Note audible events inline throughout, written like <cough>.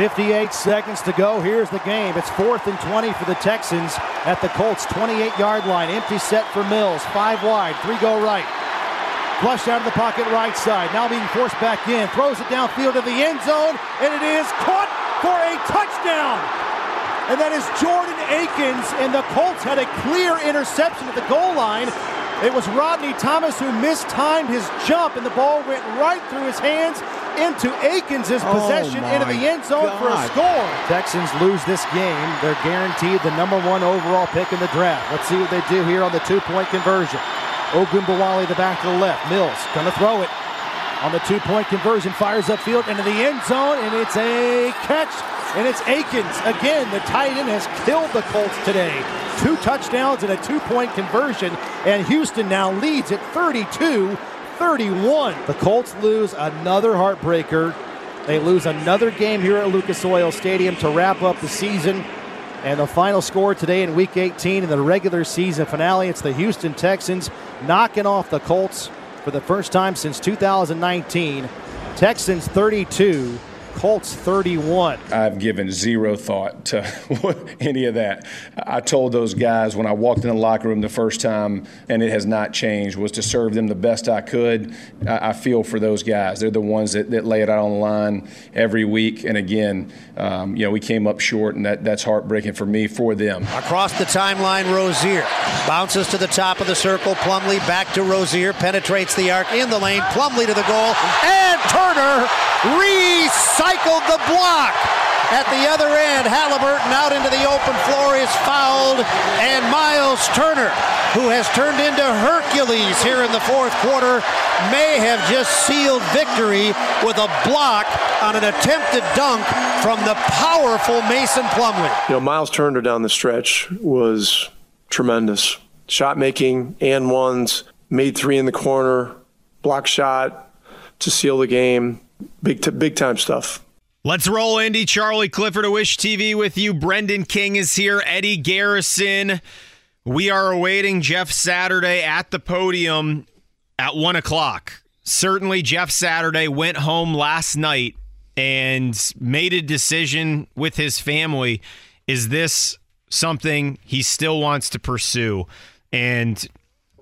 58 seconds to go. Here's the game. It's fourth and 20 for the Texans at the Colts 28 yard line. Empty set for Mills. Five wide, three go right. Flushed out of the pocket right side. Now being forced back in. Throws it downfield to the end zone, and it is caught for a touchdown. And that is Jordan Akins, and the Colts had a clear interception at the goal line. It was Rodney Thomas who mistimed his jump, and the ball went right through his hands into Akins' Oh possession into the end zone for a score. Texans lose this game. They're guaranteed the number one overall pick in the draft. Let's see what they do here on the two-point conversion. Ogunbowale the back to the left. Mills gonna throw it on the two-point conversion. Fires upfield into the end zone, and it's a catch. And it's Akins again. The tight end has killed the Colts today. Two touchdowns and a two-point conversion, and Houston now leads at 32 31. The Colts lose another heartbreaker. They lose another game here at Lucas Oil Stadium to wrap up the season. And the final score today in Week 18 in the regular season finale, it's the Houston Texans knocking off the Colts for the first time since 2019. Texans 32, Colts 31. I've given zero thought to <laughs> any of that. I told those guys when I walked in the locker room the first time, and it has not changed, was to serve them the best I could. I, I feel for those guys. They're the ones that, that lay it out on the line every week. And again, um, you know, we came up short, and that, that's heartbreaking for me, for them. Across the timeline, Rozier bounces to the top of the circle. Plumlee back to Rozier, penetrates the arc in the lane. Plumlee to the goal, and Turner recycled the block. At the other end, Halliburton out into the open floor is fouled, and Myles Turner, who has turned into Hercules here in the fourth quarter, may have just sealed victory with a block on an attempted dunk from the powerful Mason Plumlee. You know, Myles Turner down the stretch was tremendous. Shot making and ones, made three in the corner, block shot to seal the game. Big, t- big time stuff. Let's roll, Indy. Charlie Clifford of Wish TV with you. Brendan King is here. Eddie Garrison. We are awaiting Jeff Saturday at the podium at one o'clock. Certainly, Jeff Saturday went home last night and made a decision with his family. Is this something he still wants to pursue? And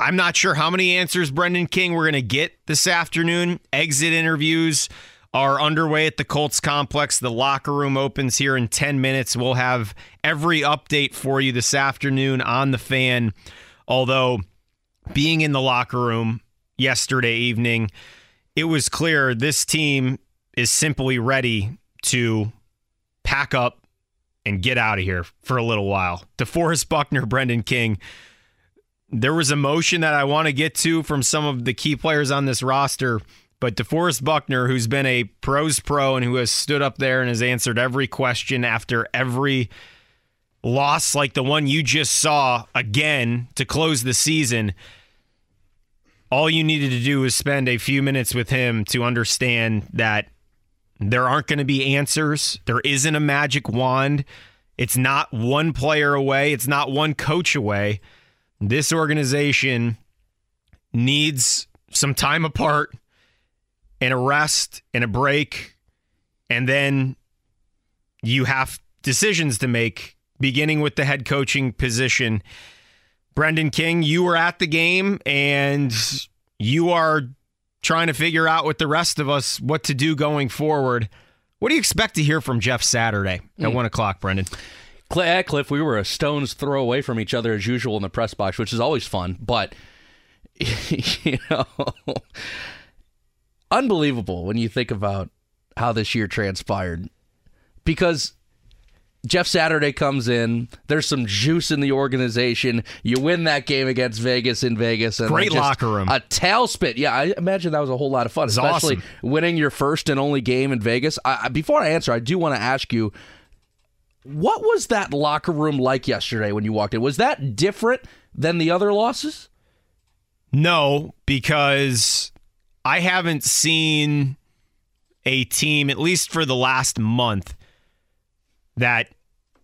I'm not sure how many answers Brendan King we're going to get this afternoon. Exit interviews are underway at the Colts complex. The locker room opens here in 10 minutes. We'll have every update for you this afternoon on the fan. Although, being in the locker room yesterday evening, it was clear this team is simply ready to pack up and get out of here for a little while. DeForest Buckner, Brendan King. There was emotion that I want to get to from some of the key players on this roster, but DeForest Buckner, who's been a pros pro and who has stood up there and has answered every question after every loss, like the one you just saw again to close the season, all you needed to do was spend a few minutes with him to understand that there aren't going to be answers. There isn't a magic wand. It's not one player away, it's not one coach away. This organization needs some time apart and a rest and a break. And then you have decisions to make, beginning with the head coaching position. Brendan King, you were at the game and you are trying to figure out with the rest of us what to do going forward. What do you expect to hear from Jeff Saturday at mm. one o'clock, Brendan? Cl- Cliff, we were a stone's throw away from each other as usual in the press box, which is always fun. But <laughs> you know, unbelievable when you think about how this year transpired, because Jeff Saturday comes in. There's some juice in the organization. You win that game against Vegas in Vegas. And Great locker room. A tailspin. Yeah, I imagine that was a whole lot of fun, especially awesome. winning your first and only game in Vegas. I- before I answer, I do want to ask you, what was that locker room like yesterday when you walked in? Was that different than the other losses? No, because I haven't seen a team, at least for the last month, that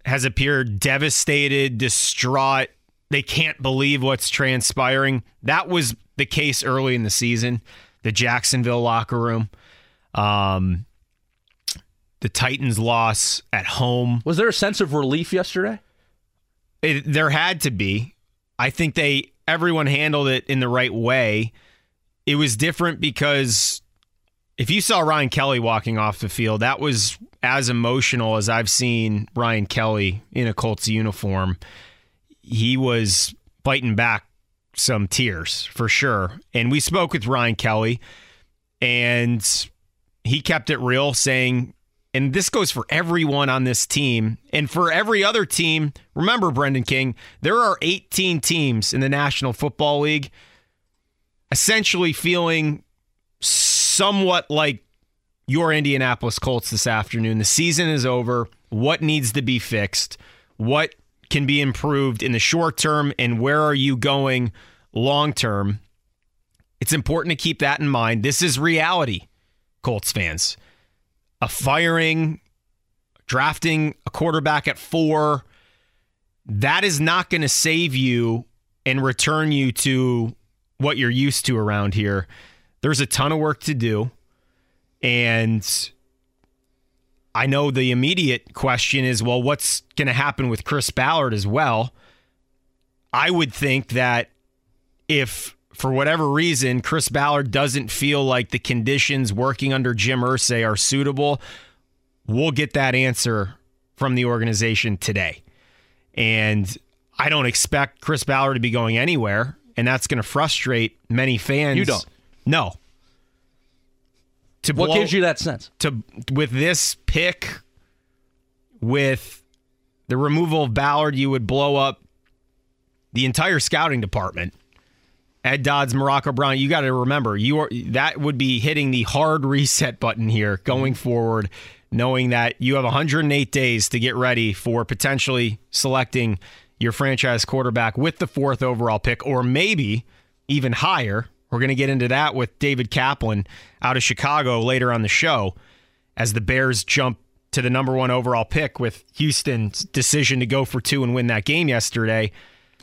has appeared devastated, distraught. They can't believe what's transpiring. That was the case early in the season. The Jacksonville locker room, um, the Titans' loss at home. Was there a sense of relief yesterday? It, there had to be. I think they everyone handled it in the right way. It was different because if you saw Ryan Kelly walking off the field, that was as emotional as I've seen Ryan Kelly in a Colts uniform. He was biting back some tears for sure. And we spoke with Ryan Kelly and he kept it real saying and this goes for everyone on this team and for every other team. Remember, Brendan King, there are 18 teams in the National Football League essentially feeling somewhat like your Indianapolis Colts this afternoon. The season is over. What needs to be fixed? What can be improved in the short term? And where are you going long term? It's important to keep that in mind. This is reality, Colts fans a firing, drafting a quarterback at four, that is not going to save you and return you to what you're used to around here. There's a ton of work to do. And I know the immediate question is well, what's going to happen with Chris Ballard as well? I would think that if for whatever reason, Chris Ballard doesn't feel like the conditions working under Jim Irsay are suitable, we'll get that answer from the organization today. And I don't expect Chris Ballard to be going anywhere, and that's going to frustrate many fans. You don't? No. To What blow- gives you that sense? to with this pick, with the removal of Ballard, you would blow up the entire scouting department. Ed Dodds, Morocco Brown, you got to remember you are that would be hitting the hard reset button here going forward, knowing that you have 108 days to get ready for potentially selecting your franchise quarterback with the fourth overall pick, or maybe even higher. We're going to get into that with David Kaplan out of Chicago later on the show as the Bears jump to the number one overall pick with Houston's decision to go for two and win that game yesterday.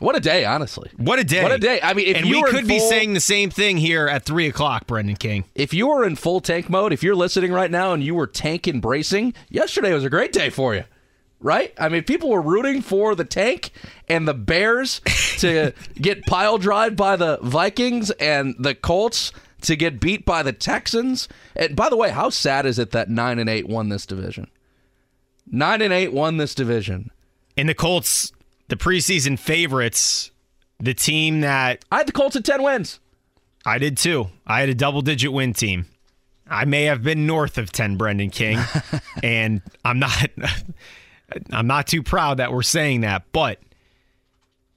What a day, honestly. What a day! What a day. I mean, if and you we could be saying the same thing here at three o'clock, Brendan King. If you were in full tank mode, if you're listening right now and you were tank embracing, yesterday was a great day for you. Right? I mean, people were rooting for the tank and the Bears <laughs> to get pile drive by the Vikings and the Colts to get beat by the Texans. And by the way, how sad is it that 9 and 8 won this division? 9 and 8 won this division. And the Colts, the preseason favorites, the team that I had the Colts at 10 wins. I did too. I had a double digit win team. I may have been north of 10, Brendan King, <laughs> and I'm not <laughs> I'm not too proud that we're saying that, but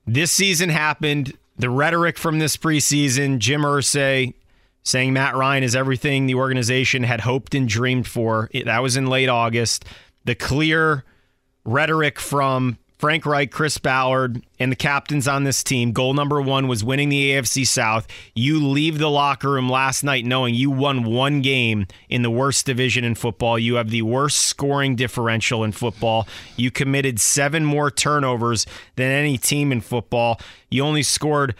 this season happened. The rhetoric from this preseason, Jim Irsay saying Matt Ryan is everything the organization had hoped and dreamed for. That was in late August. The clear rhetoric from Frank Reich, Chris Ballard, and the captains on this team. Goal number one was winning the AFC South. You leave the locker room last night knowing you won one game in the worst division in football. You have the worst scoring differential in football. You committed seven more turnovers than any team in football. You only scored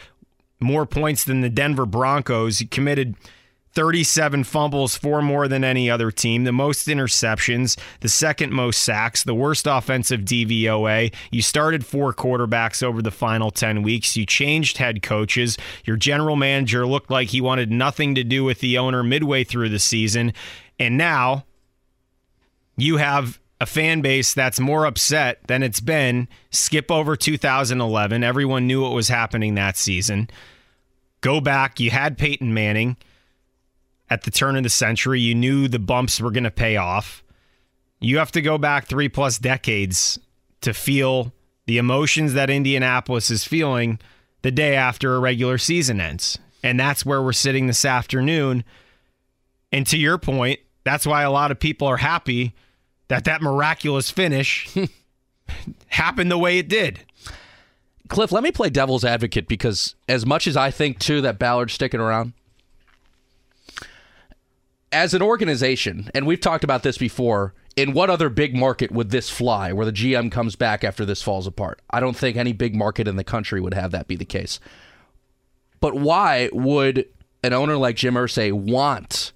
more points than the Denver Broncos. You committed 37 fumbles, four more than any other team, the most interceptions, the second most sacks, the worst offensive DVOA. You started four quarterbacks over the final 10 weeks. You changed head coaches. Your general manager looked like he wanted nothing to do with the owner midway through the season. And now you have a fan base that's more upset than it's been. Skip over 2011. Everyone knew what was happening that season. Go back. You had Peyton Manning at the turn of the century. You knew the bumps were going to pay off. You have to go back three plus decades to feel the emotions that Indianapolis is feeling the day after a regular season ends. And that's where we're sitting this afternoon. And to your point, that's why a lot of people are happy that that miraculous finish <laughs> happened the way it did. Cliff, let me play devil's advocate because as much as I think too that Ballard's sticking around, as an organization, and we've talked about this before, in what other big market would this fly where the GM comes back after this falls apart? I don't think any big market in the country would have that be the case. But why would an owner like Jim Irsay want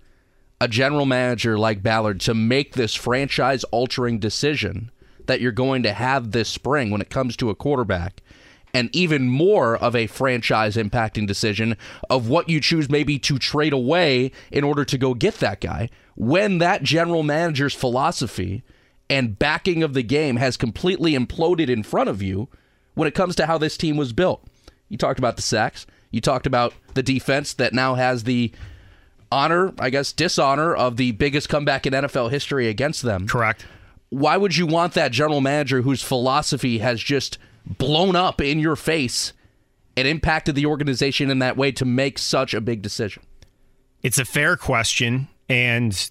a general manager like Ballard to make this franchise altering decision that you're going to have this spring when it comes to a quarterback? And even more of a franchise impacting decision of what you choose maybe to trade away in order to go get that guy when that general manager's philosophy and backing of the game has completely imploded in front of you when it comes to how this team was built. You talked about the sacks. You talked about the defense that now has the honor, I guess, dishonor of the biggest comeback in NFL history against them. Correct. Why would you want that general manager whose philosophy has just blown up in your face and impacted the organization in that way to make such a big decision? It's a fair question, and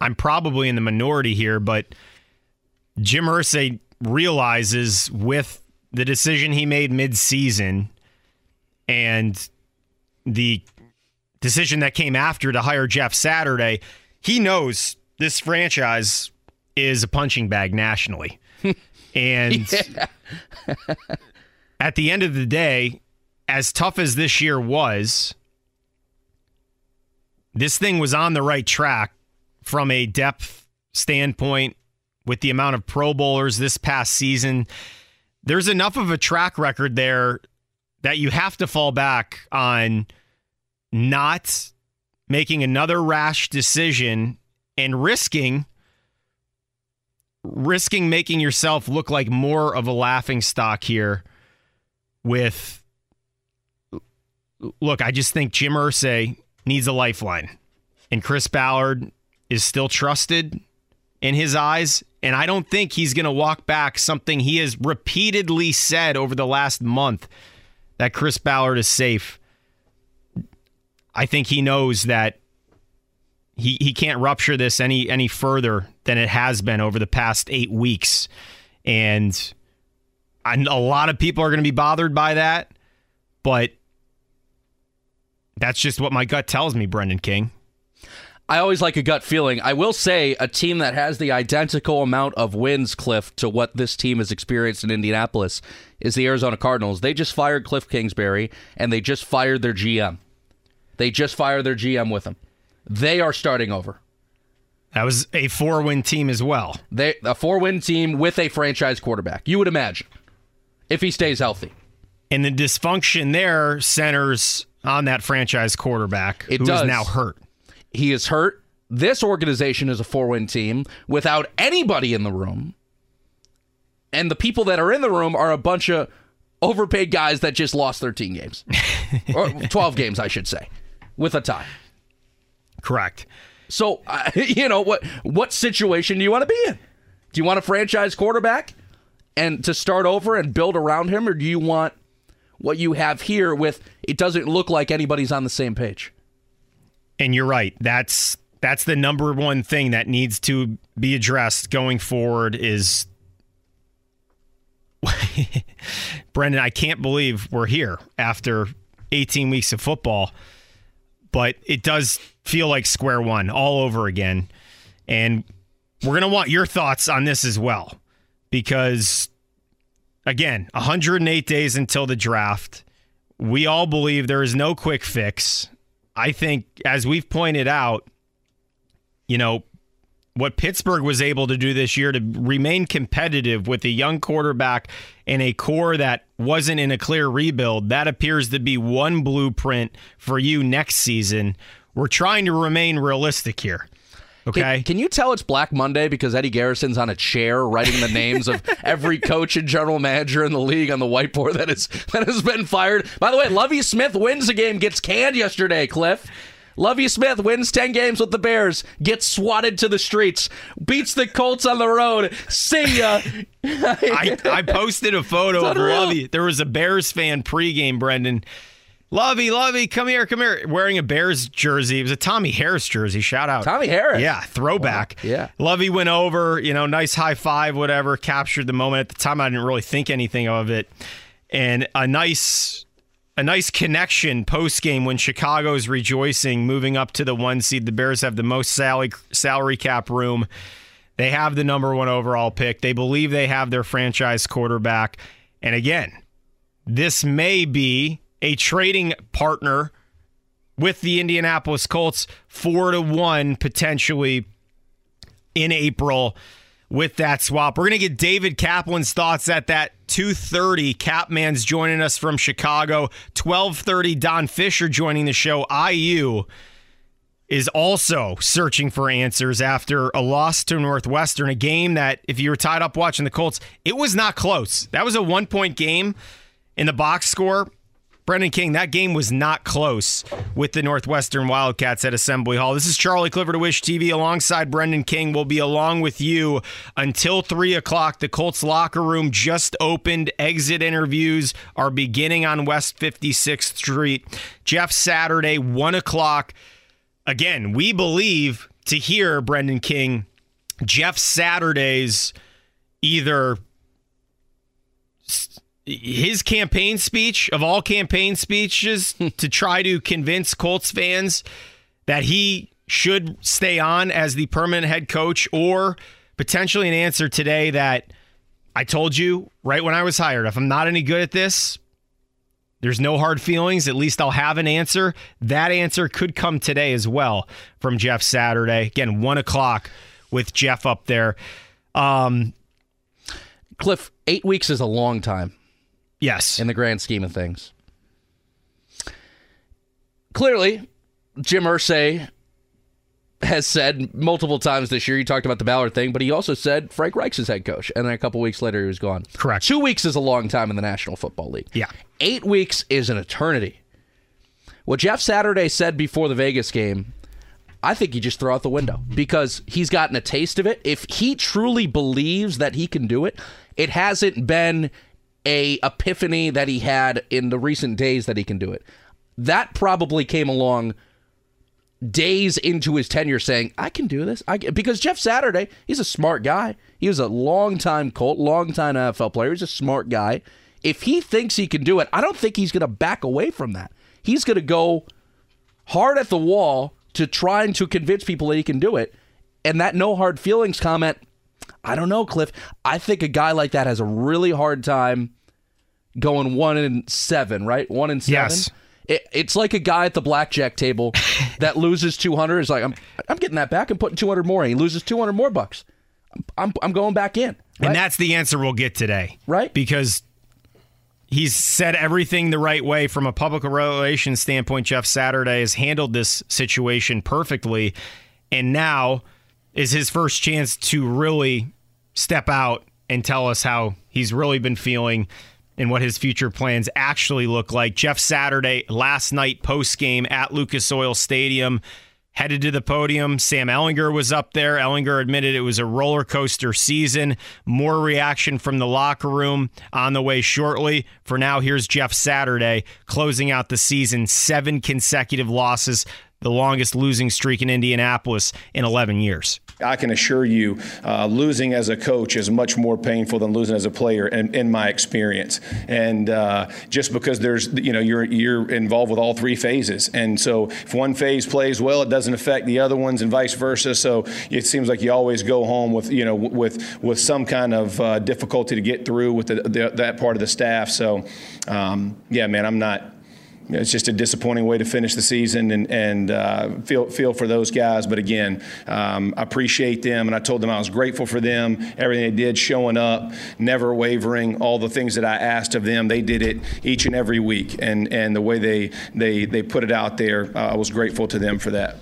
I'm probably in the minority here, but Jim Irsay realizes with the decision he made mid-season and the decision that came after to hire Jeff Saturday, he knows this franchise is a punching bag nationally. <laughs> and <laughs> at the end of the day, as tough as this year was, this thing was on the right track from a depth standpoint with the amount of Pro Bowlers this past season. There's enough of a track record there that you have to fall back on not making another rash decision and risking risking making yourself look like more of a laughing stock here with look, I just think Jim Irsay needs a lifeline. And Chris Ballard is still trusted in his eyes. And I don't think he's going to walk back something he has repeatedly said over the last month that Chris Ballard is safe. I think he knows that he, he can't rupture this any any further than it has been over the past eight weeks. And I, a lot of people are going to be bothered by that, but that's just what my gut tells me, Brendan King. I always like a gut feeling. I will say a team that has the identical amount of wins, Cliff, to what this team has experienced in Indianapolis is the Arizona Cardinals. They just fired Cliff Kingsbury and they just fired their GM. They just fired their GM with them. They are starting over. That was a four win team as well. They a four win team with a franchise quarterback. You would imagine. If he stays healthy. And the dysfunction there centers on that franchise quarterback it who does. is now hurt. He is hurt. This organization is a four win team without anybody in the room. And the people that are in the room are a bunch of overpaid guys that just lost 13 games. <laughs> or 12 games, I should say, with a tie. Correct. So, uh, <laughs> you know, what what situation do you want to be in? Do you want a franchise quarterback and to start over and build around him or do you want what you have here with it doesn't look like anybody's on the same page? And you're right. That's that's the number one thing that needs to be addressed going forward is <laughs> Brendan, I can't believe we're here after 18 weeks of football, but it does feel like square one all over again. And we're going to want your thoughts on this as well because again, 108 days until the draft. We all believe there is no quick fix. I think, as we've pointed out, you know, what Pittsburgh was able to do this year to remain competitive with a young quarterback and a core that wasn't in a clear rebuild, that appears to be one blueprint for you next season. We're trying to remain realistic here. Okay. Can, can, you tell it's Black Monday because Eddie Garrison's on a chair writing the names of <laughs> every coach and general manager in the league on the whiteboard that is that has been fired? By the way, Lovie Smith wins the game, gets canned yesterday, Cliff. Lovie Smith wins 10 games with the Bears, gets swatted to the streets, beats the Colts on the road. See ya. <laughs> I, I posted a photo of. Lovie. There was a Bears fan pregame, Brendan. Lovie, Lovie, come here, come here. Wearing a Bears jersey. It was a Tommie Harris jersey. Shout out. Tommie Harris. Yeah, throwback. Wow. Yeah. Lovie went over, you know, nice high five, whatever, captured the moment. At the time, I didn't really think anything of it. And a nice a nice connection post game when Chicago's rejoicing, moving up to the one seed. The Bears have the most salary salary cap room. They have the number one overall pick. They believe they have their franchise quarterback. And again, this may be a trading partner with the Indianapolis Colts, four to one potentially in April with that swap. We're going to get David Kaplan's thoughts at that 2:30. Capman's joining us from Chicago. 12:30. Don Fischer joining the show. IU is also searching for answers after a loss to Northwestern, a game that if you were tied up watching the Colts, it was not close. That was a one-point game in the box score. Brendan King, that game was not close with the Northwestern Wildcats at Assembly Hall. This is Charlie Clifford of Wish TV alongside Brendan King. We'll be along with you until 3 o'clock. The Colts locker room just opened. Exit interviews are beginning on West 56th Street. Jeff Saturday, 1 o'clock. Again, we believe to hear Brendan King, Jeff Saturday's either his campaign speech of all campaign speeches <laughs> to try to convince Colts fans that he should stay on as the permanent head coach or potentially an answer today that I told you right when I was hired if I'm not any good at this there's no hard feelings at least I'll have an answer. That answer could come today as well from Jeff Saturday. Again one o'clock with Jeff up there. Um Cliff, eight weeks is a long time yes in the grand scheme of things. Clearly, Jim Irsay has said multiple times this year. He talked about the Ballard thing, but he also said Frank Reich's his head coach, and then a couple weeks later he was gone. Correct. Two weeks is a long time in the National Football League. Yeah. Eight weeks is an eternity. What Jeff Saturday said before the Vegas game, I think he just threw out the window because he's gotten a taste of it. If he truly believes that he can do it, it hasn't been a epiphany that he had in the recent days that he can do it. That probably came along days into his tenure saying, I can do this. I can, because Jeff Saturday, he's a smart guy. He was a long-time Colt, long-time NFL player. He's a smart guy. If he thinks he can do it, I don't think he's going to back away from that. He's going to go hard at the wall to trying to convince people that he can do it. And that no hard feelings comment, I don't know, Cliff. I think a guy like that has a really hard time going one and seven, right? One and seven. Yes. It, it's like a guy at the blackjack table <laughs> that loses 200 is like, I'm, I'm getting that back and putting 200 more in. He loses 200 more bucks. I'm, I'm, I'm going back in. Right? And that's the answer we'll get today. Right. Because he's said everything the right way from a public relations standpoint. Jeff Saturday has handled this situation perfectly. And now is his first chance to really step out and tell us how he's really been feeling and what his future plans actually look like. Jeff Saturday, last night post game at Lucas Oil Stadium, headed to the podium. Sam Ehlinger was up there. Ehlinger admitted it was a roller coaster season. More reaction from the locker room on the way shortly. For now, here's Jeff Saturday closing out the season, seven consecutive losses, the longest losing streak in Indianapolis in 11 years. I can assure you, uh, losing as a coach is much more painful than losing as a player, in, in my experience. And uh, just because there's, you know, you're you're involved with all three phases, and so if one phase plays well, it doesn't affect the other ones, and vice versa. So it seems like you always go home with, you know, with with some kind of uh, difficulty to get through with the, the, that part of the staff. So, um, yeah, man, I'm not it's just a disappointing way to finish the season and, and uh, feel, feel for those guys. But again, um, I appreciate them, and I told them I was grateful for them, everything they did, showing up, never wavering, all the things that I asked of them. They did it each and every week, and, and the way they, they, they put it out there, uh, I was grateful to them for that.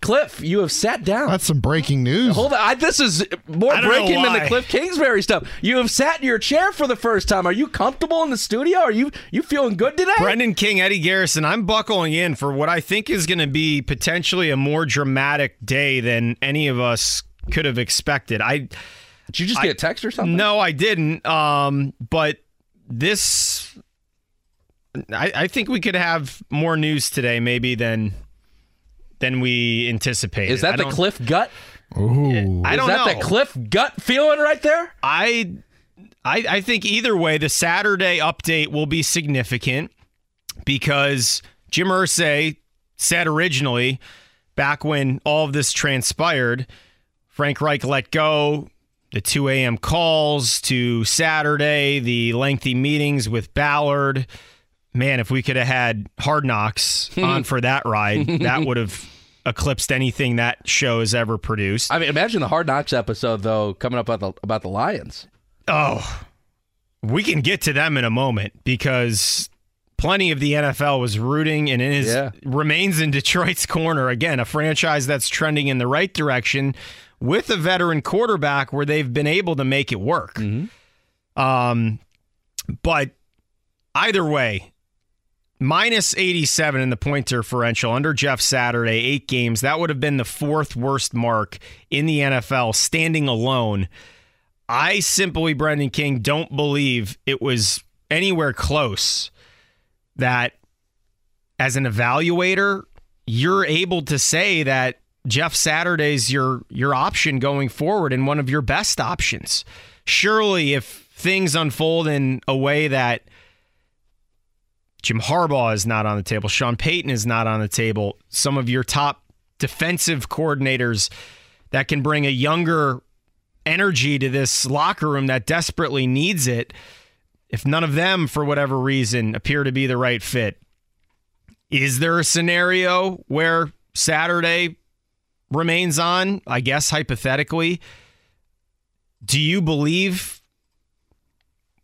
Cliff, you have sat down. That's some breaking news. Hold on. I, this is more I don't know breaking than the. Cliff Kingsbury stuff. You have sat in your chair for the first time. Are you comfortable in the studio? Are you you feeling good today? Brendan King, Eddie Garrison, I'm buckling in for what I think is going to be potentially a more dramatic day than any of us could have expected. I Did you just get a text or something? no, I didn't. Um, but this, I, I think we could have more news today, maybe than than we anticipated. Is that the Cliff gut? Ooh. I Is don't that know. the Cliff gut feeling right there? I, I I think either way, the Saturday update will be significant because Jim Irsay said originally, back when all of this transpired, Frank Reich let go. The 2 a.m. calls to Saturday, the lengthy meetings with Ballard. Man, if we could have had Hard Knocks <laughs> on for that ride, that would have eclipsed anything that show has ever produced. I mean, imagine the Hard Knocks episode though coming up about the about the Lions. Oh, we can get to them in a moment because plenty of the NFL was rooting and is Yeah. remains in Detroit's corner again, a franchise that's trending in the right direction with a veteran quarterback where they've been able to make it work. Um, but either way, minus 87 in the point differential under Jeff Saturday, eight games. That would have been the fourth worst mark in the NFL, standing alone. I simply, Brendan King, don't believe it was anywhere close that as an evaluator, you're able to say that Jeff Saturday's your your option going forward and one of your best options. Surely if things unfold in a way that Jim Harbaugh is not on the table, Sean Payton is not on the table, some of your top defensive coordinators that can bring a younger energy to this locker room that desperately needs it, if none of them, for whatever reason, appear to be the right fit, is there a scenario where Saturday remains on? I guess hypothetically. Do you believe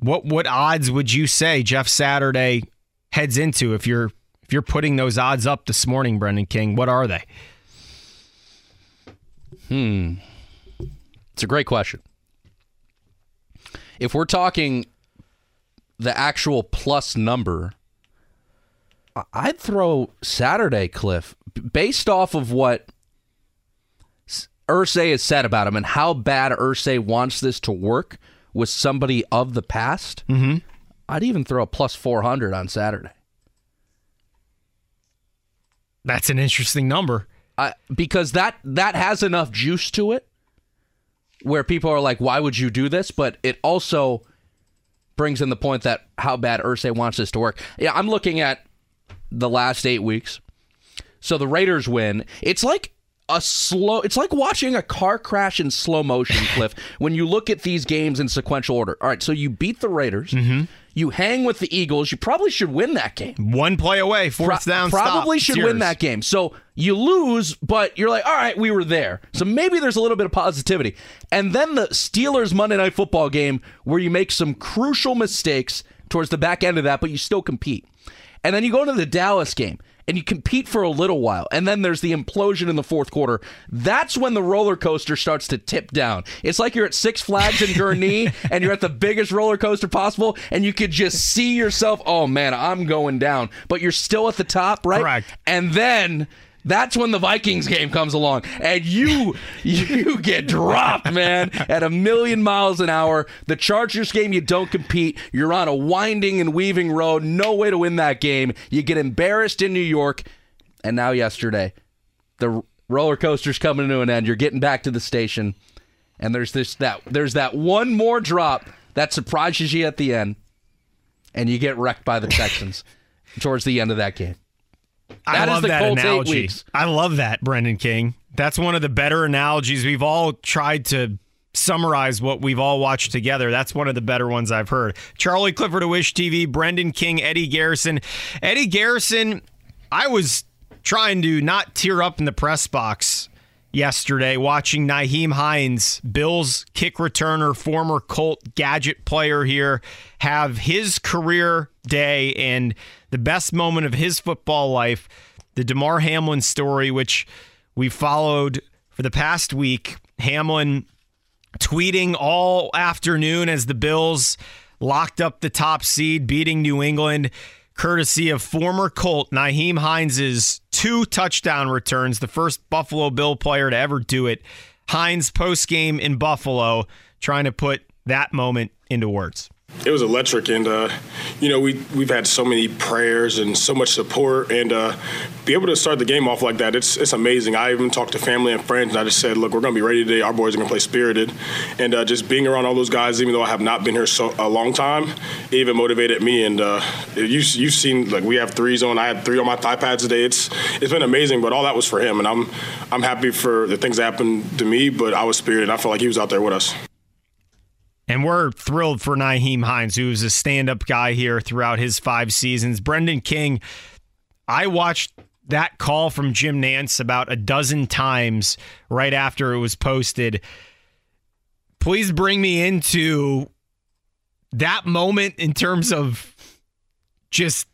what what odds would you say Jeff Saturday heads into if you're if you're putting those odds up this morning, Brendan King? What are they? Hmm. It's a great question. If we're talking the actual plus number, I'd throw Saturday Cliff based off of what Irsay has said about him and how bad Irsay wants this to work with somebody of the past. Mm-hmm. I'd even throw a plus 400 on Saturday. That's an interesting number. I, because that that has enough juice to it where people are like why would you do this? But it also brings in the point that how bad Irsay wants this to work. Yeah i'm looking at the last eight weeks. So the raiders win. It's like a slow it's like watching a car crash in slow motion <laughs> cliff when you look at these games in sequential order. All right so you beat the raiders mm-hmm. You hang with the eagles you probably should win that game One play away, fourth Pro- down. Probably stop. should It's win yours. that game. So you lose, but you're like, all right, we were there. So maybe there's a little bit of positivity. And then the Steelers Monday Night Football game where you make some crucial mistakes towards the back end of that, but you still compete. And then you go to the Dallas game and you compete for a little while. And then there's the implosion in the fourth quarter. That's when the roller coaster starts to tip down. It's like you're at Six Flags in Gurnee <laughs> and you're at the biggest roller coaster possible and you could just see yourself, oh man, I'm going down. But you're still at the top, right? Correct. And then that's when the Vikings game comes along, and you you get dropped, man, at a million miles an hour. The Chargers game, you don't compete. You're on a winding and weaving road, no way to win that game. You get embarrassed in New York, and now yesterday, the roller coaster's coming to an end. You're getting back to the station, and there's this that there's that one more drop that surprises you at the end, and you get wrecked by the Texans <laughs> towards the end of that game. I That is love the that Colts analogy. weeks. I love that, Brendan King. That's one of the better analogies. We've all tried to summarize what we've all watched together. That's one of the better ones I've heard. Charlie Clifford of Wish TV, Brendan King, Eddie Garrison. Eddie Garrison, I was trying to not tear up in the press box yesterday watching Nyheim Hines, Bills kick returner, former Colt gadget player here, have his career day and the best moment of his football life, the Damar Hamlin story, which we followed for the past week Hamlin tweeting all afternoon as the Bills locked up the top seed, beating New England, courtesy of former Colt Nyheim Hines' two touchdown returns, the first Buffalo Bill player to ever do it. Hines post game in Buffalo, trying to put that moment into words. It was electric, and uh, you know we we've had so many prayers and so much support, and uh, be able to start the game off like that, it's it's amazing. I even talked to family and friends, and I just said, "Look, we're going to be ready today. Our boys are going to play spirited," and uh, just being around all those guys, even though I have not been here so a long time, it even motivated me. And uh, you you've seen like we have threes on. I had three on my thigh pads today. It's it's been amazing, but all that was for him, and I'm I'm happy for the things that happened to me. But I was spirited. I felt like he was out there with us. And we're thrilled for Nyheim Hines, who was a stand up guy here throughout his five seasons. Brendan King, I watched that call from Jim Nantz about a dozen times right after it was posted. Please bring me into that moment in terms of just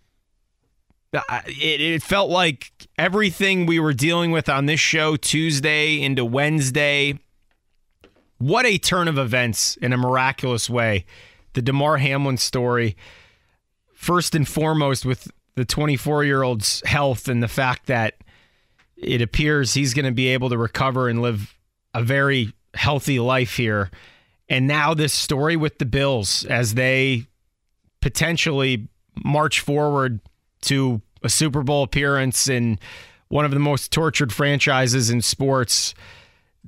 uh, it felt like everything we were dealing with on this show Tuesday into Wednesday what a turn of events in a miraculous way. The Damar Hamlin story, first and foremost, with the 24 year old's health and the fact that it appears he's going to be able to recover and live a very healthy life here. And now this story with the Bills as they potentially march forward to a Super Bowl appearance in one of the most tortured franchises in sports.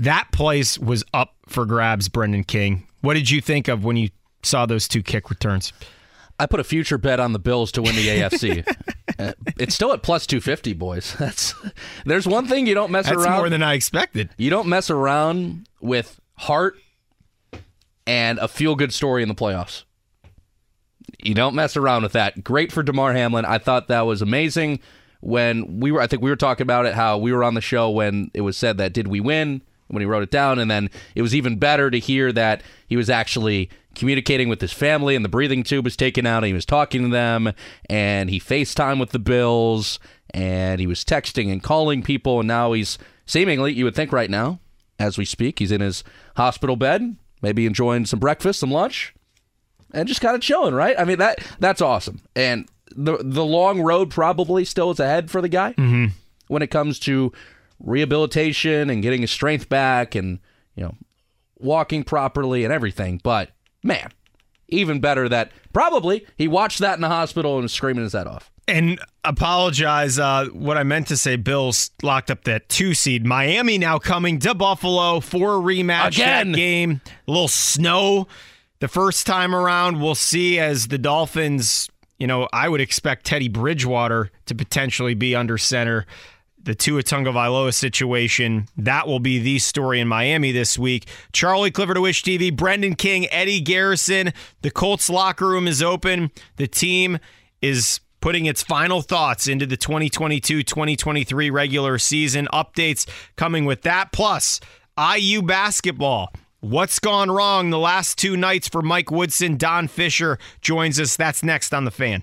That place was up for grabs, Brendan King. What did you think of when you saw those two kick returns? I put a future bet on the Bills to win the <laughs> AFC. uh, it's still at plus 250, boys. <laughs> That's There's one thing you don't mess That's around. more than I expected. You don't mess around with heart and a feel good story in the playoffs. You don't mess around with that. Great for Damar Hamlin. I thought that was amazing when we were I think we were talking about it how we were on the show when it was said that did we win? When he wrote it down. And then it was even better to hear that he was actually communicating with his family and the breathing tube was taken out and he was talking to them and he FaceTime with the Bills and he was texting and calling people. And now he's seemingly, you would think right now, as we speak, he's in his hospital bed, maybe enjoying some breakfast, some lunch, and just kind of chilling, right? I mean, that that's awesome. And the the long road probably still is ahead for the guy mm-hmm. when it comes to rehabilitation and getting his strength back and, you know, walking properly and everything. But man, even better that probably he watched that in the hospital and was screaming his head off. And apologize. Uh, what I meant to say, Bills locked up that two seed. Miami now coming to Buffalo for a rematch. Again. Game. A little snow the first time around. We'll see as the Dolphins, you know, I would expect Teddy Bridgewater to potentially be under center the Tua Tagovailoa situation. That will be the story in Miami this week. Charlie Clifford of Wish TV, Brendan King, Eddie Garrison. The Colts locker room is open. The team is putting its final thoughts into the 2022-2023 regular season. Updates coming with that. Plus, IU basketball. What's gone wrong the last two nights for Mike Woodson? Don Fischer joins us. That's next on the fan.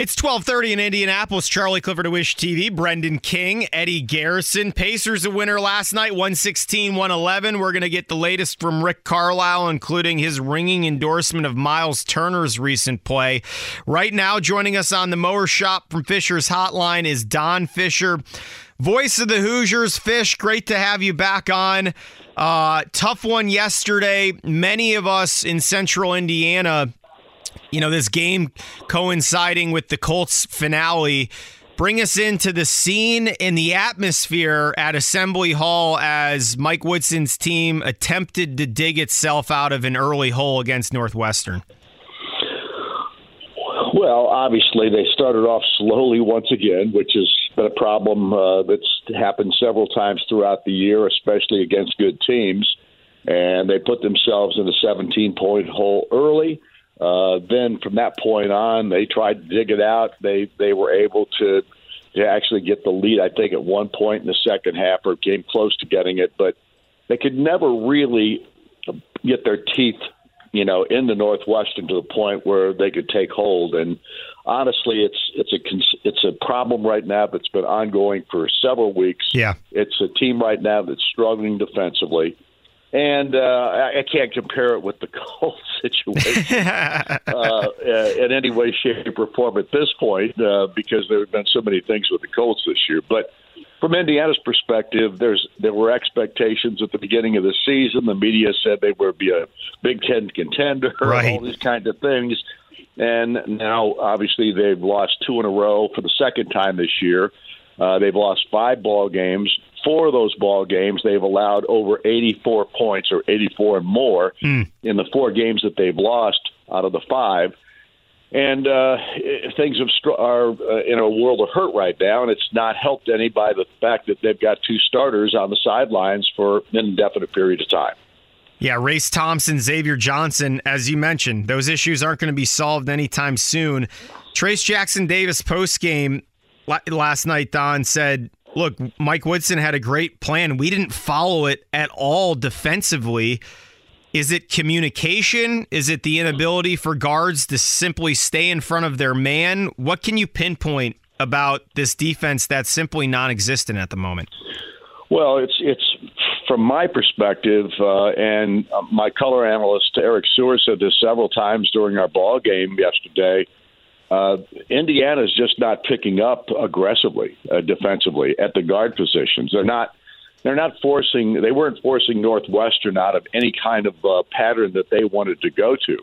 It's 12:30 in Indianapolis. Charlie Clifford of Wish TV, Brendan King, Eddie Garrison. Pacers a winner last night, 116-111. We're going to get the latest from Rick Carlisle, including his ringing endorsement of Myles Turner's recent play. Right now, joining us on the Mower Shop from Fisher's Hotline is Don Fischer, voice of the Hoosiers. Fish, great to have you back on. Uh, tough one yesterday. Many of us in Central Indiana you know, this game coinciding with the Colts finale. Bring us into the scene and the atmosphere at Assembly Hall as Mike Woodson's team attempted to dig itself out of an early hole against Northwestern. Well, obviously, they started off slowly once again, which has been a problem uh, that's happened several times throughout the year, especially against good teams. And they put themselves in a 17 point hole early. Uh, then from that point on, they tried to dig it out. They they were able to to actually get the lead. I think at one point in the second half, or came close to getting it, but they could never really get their teeth you know, in the Northwestern to the point where they could take hold. And honestly, it's it's a it's a problem right now that's been ongoing for several weeks. Yeah, it's a team right now that's struggling defensively. And uh, I, I can't compare it with the <laughs> Colts situation <laughs> uh, uh, in any way, shape, or form at this point uh, because there have been so many things with the Colts this year. But from Indiana's perspective, there's there were expectations at the beginning of the season. The media said they would be a Big Ten contender, right. all these kinds of things. And now, obviously, they've lost two in a row for the second time this year. Uh, they've lost five ball games. Four of those ball games, they've allowed over 84 points or 84 and more mm. in the four games that they've lost out of the five and uh, things have str- are uh, in a world of hurt right now, and it's not helped any by the fact that they've got two starters on the sidelines for an indefinite period of time. Yeah, Race Thompson, Xavier Johnson, as you mentioned, those issues aren't going to be solved anytime soon. Trayce Jackson Davis post game last night, Don said, "Look, Mike Woodson had a great plan. We didn't follow it at all defensively." Is it communication? Is it the inability for guards to simply stay in front of their man? What can you pinpoint about this defense that's simply non-existent at the moment? Well, it's it's from my perspective, uh, and my color analyst Eric Seward said this several times during our ball game yesterday. Uh, Indiana is just not picking up aggressively uh, defensively at the guard positions. They're not they're not forcing they weren't forcing Northwestern out of any kind of uh, pattern that they wanted to go to.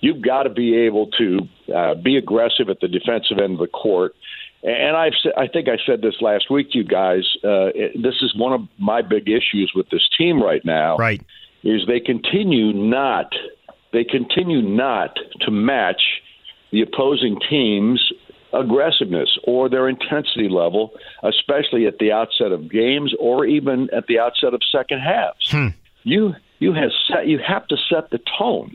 You've got to be able to uh, be aggressive at the defensive end of the court. And I've I think I said this last week, to you guys. Uh, this is one of my big issues with this team right now. Right, is they continue not they continue not to match the opposing team's aggressiveness or their intensity level, especially at the outset of games or even at the outset of second halves. Hmm. You you have set you have to set the tone,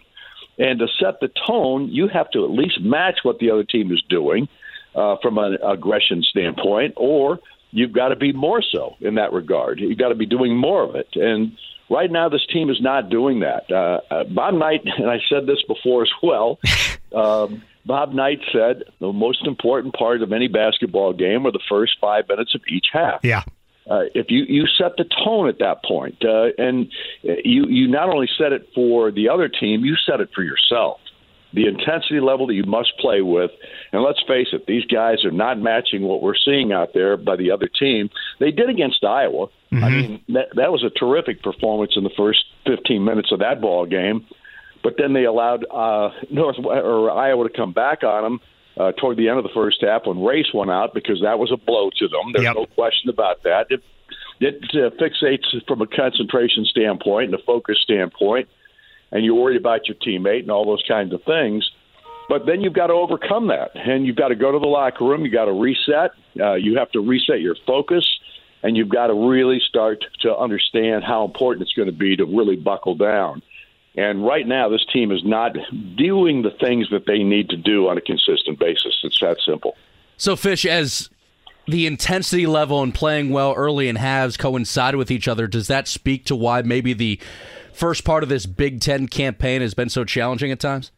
and to set the tone, you have to at least match what the other team is doing uh, from an aggression standpoint, or you've got to be more so in that regard. You've got to be doing more of it, and. Right now, this team is not doing that. Uh, uh Bob Knight, <laughs> and I said this before as well. <laughs> Um, Bob Knight said the most important part of any basketball game are the first five minutes of each half. Yeah. Uh, if you, you set the tone at that point, uh, and you you not only set it for the other team, you set it for yourself. The intensity level that you must play with, and let's face it, these guys are not matching what we're seeing out there by the other team. They did against Iowa. Mm-hmm. I mean, that, that was a terrific performance in the first 15 minutes of that ball game. But then they allowed uh, North or Iowa to come back on them uh, toward the end of the first half when Race went out because that was a blow to them. There's yep. no question about that. It, it uh, fixates from a concentration standpoint and a focus standpoint, and you're worried about your teammate and all those kinds of things. But then you've got to overcome that, and you've got to go to the locker room. You've got to reset. Uh, you have to reset your focus, and you've got to really start to understand how important it's going to be to really buckle down. And right now, this team is not doing the things that they need to do on a consistent basis. It's that simple. So, Fish, as the intensity level and playing well early in halves coincide with each other, does that speak to why maybe the first part of this Big Ten campaign has been so challenging at times?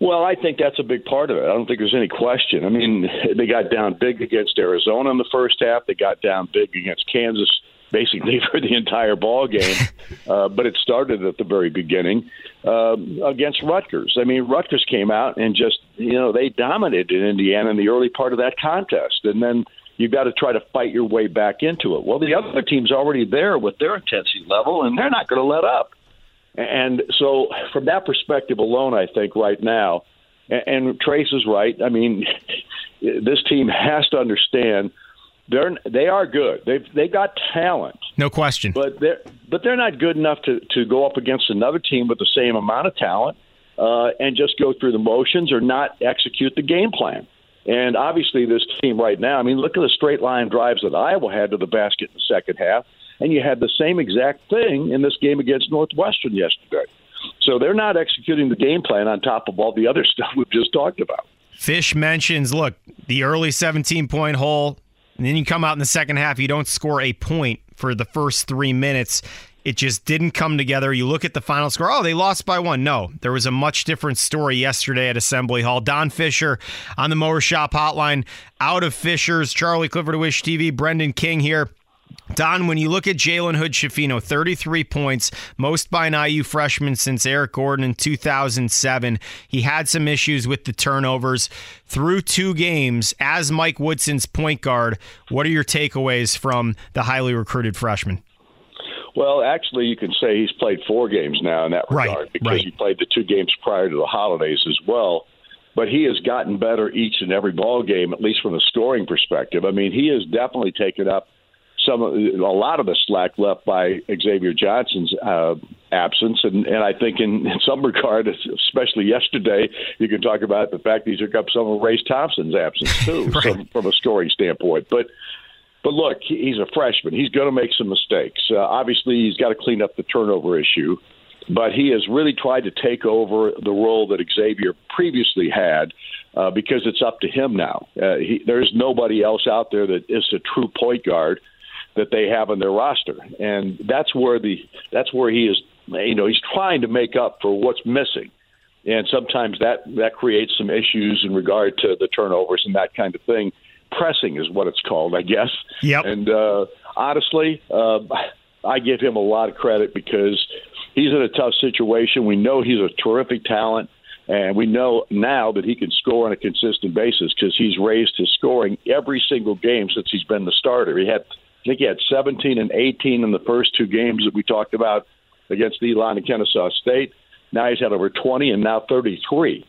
Well, I think that's a big part of it. I don't think there's any question. I mean, <laughs> they got down big against Arizona in the first half. They got down big against Kansas basically <laughs> for the entire ball game. <laughs> uh, but it started at the very beginning uh, against Rutgers. I mean, Rutgers came out and just you know they dominated Indiana in the early part of that contest, and then you've got to try to fight your way back into it. Well, the other team's already there with their intensity level, and they're not going to let up. And so, from that perspective alone, I think right now, and, and Trayce is right. I mean, <laughs> this team has to understand they're they are good. They've they got talent, no question. But they're but they're not good enough to to go up against another team with the same amount of talent. uh, and just go through the motions or not execute the game plan. And obviously, this team right now, I mean, look at the straight line drives that Iowa had to the basket in the second half, and you had the same exact thing in this game against Northwestern yesterday. So they're not executing the game plan on top of all the other <laughs> stuff we've just talked about. Fish mentions, look, the early 17 point hole, and then you come out in the second half, you don't score a point for the first three minutes. It just didn't come together. You look at the final score. Oh, they lost by one. No, there was a much different story yesterday at Assembly Hall. Don Fischer on the Mower Shop Hotline, out of Fishers. Charlie Clifford Wish TV. Brendan King here. Don, when you look at Jalen Hood Schifino, 33 points, most by an IU freshman since Eric Gordon in 2007. He had some issues with the turnovers. Through two games, as Mike Woodson's point guard, what are your takeaways from the highly recruited freshman? Well, actually, you can say he's played four games now in that regard right, because right. he played the two games prior to the holidays as well. But he has gotten better each and every ball game, at least from a scoring perspective. I mean, he has definitely taken up some a lot of the slack left by Xavier Johnson's uh, absence, and and I think in, in some regard, especially yesterday, you can talk about the fact that he took up some of Race Thompson's absence too, <laughs> right. from, from a scoring standpoint. But but look, he's a freshman. He's going to make some mistakes. Uh, obviously, he's got to clean up the turnover issue, but he has really tried to take over the role that Xavier previously had. Uh, because it's up to him now. Uh, he, there's nobody else out there that is a true point guard that they have on their roster, and that's where the that's where he is. You know, he's trying to make up for what's missing, and sometimes that that creates some issues in regard to the turnovers and that kind of thing. Pressing is what it's called, I guess. Yep. And uh, honestly, uh, I give him a lot of credit because he's in a tough situation. We know he's a terrific talent. And we know now that he can score on a consistent basis because he's raised his scoring every single game since he's been the starter. He had I think he had 17 and 18 in the first two games that we talked about against the Elon and Kennesaw State. Now he's had over 20 and now 33.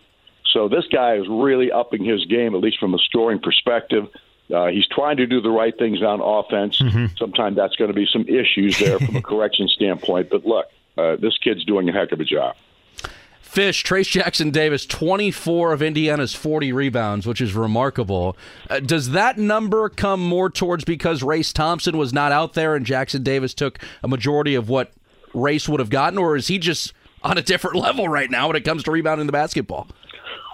So this guy is really upping his game, at least from a scoring perspective. Uh, he's trying to do the right things on offense. Mm-hmm. Sometimes that's going to be some issues there from a <laughs> correction standpoint. But look, uh, this kid's doing a heck of a job. Fish, Trayce Jackson Davis, 24 of Indiana's 40 rebounds, which is remarkable. Uh, does that number come more towards because Race Thompson was not out there and Jackson Davis took a majority of what Race would have gotten, or is he just on a different <laughs> level right now when it comes to rebounding the basketball?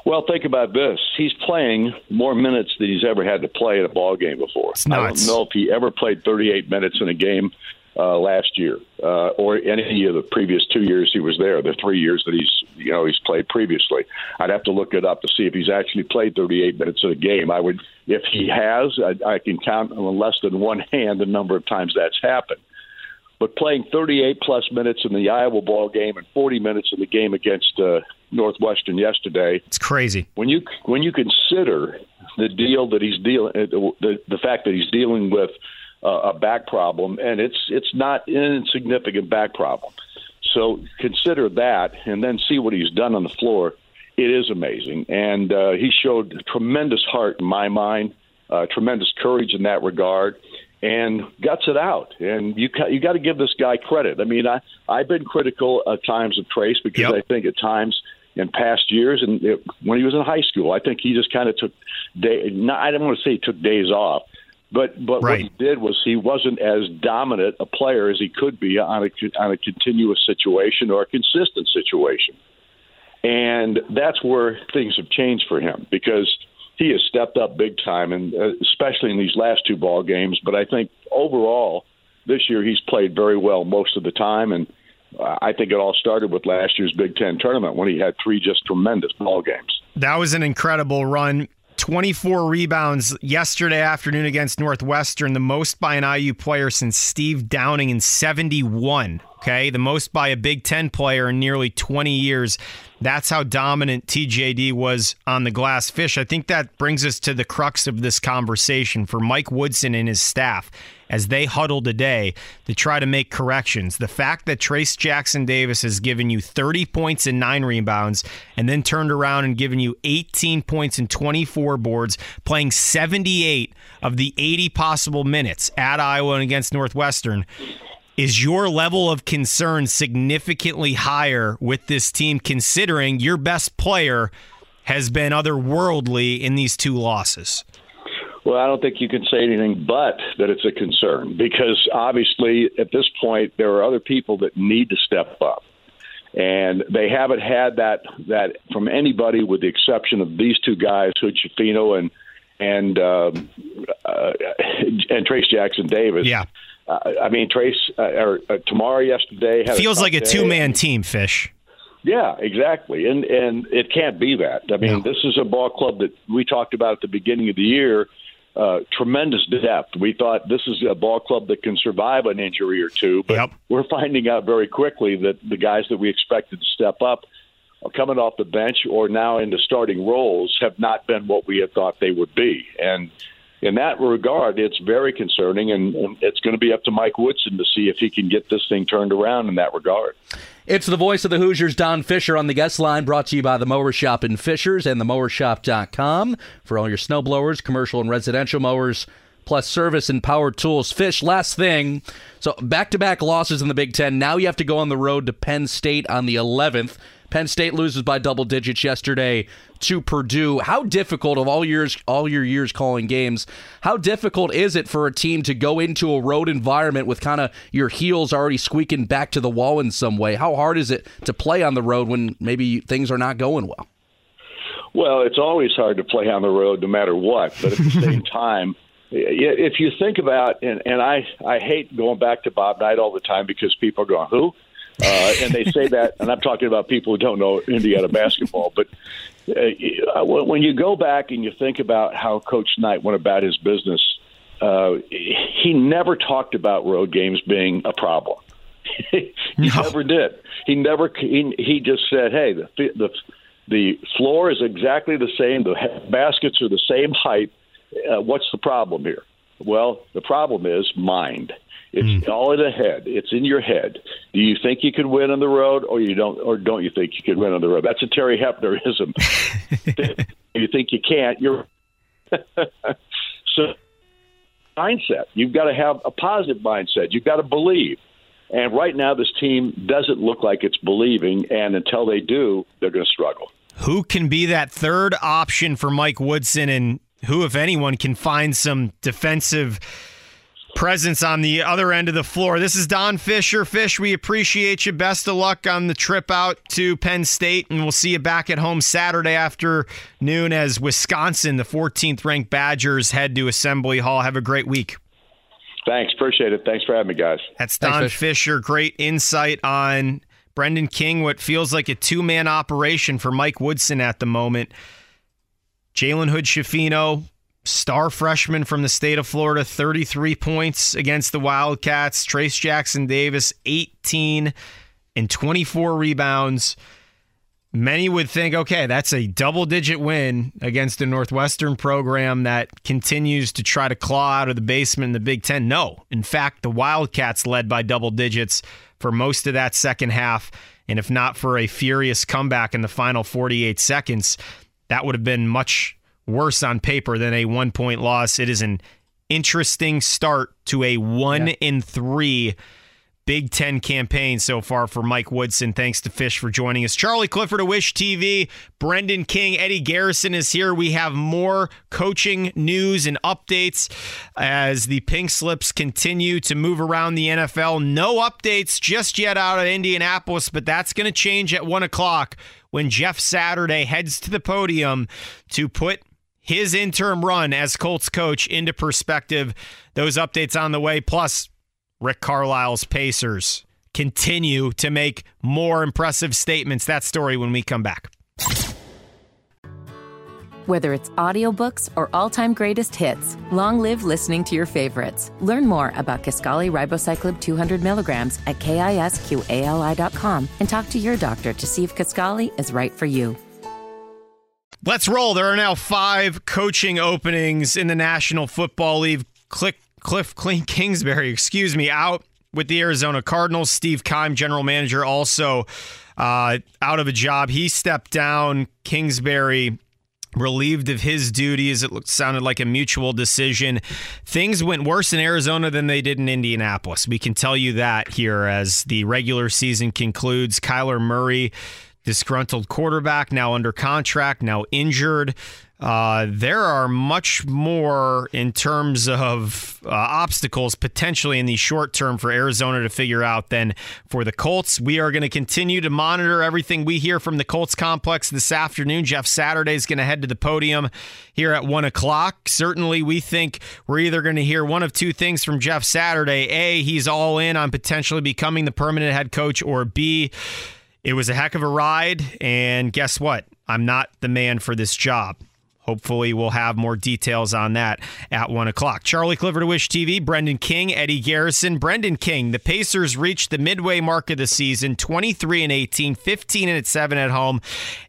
Well, think about this. He's playing more minutes than he's ever had to play in a ball game before. It's. I don't know if he ever played 38 minutes in a game uh, last year uh, or any of the previous two years he was there, the three years that he's you know he's played previously. I'd have to look it up to see if he's actually played 38 minutes in a game. I would, if he has, I, I can count on less than one <laughs> hand the number of times that's happened. But playing 38 plus minutes in the Iowa ball game and 40 minutes in the game against uh, Northwestern yesterday, it's crazy. When you when you consider the deal that he's dealing, the the fact that he's dealing with uh, a back problem, and it's it's not an insignificant back problem. So consider that, and then see what he's done on the floor. It is amazing, and uh, he showed tremendous heart in my mind, uh, tremendous courage in that regard, and guts it out. And you you got to give this guy credit. I mean, I I've been critical at times of Trayce because Yep. I think at times in past years, and it, when he was in high school, I think he just kind of took day. Not, I don't want to say he took days off, but but what he did was he wasn't as dominant a player as he could be on a on a continuous situation or a consistent situation, and that's where things have changed for him because he has stepped up big time, and uh, especially in these last two ball games. But I think overall this year he's played very well most of the time, and uh, I think it all started with last year's Big Ten tournament when he had three just tremendous ball games. That was an incredible run. 24 rebounds yesterday afternoon against Northwestern, the most by an IU player since Steve Downing in 71. Okay, the most by a Big Ten player in nearly 20 years. That's how dominant TJD was on the glass fish. I think that brings us to the crux of this conversation for Mike Woodson and his staff as they huddle today to try to make corrections. The fact that Trayce Jackson Davis has given you 30 points and nine rebounds and then turned around and given you 18 points and 24 boards, playing 78 of the 80 possible minutes at Iowa and against Northwestern Is your level of concern significantly higher with this team, considering your best player has been otherworldly in these two losses? Well, I don't think you can say anything but that it's a concern because obviously at this point there are other people that need to step up. And they haven't had that that from anybody with the exception of these two guys, Hood Schifino and and um, uh, and Trayce Jackson Davis. Yeah. Uh, I mean, Trayce uh, or uh, Tamari yesterday had feels a like a two man team. Fish. Yeah, exactly, and and it can't be that. I mean, No. this is a ball club that we talked about at the beginning of the year. Uh, tremendous depth. We thought this is a ball club that can survive an injury or two, but Yep. we're finding out very quickly that the guys that we expected to step up are coming off the bench or now into starting roles have not been what we had thought they would be. And in that regard, it's very concerning, and, it's going to be up to Mike Woodson to see if he can get this thing turned around in that regard. It's the voice of the Hoosiers, Don Fischer, on the guest line, brought to you by the Mower Shop in Fishers and themowershop.com for all your snow blowers, commercial and residential mowers, plus service and power tools. Fish, last thing. So, back to back losses in the Big Ten. Now you have to go on the road to Penn State on the 11th. Penn State loses by double digits yesterday to Purdue. How difficult of all years, all your years calling games, how difficult is it for a team to go into a road environment with kind of your heels already squeaking back to the wall in some way? How hard is it to play on the road when maybe things are not going well? Well, it's always hard to play on the road no matter what, but at the same <laughs> time, if you think about and, and I I hate going back to Bob Knight all the time because people are going who, uh, and they say that, and I'm talking about people who don't know Indiana basketball, but uh, when you go back and you think about how Coach Knight went about his business, uh, he never talked about road games being a problem. <laughs> he never did. He never. He, he just said, "Hey, the the the floor is exactly the same. The baskets are the same height. Uh, what's the problem here? Well, the problem is mind. It's hmm. all in the head. It's in your head. Do you think you could win on the road, or you don't, or don't you think you could win on the road? That's a Terry Hoeppnerism. <laughs> you think you can't, you're <laughs> so mindset. You've got to have a positive mindset. You've got to believe. And right now, this team doesn't look like it's believing. And until they do, they're going to struggle. Who can be that third option for Mike Woodson, and who, if anyone, can find some defensive presence on the other end of the floor? This is Don Fischer. Fish, we appreciate you. Best of luck on the trip out to Penn State, and we'll see you back at home Saturday afternoon as Wisconsin, the 14th ranked Badgers, head to Assembly Hall. Have a great week. Thanks. Appreciate it. Thanks for having me, guys. That's Don Fish. Fischer. Great insight on Brendan King, what feels like a two man operation for Mike Woodson at the moment. Jalen Hood Schifino, star freshman from the state of Florida, 33 points against the Wildcats. Trayce Jackson Davis, 18 and 24 rebounds. Many would think, okay, that's a double digit win against a Northwestern program that continues to try to claw out of the basement in the Big Ten. No. In fact, the Wildcats led by double digits for most of that second half. And if not for a furious comeback in the final 48 seconds, that would have been much worse on paper than a one point loss. It is an interesting start to a one in three Big Ten campaign so far for Mike Woodson. Thanks to Fish for joining us. Charlie Clifford of Wish TV, Brendan King, Eddie Garrison is here. We have more coaching news and updates as the pink slips continue to move around the NFL. No updates just yet out of Indianapolis, but that's going to change at one o'clock when Jeff Saturday heads to the podium to put his interim run as Colts coach into perspective. Those updates on the way. Plus, Rick Carlisle's Pacers continue to make more impressive statements. That story when we come back. Whether it's audiobooks or all-time greatest hits, long live listening to your favorites. Learn more about Kisqali Ribociclib 200 milligrams at kisqali.com and talk to your doctor to see if Kaskali is right for you. Let's roll. There are now five coaching openings in the National Football League. Click Cliff Clean Kingsbury, excuse me, out with the Arizona Cardinals. Steve Keim, general manager, also uh, out of a job. He stepped down. Kingsbury relieved of his duties. It looked, sounded like a mutual decision. Things went worse in Arizona than they did in Indianapolis. We can tell you that here as the regular season concludes. Kyler Murray, disgruntled quarterback, now under contract, now injured. Uh, there are much more in terms of uh, obstacles potentially in the short term for Arizona to figure out than for the Colts. We are going to continue to monitor everything we hear from the Colts complex this afternoon. Jeff Saturday is going to head to the podium here at one o'clock. Certainly, we think we're either going to hear one of two things from Jeff Saturday: a, he's all in on potentially becoming the permanent head coach, or b, it was a heck of a ride, and guess what? I'm not the man for this job. Hopefully, we'll have more details on that at 1 o'clock. Charlie Clifford Wish TV, Brendan King, Eddie Garrison. Brendan King, the Pacers reached the midway mark of the season 23 and 18, 15 and 7 at home.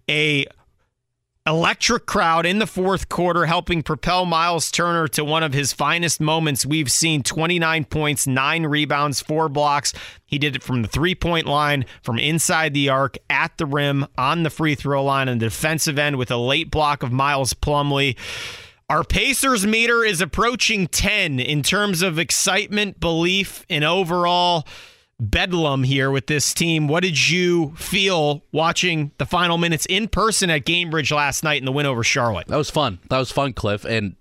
A electric crowd in the fourth quarter helping propel Myles Turner to one of his finest moments we've seen 29 points, 9 rebounds, 4 blocks. He did it from the three-point line, from inside the arc, at the rim, on the free throw line on the defensive end with a late block of Miles Plumlee. Our Pacers meter is approaching 10 in terms of excitement, belief, and overall bedlam here with this team. What did you feel watching the final minutes in person at Gainbridge last night in the win over Charlotte? That was fun. That was fun, Cliff. And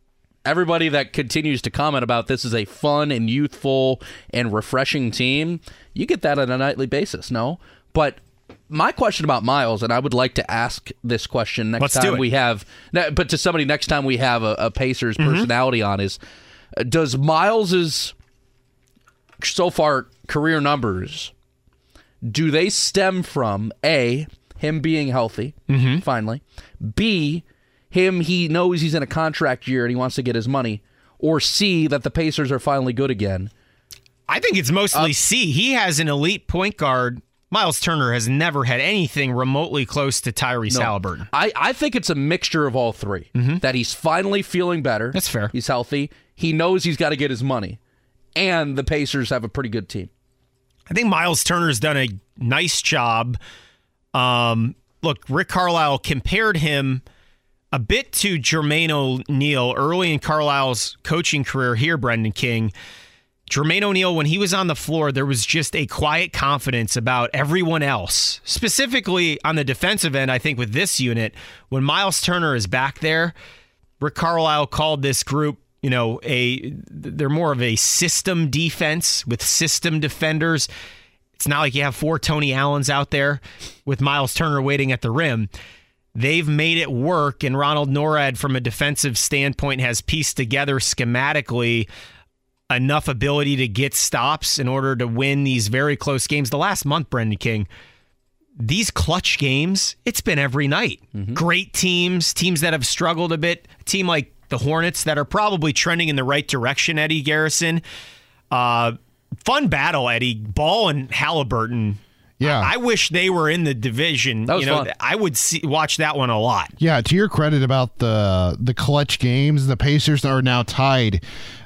everybody that continues to comment about this is a fun and youthful and refreshing team, you get that on a nightly basis, no? But my question about Myles, and I would like to ask this question next Let's time we have, but to somebody next time we have a, a Pacers Mm-hmm. personality on is, uh, does Myles's so far career numbers do they stem from a him being healthy Mm-hmm. finally, b him he knows he's in a contract year and he wants to get his money, or c that the Pacers are finally good again? I think it's mostly C. He has an elite point guard. Myles Turner has never had anything remotely close to Tyrese Halliburton. I, I think it's a mixture of all 3 That he's finally feeling better. Mm-hmm. That's fair. He's healthy. He knows he's got to get his money. And the Pacers have a pretty good team. I think Myles Turner's done a nice job. Um, look, Rick Carlisle compared him a bit to Jermaine O'Neal early in Carlisle's coaching career here, Brendan King. Jermaine O'Neal, when he was on the floor, there was just a quiet confidence about everyone else. Specifically on the defensive end, I think with this unit, when Myles Turner is back there, Rick Carlisle called this group, you know, a they're more of a system defense with system defenders. It's not like you have four Tony Allens out there with Myles Turner waiting at the rim. They've made it work, and Ronald Nored, from a defensive standpoint, has pieced together schematically enough ability to get stops in order to win these very close games. The last month, Brendan King, these clutch games, it's been every night. Mm-hmm. Great teams, teams that have struggled a bit. A team like the Hornets that are probably trending in the right direction, Eddie Garrison. Uh, fun battle, Eddie. Ball and Halliburton. Yeah. I, I wish they were in the division. That was you know, fun. I would see, watch that one a lot. Yeah, to your credit about the the clutch games, the Pacers are now tied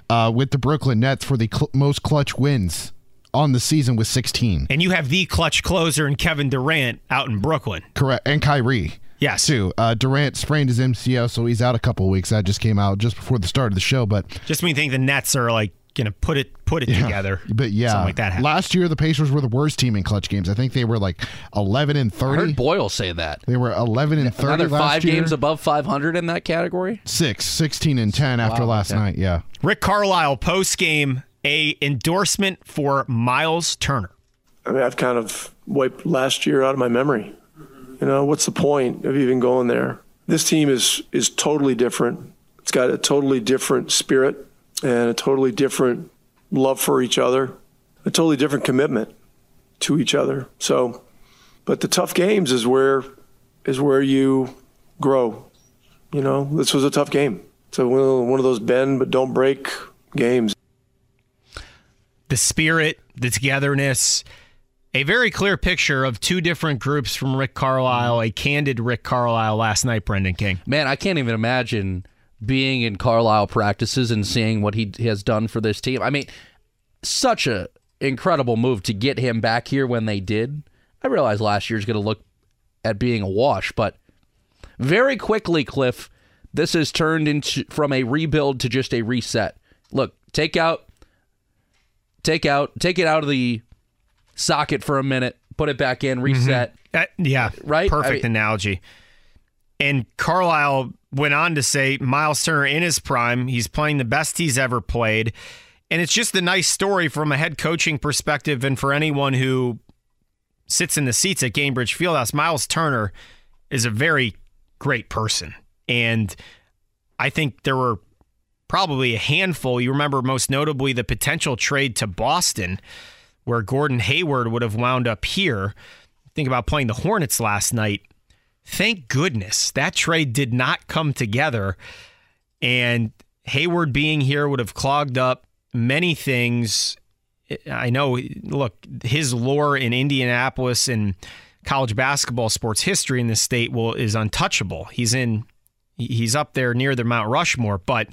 uh, with the Brooklyn Nets for the cl- most clutch wins on the season with 16. And you have the clutch closer in Kevin Durant out in Brooklyn. Correct, and Kyrie Yes. too. Uh, Durant sprained his MCL, so he's out a couple of weeks. That just came out just before the start of the show, but Just when you think the Nets are like going to put it put it together. but yeah, Something like that happened. last year the Pacers were the worst team in clutch games. I think they were like 11 and thirty. I 30. heard Boyle say that. They were 11 and 30 Another last five year. games above 500 in that category. Six, 16 and 10 after last okay. night. Yeah. Rick Carlisle post game a endorsement for Myles Turner. I mean, I've kind of wiped last year out of my memory. You know, what's the point of even going there? This team is is totally different. It's got a totally different spirit and a totally different love for each other, a totally different commitment to each other. So, but the tough games is where is where you grow. You know, this was a tough game. So one of- one of those bend but don't break games. The spirit, the togetherness, a very clear picture of two different groups from Rick Carlisle, a candid Rick Carlisle last night, Brendan King. Man, I can't even imagine being in Carlisle practices and seeing what he has done for this team. I mean, such a incredible move to get him back here when they did. I realize last year's going to look at being a wash, but very quickly, Cliff, this has turned into from a rebuild to just a reset. Look, take out, take out, take it out of the socket for a minute, put it back in, reset. Mm-hmm. Uh, yeah, right. Perfect I mean, analogy. And Carlisle went on to say Myles Turner in his prime, he's playing the best he's ever played. And it's just a nice story from a head coaching perspective and for anyone who sits in the seats at Gainbridge Fieldhouse. Myles Turner is a very great person. And I think there were probably a handful. You remember most notably the potential trade to Boston, where Gordon Hayward would have wound up here. Think about playing the Hornets last night. Thank goodness that trade did not come together. And Hayward being here would have clogged up many things. I know, look, his lore in Indianapolis and college basketball sports history in this state will is untouchable. He's in he's up there near the Mount Rushmore, but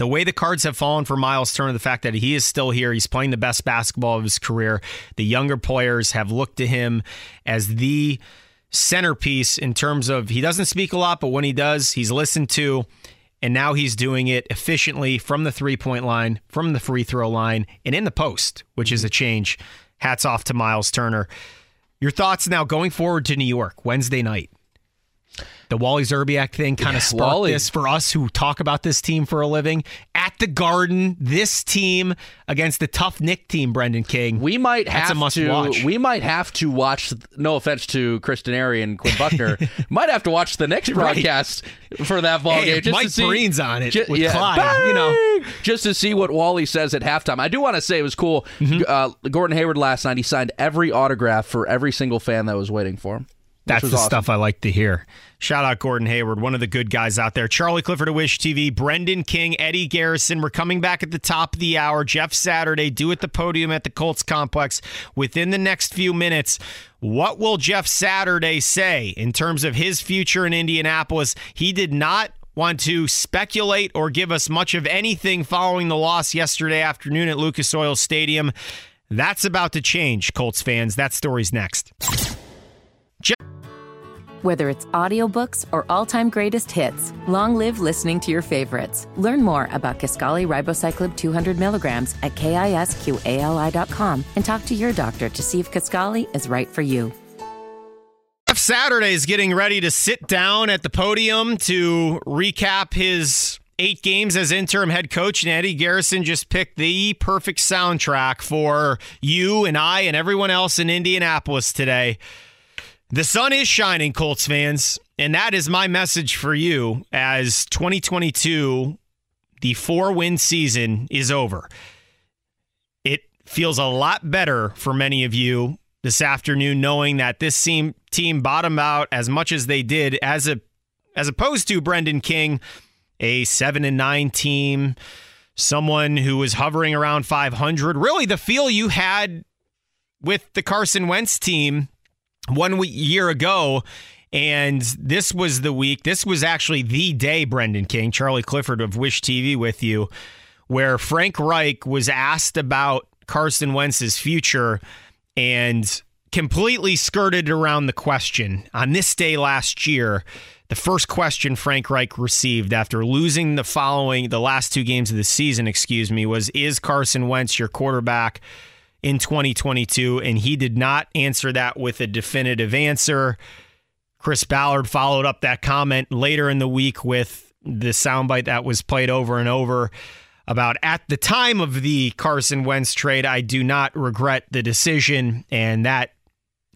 the way the cards have fallen for Myles Turner, the fact that he is still here, he's playing the best basketball of his career. The younger players have looked to him as the centerpiece in terms of he doesn't speak a lot, but when he does, he's listened to. And now he's doing it efficiently from the three point line, from the free throw line, and in the post, which is a change. Hats off to Myles Turner. Your thoughts now going forward to New York Wednesday night the Wally Szczerbiak thing kind of sparked Wally. this for us who talk about this team for a living. At the Garden, this team against the tough Knick team, Brendan King. We might have to. Watch. We might have to watch. No offense to Chris Denari and Quinn Buckner, <laughs> might have to watch the next <laughs> broadcast right. for that ball hey, game. Just Mike to see, Breen's on it just, with yeah, Clyde. Bang! You know, just to see what Wally says at halftime. I do want to say it was cool. Mm-hmm. Uh, Gordon Hayward last night. He signed every autograph for every single fan that was waiting for him. That's the awesome. stuff I like to hear. Shout out Gordon Hayward, one of the good guys out there. Charlie Clifford of Wish TV, Brendan King, Eddie Garrison. We're coming back at the top of the hour. Jeff Saturday, do at the podium at the Colts complex within the next few minutes. What will Jeff Saturday say in terms of his future in Indianapolis? He did not want to speculate or give us much of anything following the loss yesterday afternoon at Lucas Oil Stadium. That's about to change, Colts fans. That story's next. Whether it's audiobooks or all-time greatest hits, long live listening to your favorites. Learn more about Kisqali Ribociclib 200 milligrams at kisqali.com and talk to your doctor to see if Kisqali is right for you. Saturday is getting ready to sit down at the podium to recap his eight games as interim head coach, and Eddie Garrison just picked the perfect soundtrack for you and I and everyone else in Indianapolis today. The sun is shining, Colts fans, and that is my message for you as 2022, the four win season is over. It feels a lot better for many of you this afternoon knowing that this team bottomed out as much as they did as a as opposed to Brendan King, a 7 and 9 team, someone who was hovering around 500. Really the feel you had with the Carson Wentz team one week, year ago. And this was the week, this was actually the day, Brendan King, Charlie Clifford of Wish TV with you, where Frank Reich was asked about Carson Wentz's future and completely skirted around the question. On this day last year, the first question Frank Reich received after losing the following, the last two games of the season, excuse me, was Is Carson Wentz your quarterback? In 2022, and he did not answer that with a definitive answer. Chris Ballard followed up that comment later in the week with the soundbite that was played over and over about at the time of the Carson Wentz trade, I do not regret the decision, and that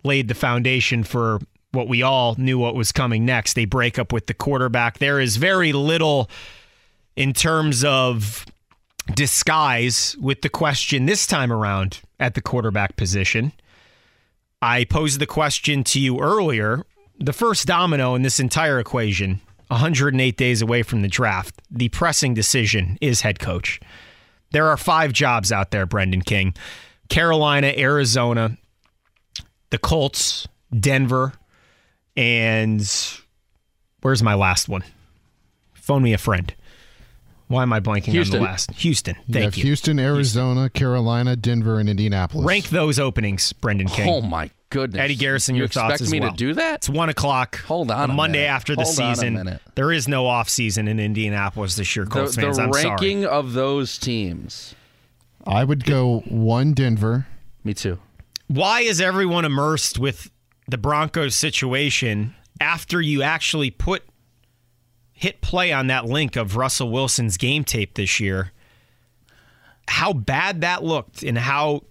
laid the foundation for what we all knew what was coming next. They break up with the quarterback. There is very little in terms of disguise with the question this time around at the quarterback position. I posed the question to you earlier. The first domino in this entire equation, 108 days away from the draft, the pressing decision is head coach. There are five jobs out there, Brendan King Carolina, Arizona, the Colts, Denver, and where's my last one? Phone me a friend. Why am I blanking Houston. on the last? Houston. Thank you. you. Houston, Arizona, Houston. Carolina, Denver, and Indianapolis. Rank those openings, Brendan King. Oh my goodness. Eddie Garrison, you your expect thoughts as me well. to do that? It's one o'clock. Hold on, a a Monday minute. after the Hold on a season. minute. There is no off season in Indianapolis this year, Colts the fans. I'm sorry. ranking of those teams. I would go one Denver. Me too. Why is everyone immersed with the Broncos situation after you actually put hit play on that link of Russell Wilson's game tape this year? How bad that looked and how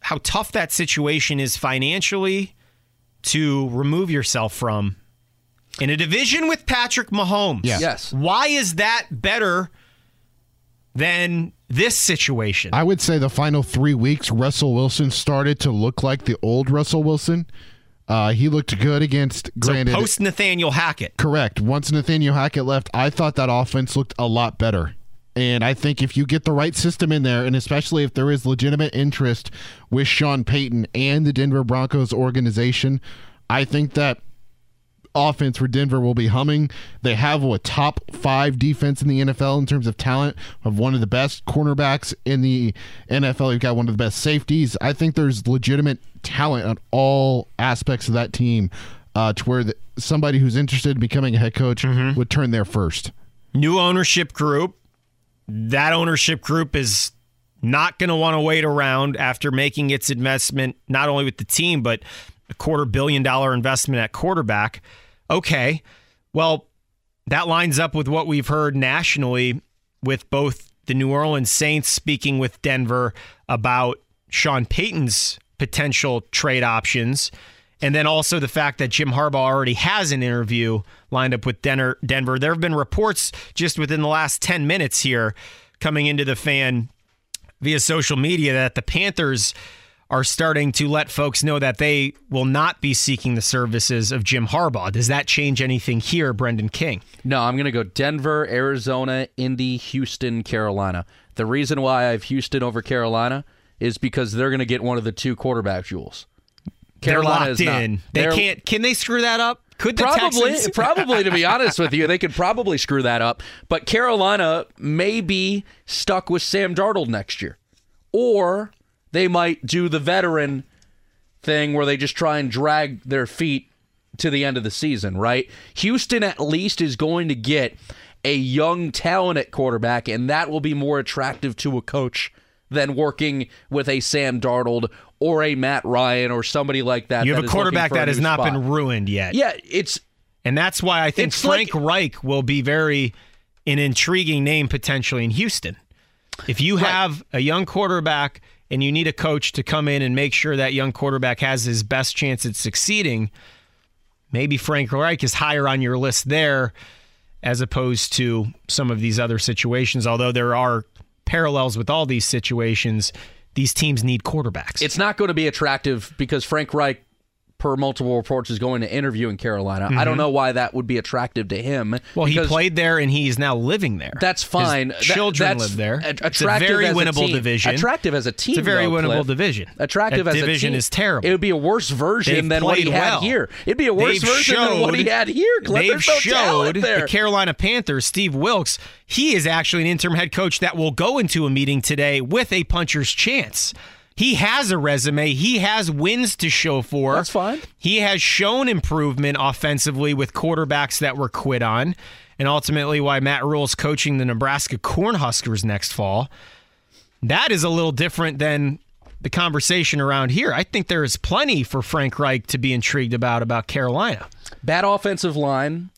how tough that situation is financially to remove yourself from in a division with Patrick Mahomes. Yeah. Yes. Why is that better than this situation? I would say the final three weeks, Russell Wilson started to look like the old Russell Wilson. Uh, he looked good against, so granted, post Nathaniel Hackett. correct. Once Nathaniel Hackett left, I thought that offense looked a lot better. And I think if you get the right system in there, and especially if there is legitimate interest with Sean Payton and the Denver Broncos organization, I think that offense for Denver will be humming. They have a top five defense in the NFL in terms of talent, of one of the best cornerbacks in the NFL. You've got one of the best safeties. I think there's legitimate talent on all aspects of that team uh, to where the, somebody who's interested in becoming a head coach would turn there first. new ownership group. That ownership group is not going to want to wait around after making its investment, not only with the team, but a quarter billion dollar investment at quarterback. Okay. Well, that lines up with what we've heard nationally with both the New Orleans Saints speaking with Denver about Sean Payton's potential trade options. And then also the fact that Jim Harbaugh already has an interview lined up with Denver. There have been reports just within the last 10 minutes here coming into the fan via social media that the Panthers are starting to let folks know that they will not be seeking the services of Jim Harbaugh. Does that change anything here, Brendan King? No, I'm going to go Denver, Arizona, Indy, Houston, Carolina. The reason why I have Houston over Carolina is because they're going to get one of the two quarterback jewels. Carolina They're locked is not. in. They They're- can't. Can they screw that up? Could probably, <laughs> probably to be honest with you, they could probably screw that up. But Carolina may be stuck with Sam Darnold next year, or they might do the veteran thing where they just try and drag their feet to the end of the season. Right? Houston at least is going to get a young talent at quarterback, and that will be more attractive to a coach than working with a Sam Darnold or a Matt Ryan or somebody like that. You that have a quarterback for a that has not spot. been ruined yet. Yeah, it's And that's why I think Frank like- Reich will be very an intriguing name potentially in Houston. If you have a young quarterback and you need a coach to come in and make sure that young quarterback has his best chance at succeeding, maybe Frank Reich is higher on your list there as opposed to some of these other situations. Although there are parallels with all these situations, these teams need quarterbacks. it's not going to be attractive because Frank Reich, per multiple reports, is going to interview in Carolina. I don't know why that would be attractive to him. Mm-hmm. well, he played there and he's now living there. That's His fine. That- children that's live there. a- it's a attractive very as a winnable team. division. Attractive as a team. It's a very though, winnable Cliff. division. Attractive That as a division is terrible. It would be a worse version They've than what he played had here. It'd be a worse They've version than what he had here. Cliff. They've There's no showed there. the Carolina Panthers, Steve Wilks, he is actually an interim head coach that will go into a meeting today with a puncher's chance. He has a resume. He has wins to show for. That's fine. He has shown improvement offensively with quarterbacks that were quit on, and ultimately why Matt Rhule's coaching the Nebraska Cornhuskers next fall. That is a little different than the conversation around here. I think there is plenty for Frank Reich to be intrigued about about Carolina. Bad offensive line.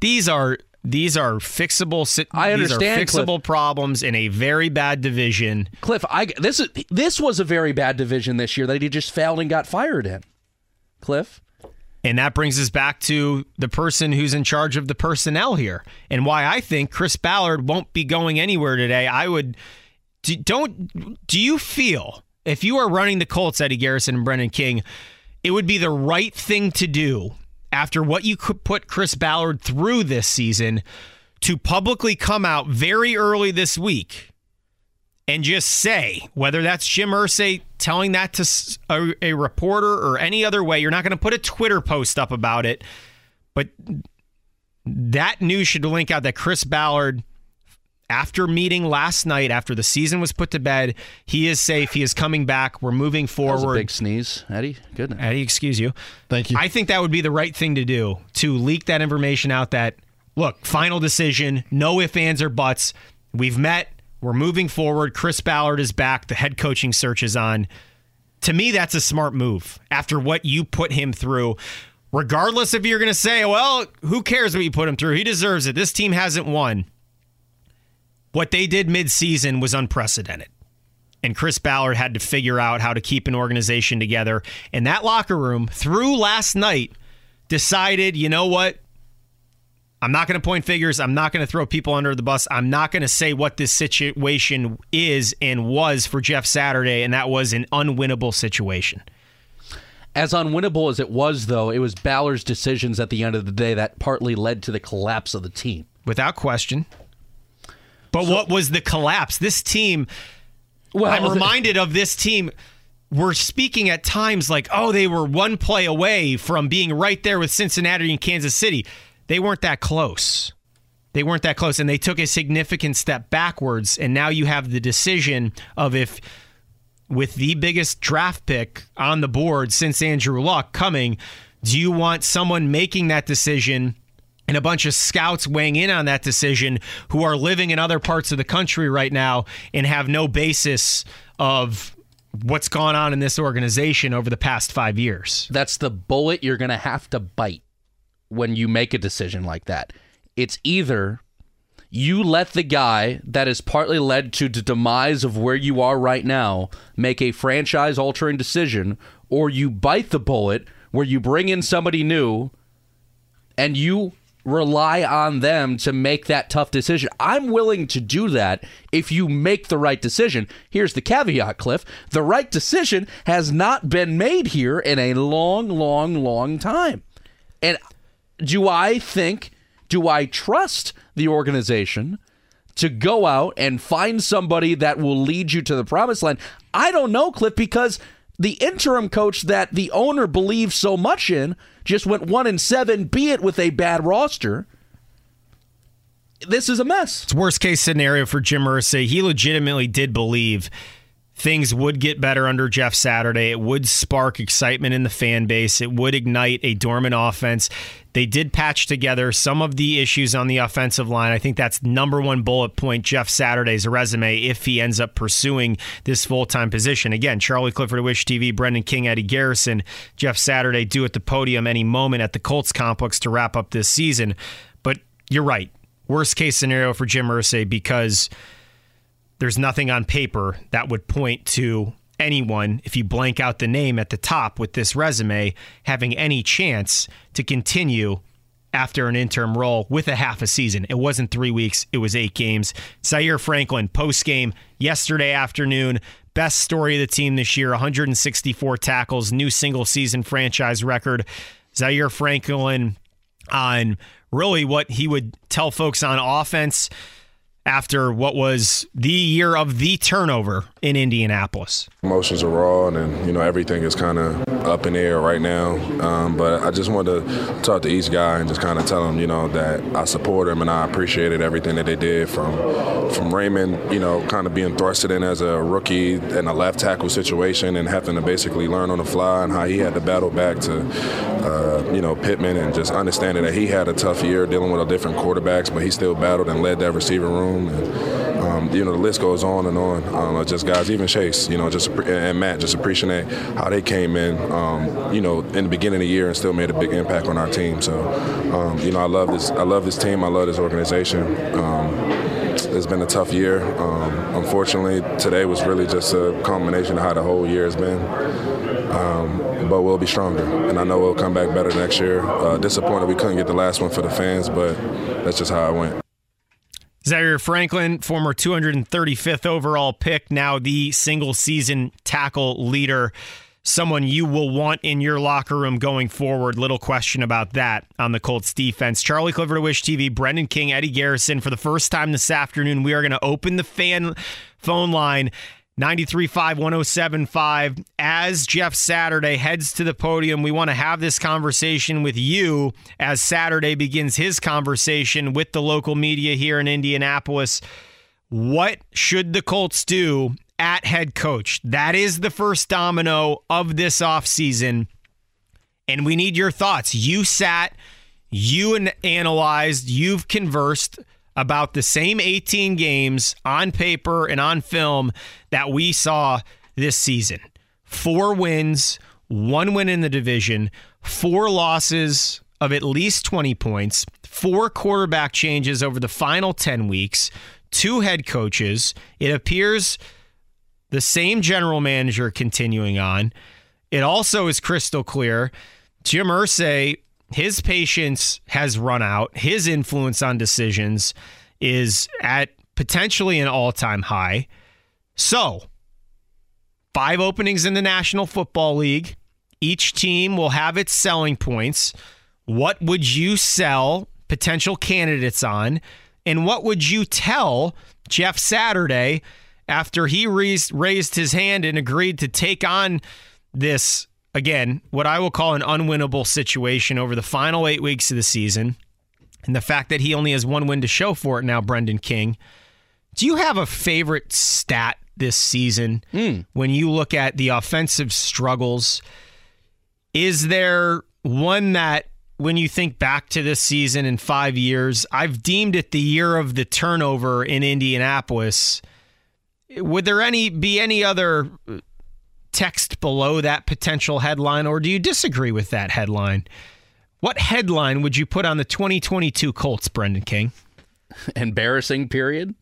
These are these are fixable. I understand, These are fixable problems in a very bad division. Cliff, I this is this was a very bad division this year that he just failed and got fired in. Cliff. And that brings us back to the person who's in charge of the personnel here and why I think Chris Ballard won't be going anywhere today. I would do, don't do you feel if you are running the Colts, Eddie Garrison and Brendan King, it would be the right thing to do after what you could put Chris Ballard through this season to publicly come out very early this week and just say whether that's Jim Irsay telling that to a reporter or any other way. You're not going to put a Twitter post up about it, but that news should link out that Chris Ballard, after meeting last night, after the season was put to bed, he is safe. He is coming back. We're moving forward. big sneeze, Eddie. Good. Eddie, excuse you. Thank you. I think that would be the right thing to do to leak that information out. That look, final decision, no ifs, ands, or buts. We've met. We're moving forward. Chris Ballard is back. The head coaching search is on. To me, that's a smart move after what you put him through. Regardless if you're going to say, well, who cares what you put him through? He deserves it. This team hasn't won. What they did midseason was unprecedented. And Chris Ballard had to figure out how to keep an organization together. And that locker room, through last night, decided, you know what? I'm not going to point figures. I'm not going to throw people under the bus. I'm not going to say what this situation is and was for Jeff Saturday. And that was an unwinnable situation. As unwinnable as it was, though, it was Ballard's decisions at the end of the day that partly led to the collapse of the team. Without question. But so, what was the collapse? This team, well, I'm reminded of this team. We're speaking at times like, oh, they were one play away from being right there with Cincinnati and Kansas City. They weren't that close. They weren't that close, and they took a significant step backwards. And now you have the decision of if, with the biggest draft pick on the board since Andrew Luck coming, do you want someone making that decision and a bunch of scouts weighing in on that decision who are living in other parts of the country right now and have no basis of what's gone on in this organization over the past five years. That's the bullet you're going to have to bite when you make a decision like that. It's either you let the guy that has partly led to the demise of where you are right now make a franchise altering decision, or you bite the bullet where you bring in somebody new and you rely on them to make that tough decision. I'm willing to do that if you make the right decision. Here's the caveat, Cliff. The right decision has not been made here in a long, long, long time. And do I think, do I trust the organization to go out and find somebody that will lead you to the promised land? I don't know, Cliff, because the interim coach that the owner believes so much in just went one and seven, be it with a bad roster. This is a mess. It's worst case scenario for Jim Irsay. He legitimately did believe things would get better under Jeff Saturday. It would spark excitement in the fan base. It would ignite a dormant offense. They did patch together some of the issues on the offensive line. I think that's number one bullet point Jeff Saturday's resume if he ends up pursuing this full time position. Again, Charlie Clifford Wish TV, Brendan King, Eddie Garrison, Jeff Saturday due at the podium any moment at the Colts complex to wrap up this season. But you're right. Worst case scenario for Jim Irsay because there's nothing on paper that would point to anyone, if you blank out the name at the top with this resume, having any chance to continue after an interim role with a half a season. It wasn't three weeks, it was eight games. Zaire Franklin, post game yesterday afternoon. Best story of the team this year 164 tackles, new single season franchise record. Zaire Franklin on really what he would tell folks on offense after what was the year of the turnover in Indianapolis. Emotions are raw, and you know everything is kind of up in the air right now. Um, but I just wanted to talk to each guy and just kind of tell them, you know, that I support them and I appreciated everything that they did from from Raimann, you know, kind of being thrusted in as a rookie in a left tackle situation and having to basically learn on the fly and how he had to battle back to, uh, you know, Pittman and just understanding that he had a tough year dealing with a different quarterbacks, but he still battled and led that receiver room. And, um, you know, the list goes on and on. Um, just guys, even Chase, you know, just and Matt, just appreciate how they came in, um, you know, in the beginning of the year and still made a big impact on our team. So, um, you know, I love this. I love this team. I love this organization. Um, it's been a tough year. Um, unfortunately, today was really just a combination of how the whole year has been. but we'll be stronger, and I know we'll come back better next year. Uh, disappointed we couldn't get the last one for the fans, but that's just how it went. Zaire Franklin, former 235th overall pick, now the single season tackle leader. Someone you will want in your locker room going forward. Little question about that on the Colts defense. Charlie Clifford of Wish TV, Brendan King, Eddie Garrison. For the first time this afternoon, we are going to open the fan phone line 93.5, 107.5. As Jeff Saturday heads to the podium, we want to have this conversation with you as Saturday begins his conversation with the local media here in Indianapolis. What should the Colts do at head coach? That is the first domino of this offseason. And we need your thoughts. You sat, you an- analyzed, you've conversed about the same 18 games on paper and on film that we saw this season. Four wins, one win in the division, four losses of at least 20 points, four quarterback changes over the final 10 weeks, two head coaches. It appears the same general manager continuing on. It also is crystal clear. Jim Irsay, his patience has run out. His influence on decisions is at potentially an all time high. So, five openings in the National Football League. Each team will have its selling points. What would you sell potential candidates on? And what would you tell Jeff Saturday after he raised, raised his hand and agreed to take on this, again, what I will call an unwinnable situation over the final eight weeks of the season? And the fact that he only has one win to show for it now, Brendan King. Do you have a favorite stat this season hmm. when you look at the offensive struggles? Is there one that, when you think back to this season in five years, I've deemed it the year of the turnover in Indianapolis? Would there any be any other text below that potential headline, or do you disagree with that headline? What headline would you put on the 2022 Colts, Brendan King? <laughs> Embarrassing period.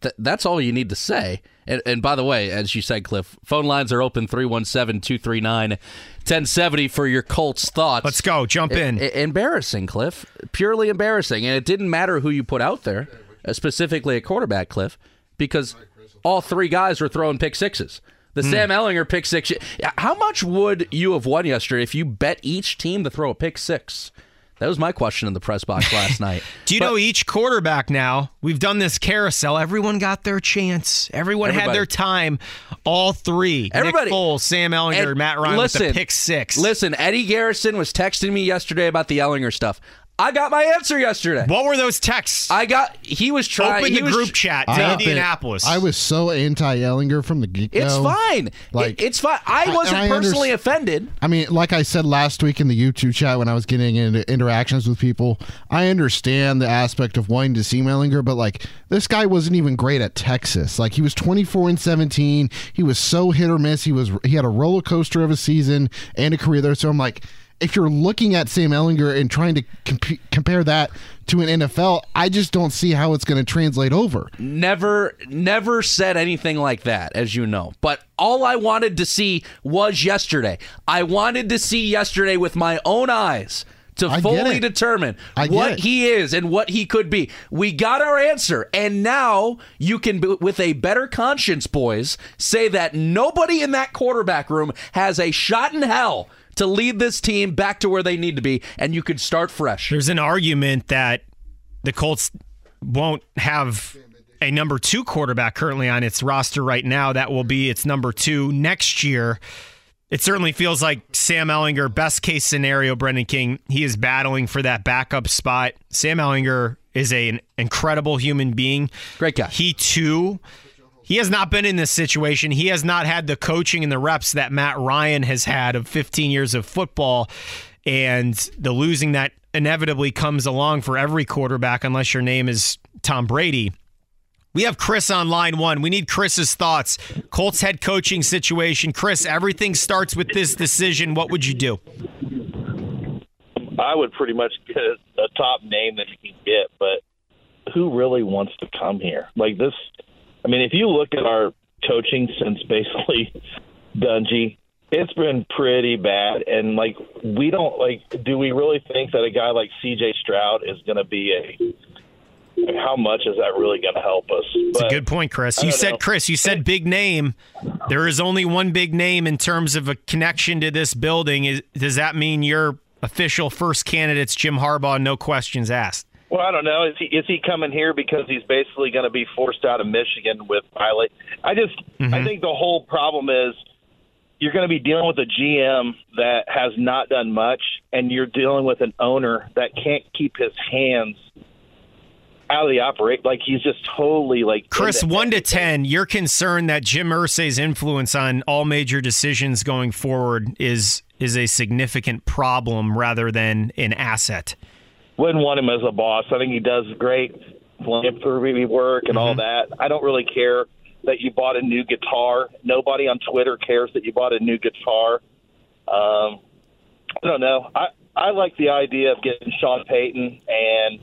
Th- that's all you need to say. And, and by the way, as you said, Cliff, phone lines are open 317 239 1070 for your Colts thoughts. Let's go. Jump in. E- embarrassing, Cliff. Purely embarrassing. And it didn't matter who you put out there, uh, specifically a quarterback, Cliff, because all three guys were throwing pick sixes. The Hmm. Sam Ehlinger pick six. How much would you have won yesterday if you bet each team to throw a pick six? That was my question in the press box <laughs> last night. Do you know each quarterback now? We've done this carousel. Everyone got their chance. Everyone had their time. All three. Everybody. Nick Foles, Sam Ehlinger, And Matt Ryan listen, with the pick six. Listen, Eddie Garrison was texting me yesterday about the Ehlinger stuff. I got my answer yesterday. What were those texts? I got. He was trying. Open the was group chat to I have Indianapolis. I was so anti Ehlinger from the get go. It's fine. Like It- it's fine. I I- wasn't and I personally underst- offended. I mean, like I said last week in the YouTube chat when I was getting into interactions with people, I understand the aspect of wanting to see Mellinger, but like this guy wasn't even great at Texas. Like he was 24 and 17. He was so hit or miss. He was he had a roller coaster of a season and a career there. So I'm like, if you're looking at Sam Ehlinger and trying to comp- compare that to an NFL, I just don't see how it's going to translate over. Never, never said anything like that, as you know. But all I wanted to see was yesterday. I wanted to see yesterday with my own eyes to I fully determine what he is and what he could be. We got our answer, and now you can, with a better conscience, boys, say that nobody in that quarterback room has a shot in hell to lead this team back to where they need to be, and you could start fresh. There's an argument that the Colts won't have a number two quarterback currently on its roster right now. That will be its number two next year. It certainly feels like Sam Ehlinger, best case scenario, Brendan King, he is battling for that backup spot. Sam Ehlinger is a- an incredible human being. Great guy. He too he has not been in this situation. He has not had the coaching and the reps that Matt Ryan has had of 15 years of football. And the losing that inevitably comes along for every quarterback, unless your name is Tom Brady. We have Chris on line one. We need Chris's thoughts. Colts head coaching situation. Chris, everything starts with this decision. What would you do? I would pretty much get a, top name that you can get, but who really wants to come here? Like this, I mean, if you look at our coaching since basically <laughs> Dungy, it's been pretty bad. And like, we don't like, do we really think that a guy like CJ Stroud is going to be a, how much is that really going to help us? It's a good point, Chris. You said, know. Chris, you said big name. There is only one big name in terms of a connection to this building. Is, does that mean your official first candidate's Jim Harbaugh, no questions asked? Well, I don't know. Is he is he coming here because he's basically going to be forced out of Michigan with Pilot? I just I mm-hmm. think the whole problem is you're going to be dealing with a GM that has not done much, and you're dealing with an owner that can't keep his hands out of the operate. Like he's just totally like Chris, one to ten, you're concerned that Jim Irsay's influence on all major decisions going forward is is a significant problem rather than an asset. Wouldn't want him as a boss. I think he does great philanthropy work and all Mm-hmm. that. I don't really care that you bought a new guitar. Nobody on Twitter cares that you bought a new guitar. Um, I don't know. I I like the idea of getting Sean Payton and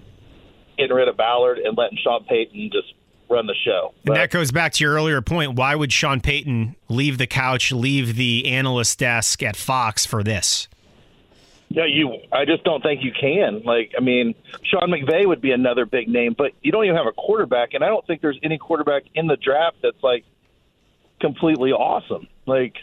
getting rid of Ballard and letting Sean Payton just run the show. And that goes back to your earlier point. Why would Sean Payton leave the couch, leave the analyst desk at Fox for this? Yeah, you. I just don't think you can. Like, I mean, Sean McVay would be another big name, but you don't even have a quarterback, and I don't think there's any quarterback in the draft that's like completely awesome. Like,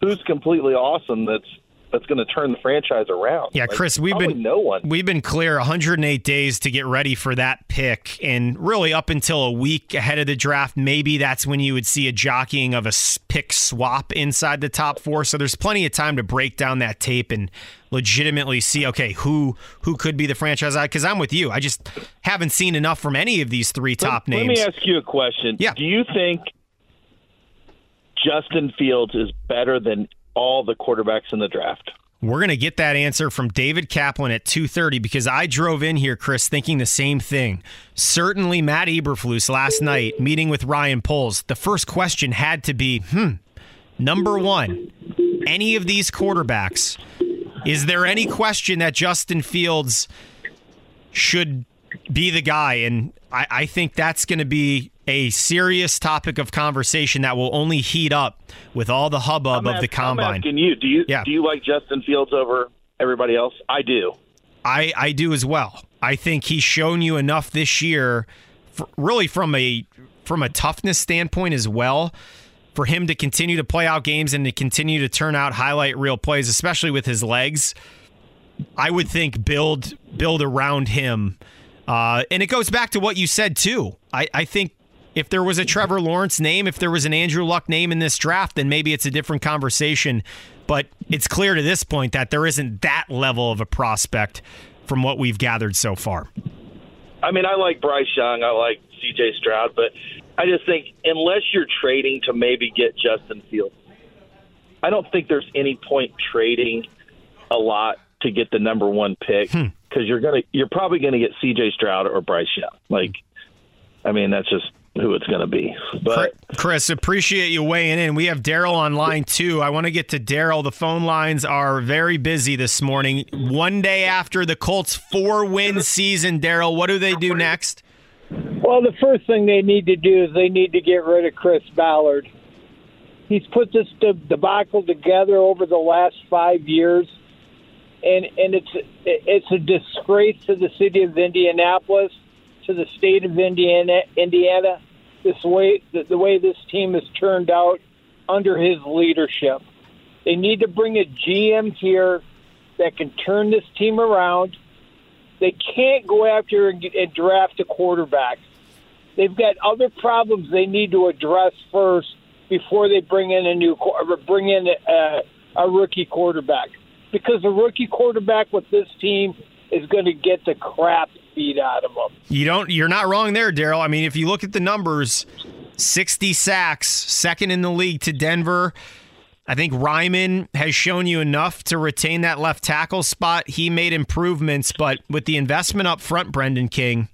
who's completely awesome that's that's going to turn the franchise around? Yeah, Like, Chris, we've been no one. We've been clear 108 days to get ready for that pick, and really up until a week ahead of the draft, maybe that's when you would see a jockeying of a pick swap inside the top four. So there's plenty of time to break down that tape and legitimately see, okay, who who could be the franchise? Because I'm with you, I just haven't seen enough from any of these three top let, names. Let me ask you a question. Yeah. Do you think Justin Fields is better than all the quarterbacks in the draft? We're going to get that answer from David Kaplan at 2:30 because I drove in here Chris thinking the same thing. Certainly Matt Eberflus last night meeting with Ryan Poles, the first question had to be, "Hmm, number 1, any of these quarterbacks, is there any question that Justin Fields should be the guy?" And I, I think that's going to be a serious topic of conversation that will only heat up with all the hubbub of the combine. I'm asking you. Do you Yeah. do you like Justin Fields over everybody else? I do. I, I do as well. I think he's shown you enough this year, for, really from a from a toughness standpoint as well, for him to continue to play out games and to continue to turn out highlight reel plays, especially with his legs. I would think build build around him, uh, and it goes back to what you said too. I, I think if there was a Trevor Lawrence name, if there was an Andrew Luck name in this draft, then maybe it's a different conversation. But it's clear to this point that there isn't that level of a prospect from what we've gathered so far. I mean, I like Bryce Young. I like C.J. Stroud, but I just think unless you're trading to maybe get Justin Fields, I don't think there's any point trading a lot to get the number one pick hmm. because you're gonna you're probably gonna get C.J. Stroud or Bryce Young. Like, I mean, that's just who it's gonna be. But Chris, appreciate you weighing in. We have Daryl on line two. I want to get to Daryl. The phone lines are very busy this morning. One day after the Colts' four win season, Daryl, what do they do next? Well, the first thing they need to do is they need to get rid of Chris Ballard. He's put this de- debacle together over the last five years, and and it's it's a disgrace to the city of Indianapolis, to the state of Indiana. Indiana, this way the, the way this team has turned out under his leadership. They need to bring a GM here that can turn this team around. They can't go after and, and draft a quarterback. They've got other problems they need to address first before they bring in a new bring in a, a rookie quarterback. Because the rookie quarterback with this team is going to get the crap beat out of them. You don't. You're not wrong there, Daryl. I mean, if you look at the numbers, 60 sacks, second in the league to Denver. I think Raimann has shown you enough to retain that left tackle spot. He made improvements, but with the investment up front, Brendan King,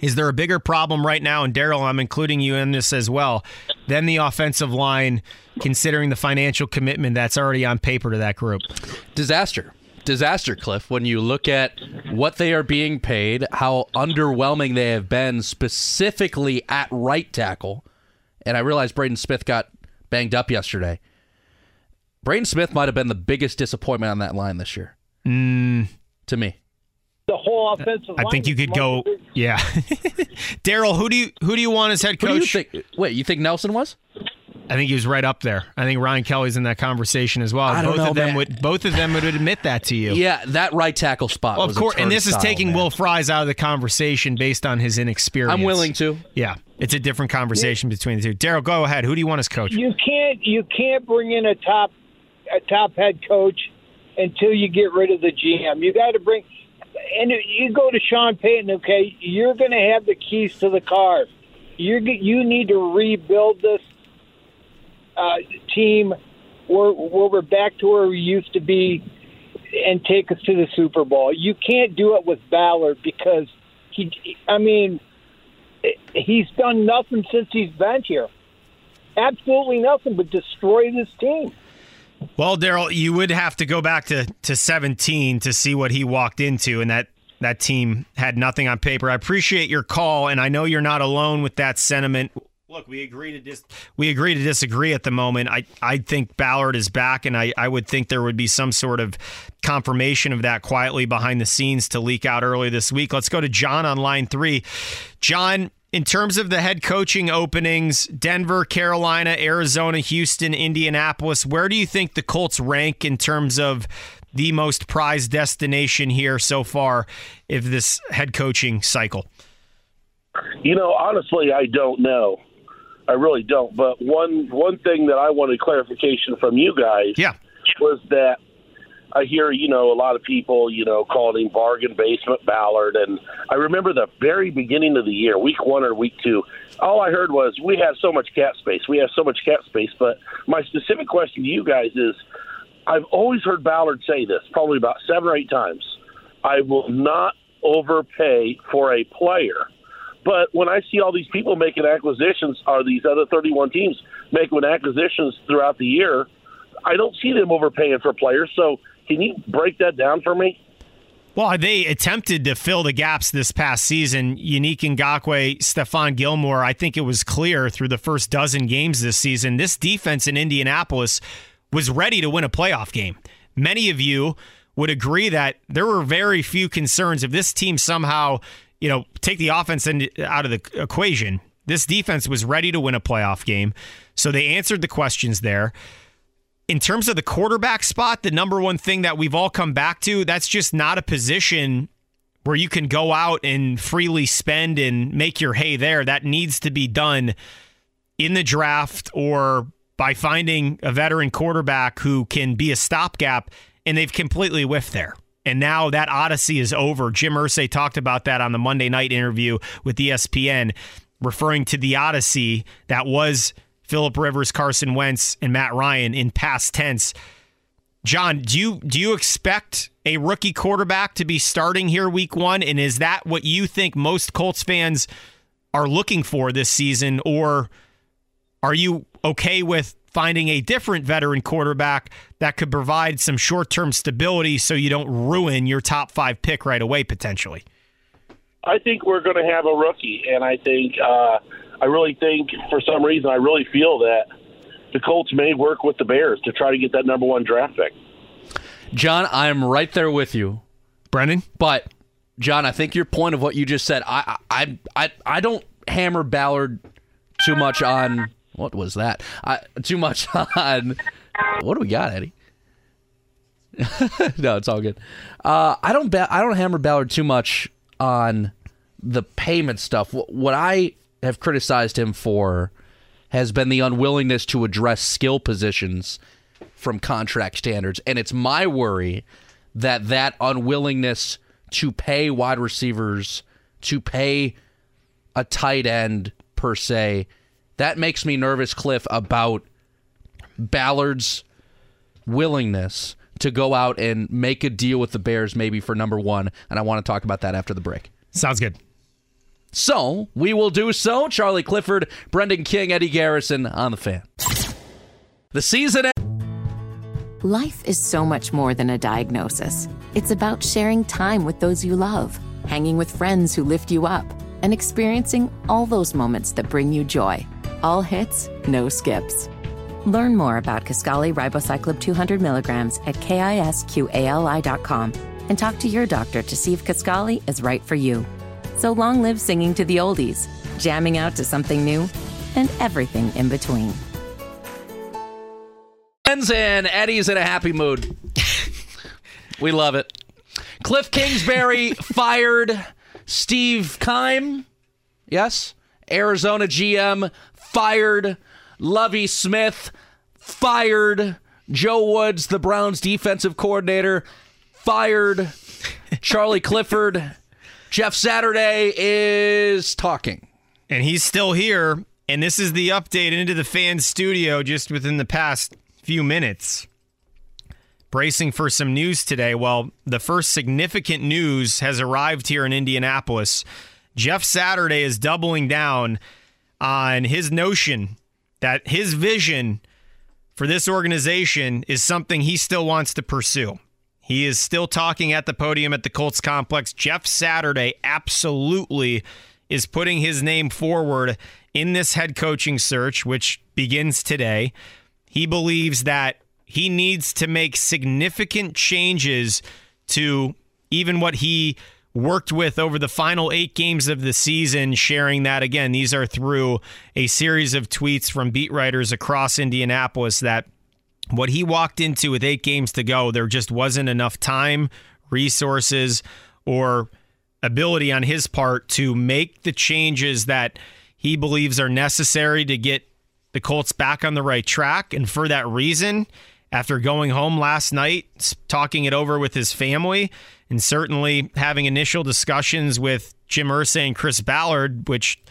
is there a bigger problem right now? And Daryl, I'm including you in this as well, than the offensive line, considering the financial commitment that's already on paper to that group. Disaster. Disaster, Cliff. When you look at what they are being paid, how underwhelming they have been, specifically at right tackle. And I realized Braden Smith got banged up yesterday. Braden Smith might have been the biggest disappointment on that line this year. Mm, to me. The whole offensive I line think you could go. much- <laughs> Yeah, Daryl, who do you who do you want as head Who do you coach? think? Wait, you think Nelson was? I think he was right up there. I think Ryan Kelly's in that conversation as well. I don't both know, of them man. would both of them would admit that to you. Yeah, that right tackle spot. Well, of was a course, and this is taking man. Will Fries out of the conversation based on his inexperience. I'm willing to. Yeah, it's a different conversation between the two. Daryl, go ahead. Who do you want as coach? You can't you can't bring in a top a top head coach until you get rid of the GM. You got to bring and you go to Sean Payton. Okay, you're going to have the keys to the car. You you need to rebuild this uh, team where, where we're back to where we used to be and take us to the Super Bowl. You can't do it with Ballard because he. I mean, he's done nothing since he's been here. Absolutely nothing but destroy this team. Well, Daryl, you would have to go back to, to 17 to see what he walked into, and that that team had nothing on paper. I appreciate your call, and I know you're not alone with that sentiment. Look, we agree to dis- we agree to disagree at the moment. I, I think Ballard is back, and I, I would think there would be some sort of confirmation of that quietly behind the scenes to leak out early this week. Let's go to John on line three. John, in terms of the head coaching openings, Denver, Carolina, Arizona, Houston, Indianapolis, where do you think the Colts rank in terms of the most prized destination here so far if this head coaching cycle? You know, honestly, I don't know. I really don't. But one one thing that I wanted clarification from you guys yeah. was that I hear, you know, a lot of people, you know, calling him bargain basement Ballard. And I remember the very beginning of the year, week one or week two, all I heard was, we have so much cap space. We have so much cap space. But my specific question to you guys is I've always heard Ballard say this, probably about seven or eight times. I will not overpay for a player. But when I see all these people making acquisitions, are these other 31 teams making acquisitions throughout the year? I don't see them overpaying for players. So can you break that down for me? Well, they attempted to fill the gaps this past season. Yannick Ngakoue, Stephon Gilmore, I think it was clear through the first dozen games this season, this defense in Indianapolis was ready to win a playoff game. Many of you would agree that there were very few concerns if this team somehow, you know, take the offense out of the equation. This defense was ready to win a playoff game. So they answered the questions there in terms of the quarterback spot, the number one thing that we've all come back to, that's just not a position where you can go out and freely spend and make your hay there. That needs to be done in the draft or by finding a veteran quarterback who can be a stopgap, and they've completely whiffed there. And now that odyssey is over. Jim Irsay talked about that on the Monday night interview with ESPN, referring to the odyssey that was Philip Rivers, Carson Wentz, and Matt Ryan in past tense. John, do you do you expect a rookie quarterback to be starting here week one? And is that what you think most Colts fans are looking for this season? Or are you okay with finding a different veteran quarterback that could provide some short term stability so you don't ruin your top five pick right away potentially? I think we're going to have a rookie, and I think uh, I really think, for some reason, I really feel that the Colts may work with the Bears to try to get that number one draft pick. John, I'm right there with you, Brendan. But John, I think your point of what you just said, I I I I don't hammer Ballard too much on what was that? I, too much <laughs> on what do we got, Eddie? <laughs> no, it's all good. Uh, I don't ba- I don't hammer Ballard too much on the payment stuff. What, what I have criticized him for has been the unwillingness to address skill positions from contract standards. And it's my worry that that unwillingness to pay wide receivers, to pay a tight end per se, that makes me nervous, Cliff, about Ballard's willingness to go out and make a deal with the Bears maybe for number one. And I want to talk about that after the break. Sounds good. So we will do so. Charlie Clifford, Brendan King, Eddie Garrison on the fan. The season. Life is so much more than a diagnosis. It's about sharing time with those you love, hanging with friends who lift you up, and experiencing all those moments that bring you joy. All hits, no skips. Learn more about Kisqali Ribociclib 200 milligrams at kisqali.com and talk to your doctor to see if Kisqali is right for you. So long live singing to the oldies, jamming out to something new, and everything in between. And Eddie's in a happy mood. we love it. Cliff Kingsbury <laughs> fired Steve Keim. Yes. Arizona GM fired. Lovie Smith fired. Joe Woods, the Browns defensive coordinator, fired. Charlie Clifford. Jeff Saturday is talking. And he's still here. And this is the update into the fan studio just within the past few minutes. Bracing for some news today. Well, the first significant news has arrived here in Indianapolis. Jeff Saturday is doubling down on his notion that his vision for this organization is something he still wants to pursue. He is still talking at the podium at the Colts complex. Jeff Saturday absolutely is putting his name forward in this head coaching search, which begins today. He believes that he needs to make significant changes to even what he worked with over the final eight games of the season, sharing that again. These are through a series of tweets from beat writers across Indianapolis that what he walked into with eight games to go, there just wasn't enough time, resources, or ability on his part to make the changes that he believes are necessary to get the Colts back on the right track. And for that reason, after going home last night, talking it over with his family, and certainly having initial discussions with Jim Irsay and Chris Ballard, which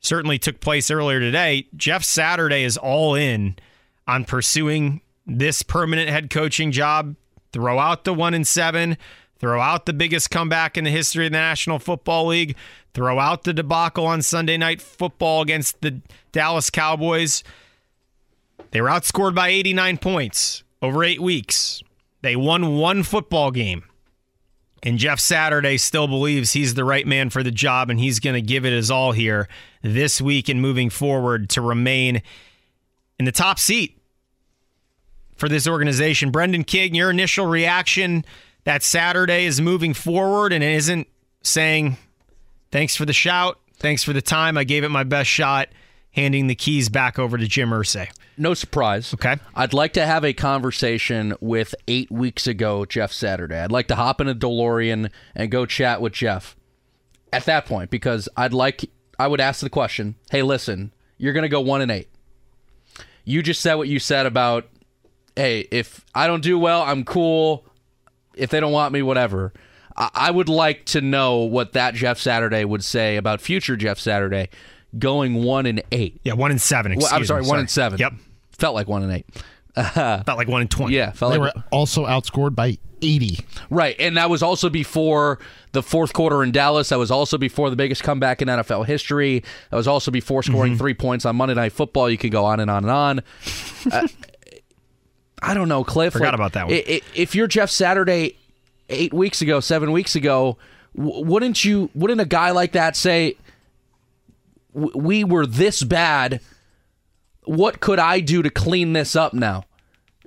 certainly took place earlier today, Jeff Saturday is all in on pursuing this permanent head coaching job. Throw out the one and seven, throw out the biggest comeback in the history of the National Football League, throw out the debacle on Sunday night football against the Dallas Cowboys. They were outscored by 89 points over eight weeks. They won one football game. And Jeff Saturday still believes he's the right man for the job and he's going to give it his all here this week and moving forward to remain in the top seat for this organization. Brendan King, your initial reaction that Saturday is moving forward and isn't saying, thanks for the shout, thanks for the time, I gave it my best shot, handing the keys back over to Jim Irsay no surprise. Okay. I'd like to have a conversation with eight weeks ago Jeff Saturday. I'd like to hop in a DeLorean and go chat with Jeff at that point because I'd like I would ask the question, hey, listen, you're gonna go one and eight. You just said what you said about, hey, if I don't do well, I'm cool. If they don't want me, whatever. I would like to know what that Jeff Saturday would say about future Jeff Saturday going one and eight. Yeah, one and seven. Well, I'm sorry, me, one sorry. and seven. Yep. Felt like one and eight. Uh, <laughs> felt like one and twenty. Yeah, felt like they like were also outscored by 80. Right, and that was also before the fourth quarter in Dallas. That was also before the biggest comeback in NFL history. That was also before scoring Mm-hmm. three points on Monday Night Football. You could go on and on and on. uh, <laughs> I don't know, Cliff. Forgot like, about that one. If you're Jeff Saturday, eight weeks ago, seven weeks ago, wouldn't you? Wouldn't a guy like that say, "We were this bad"? What could I do to clean this up now?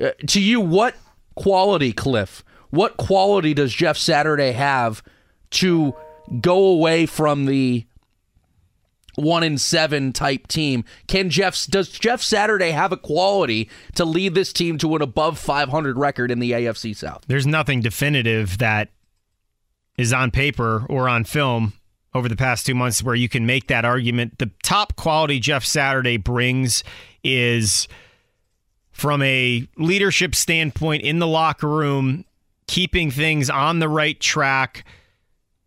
Uh, to you, what quality, Cliff? What quality does Jeff Saturday have to go away from the one in seven type team? Can Jeff does Jeff Saturday have a quality to lead this team to an above 500 record in the AFC South? There's nothing definitive that is on paper or on film over the past two months where you can make that argument. The top quality Jeff Saturday brings is from a leadership standpoint in the locker room, keeping things on the right track.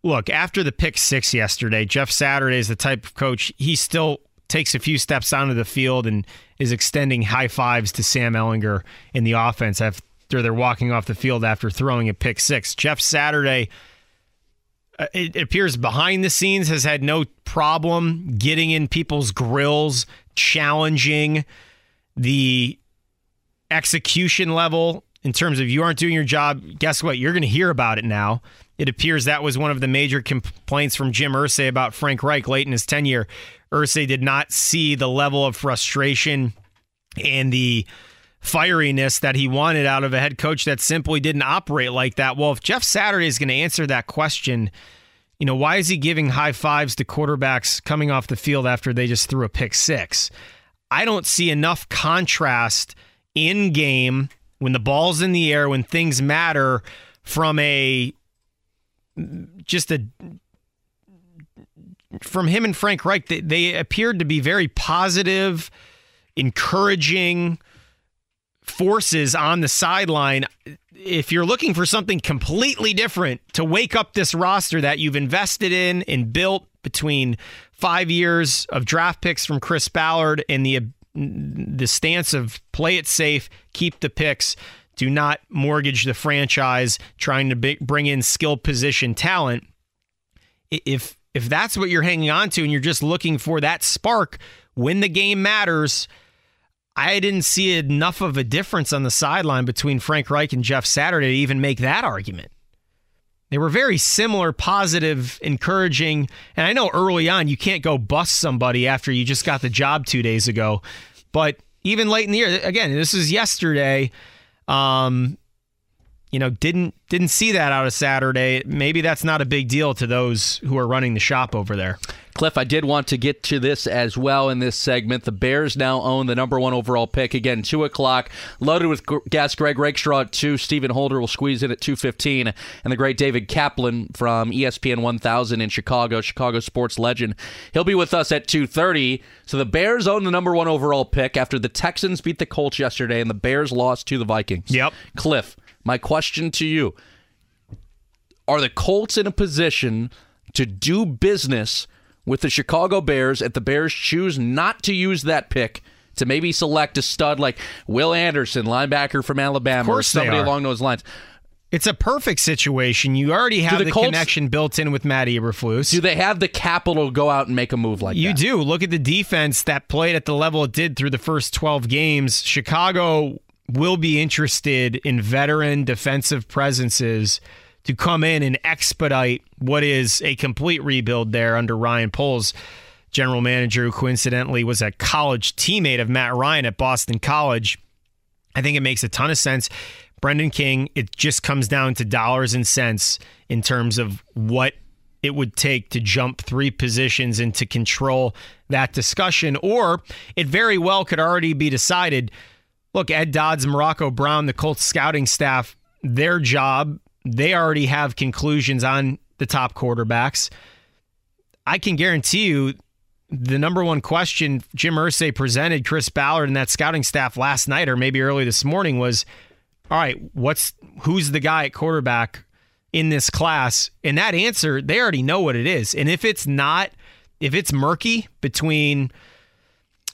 Look, after the pick six yesterday, Jeff Saturday is the type of coach, he still takes a few steps onto the field and is extending high fives to Sam Ehlinger in the offense after they're walking off the field after throwing a pick six. Jeff Saturday, uh, it appears behind the scenes, has had no problem getting in people's grills, challenging the execution level in terms of you aren't doing your job. Guess what? You're going to hear about it now. It appears that was one of the major complaints from Jim Irsay about Frank Reich late in his tenure. Irsay did not see the level of frustration and the fieriness that he wanted out of a head coach that simply didn't operate like that. Well, if Jeff Saturday is going to answer that question, you know, why is he giving high fives to quarterbacks coming off the field after they just threw a pick six? I don't see enough contrast in game when the ball's in the air, when things matter from a just a from him and Frank Reich, they, they appeared to be very positive, encouraging, forces on the sideline. If you're looking for something completely different to wake up this roster that you've invested in and built between five years of draft picks from Chris Ballard and the the stance of play it safe, keep the picks, do not mortgage the franchise, trying to bring in skill position talent. If if that's what you're hanging on to and you're just looking for that spark when the game matters, I didn't see enough of a difference on the sideline between Frank Reich and Jeff Saturday to even make that argument. They were very similar, positive, encouraging. And I know early on you can't go bust somebody after you just got the job two days ago. But even late in the year, again, this is yesterday. Um, you know, didn't didn't see that out of Saturday. Maybe that's not a big deal to those who are running the shop over there. Cliff, I did want to get to this as well in this segment. The Bears now own the number one overall pick. Again, 2 o'clock, loaded with guest Greg Rakestraw at 2. Stephen Holder will squeeze in at 2.15. And the great David Kaplan from ESPN 1000 in Chicago, Chicago sports legend. He'll be with us at 2.30. So the Bears own the number one overall pick after the Texans beat the Colts yesterday and the Bears lost to the Vikings. Yep. Cliff, my question to you are the Colts in a position to do business with the Chicago Bears if the Bears choose not to use that pick to maybe select a stud like Will Anderson, linebacker from Alabama, or somebody along those lines? It's a perfect situation. You already have the, the Colts, connection built in with Matt Eberflus. Do they have the capital to go out and make a move like you that? You do. Look at the defense that played at the level it did through the first 12 games. Chicago will be interested in veteran defensive presences to come in and expedite what is a complete rebuild there under Ryan Poles, general manager, who coincidentally was a college teammate of Matt Ryan at Boston College. I think it makes a ton of sense. Brendan King, it just comes down to dollars and cents in terms of what it would take to jump three positions and to control that discussion. Or it very well could already be decided. Look, Ed Dodds, Morocco Brown, the Colts scouting staff, their job they already have conclusions on the top quarterbacks. I can guarantee you the number one question Jim Irsay presented Chris Ballard and that scouting staff last night or maybe early this morning was, all right, what's who's the guy at quarterback in this class? And that answer, they already know what it is. And if it's not, if it's murky between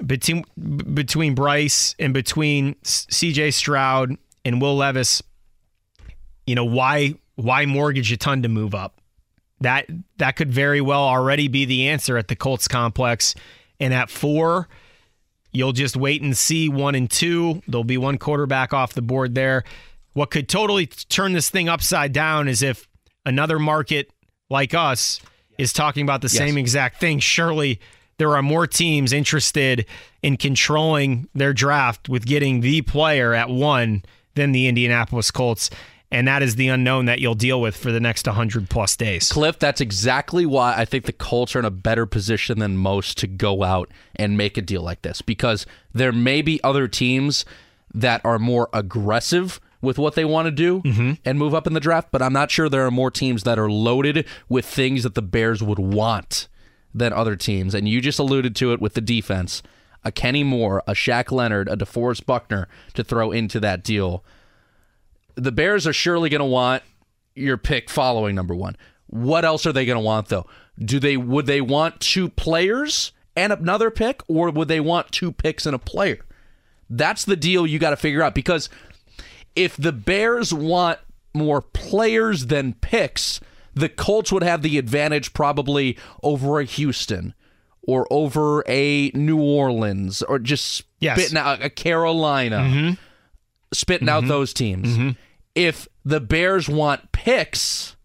between between Bryce and between CJ Stroud and Will Levis, you know, why why mortgage a ton to move up? That that could very well already be the answer at the Colts complex. And at four, you'll just wait and see one and two. There'll be one quarterback off the board there. What could totally turn this thing upside down is if another market like us is talking about the yes. same exact thing. Surely there are more teams interested in controlling their draft with getting the player at one than the Indianapolis Colts and that is the unknown that you'll deal with for the next 100 plus days. Cliff, that's exactly why I think the Colts are in a better position than most to go out and make a deal like this because there may be other teams that are more aggressive with what they want to do mm-hmm. and move up in the draft, but I'm not sure there are more teams that are loaded with things that the Bears would want than other teams. And you just alluded to it with the defense. A Kenny Moore, a Shaq Leonard, a DeForest Buckner to throw into that deal the Bears are surely going to want your pick following number one. What else are they going to want though? Do they would they want two players and another pick, or would they want two picks and a player? That's the deal you got to figure out because if the Bears want more players than picks, the Colts would have the advantage probably over a Houston or over a New Orleans or just yes. spitting out a Carolina. Mm-hmm spitting mm-hmm. out those teams. Mm-hmm. If the Bears want picks,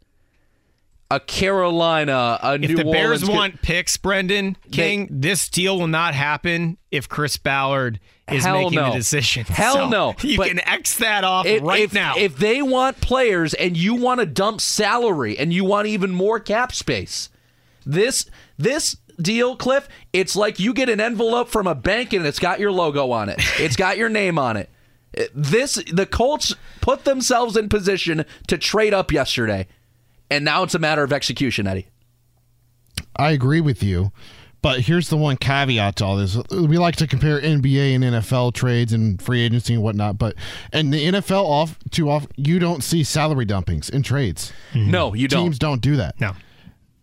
a Carolina, a if New the Orleans Bears want picks, Brendan King, they, this deal will not happen if Chris Ballard is making no. the decision. Hell so no. <laughs> You but can X that off if, right if, now. If they want players and you want to dump salary and you want even more cap space, this this deal, Cliff, it's like you get an envelope from a bank and it's got your logo on it. It's got your name on it. This the Colts put themselves in position to trade up yesterday, and now it's a matter of execution, Eddie. I agree with you, But here's the one caveat to all this. We like to compare NBA and NFL trades and free agency and whatnot, but and the NFL off too off you don't see salary dumpings in trades. Mm-hmm. No, you don't. Teams don't do that. No.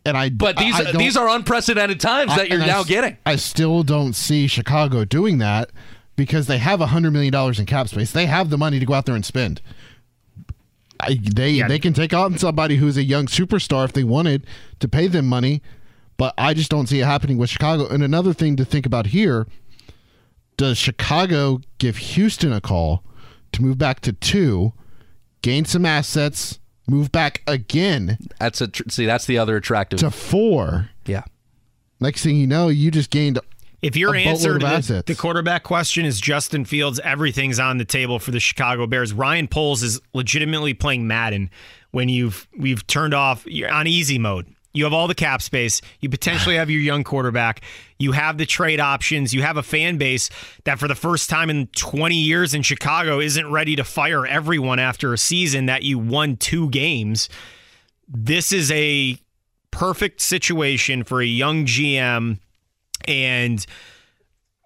And I But these I, I these are unprecedented times I- that you're and I now getting. I still don't see Chicago doing that because they have a hundred million dollars in cap space. They have the money to go out there and spend. I, they they can take on somebody who's a young superstar if they wanted to pay them money, but I just don't see it happening with Chicago. And another thing to think about here: Does Chicago give Houston a call to move back to two, gain some assets, move back again That's a tr- see. That's the other attractive. to four? yeah. Next thing you know, you just gained If your answer to the, the quarterback question is Justin Fields, everything's on the table for the Chicago Bears. Ryan Poles is legitimately playing Madden when you've we've turned off you're on easy mode. You have all the cap space. You potentially have your young quarterback. You have the trade options. You have a fan base that, for the first time in 20 years in Chicago, isn't ready to fire everyone after a season that you won two games. This is a perfect situation for a young GM and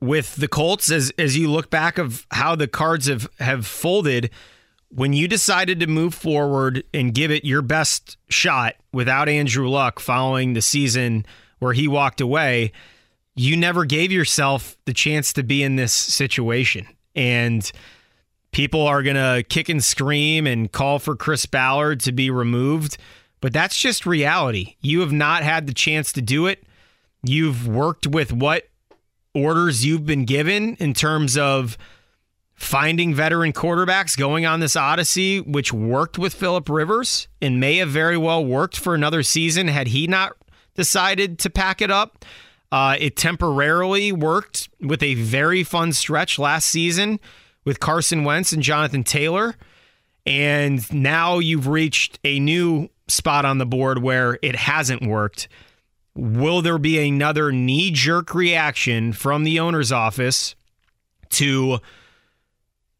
with the Colts as as you look back of how the cards have have folded when you decided to move forward and give it your best shot without Andrew Luck following the season where he walked away you never gave yourself the chance to be in this situation. And people are going to kick and scream and call for Chris Ballard to be removed but that's just reality. You have not had the chance to do it you've worked with what orders you've been given in terms of finding veteran quarterbacks going on this odyssey, which worked with Philip Rivers and may have very well worked for another season had he not decided to pack it up. Uh, it temporarily worked with a very fun stretch last season with Carson Wentz and Jonathan Taylor. And now you've reached a new spot on the board where it hasn't worked. Will there be another knee jerk reaction from the owner's office to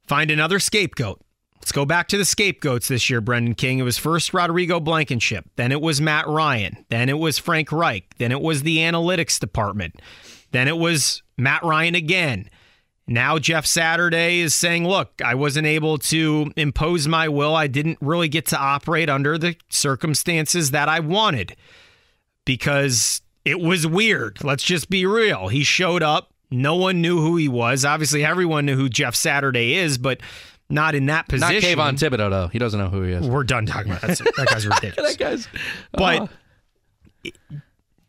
find another scapegoat? Let's go back to the scapegoats this year, Brendan King. It was first Rodrigo Blankenship, then it was Matt Ryan, then it was Frank Reich, then it was the analytics department, then it was Matt Ryan again. Now Jeff Saturday is saying, look, I wasn't able to impose my will. I didn't really get to operate under the circumstances that I wanted because it was weird. Let's just be real. He showed up. No one knew who he was. Obviously, everyone knew who Jeff Saturday is, but not in that position. Not. Kayvon Thibodeaux though. He doesn't know who he is. We're done talking about that. That guy's <laughs> ridiculous. that guy's. But uh-huh.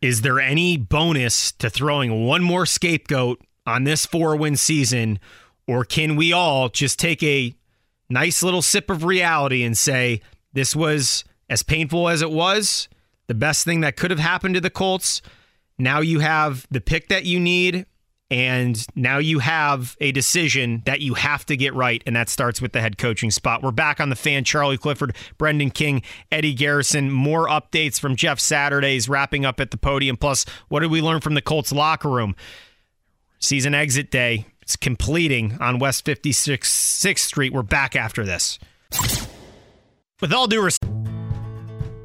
is there any bonus to throwing one more scapegoat on this four win season? Or can we all just take a nice little sip of reality and say, this was as painful as it was, the best thing that could have happened to the Colts? Now you have the pick that you need. And now you have a decision that you have to get right, and that starts with the head coaching spot. We're back on the fan. Charlie Clifford, Brendan King, Eddie Garrison. More updates from Jeff Saturdays wrapping up at the podium. Plus, what did we learn from the Colts locker room? Season exit day. It's completing on West 56th Street. We're back after this. With all due respect,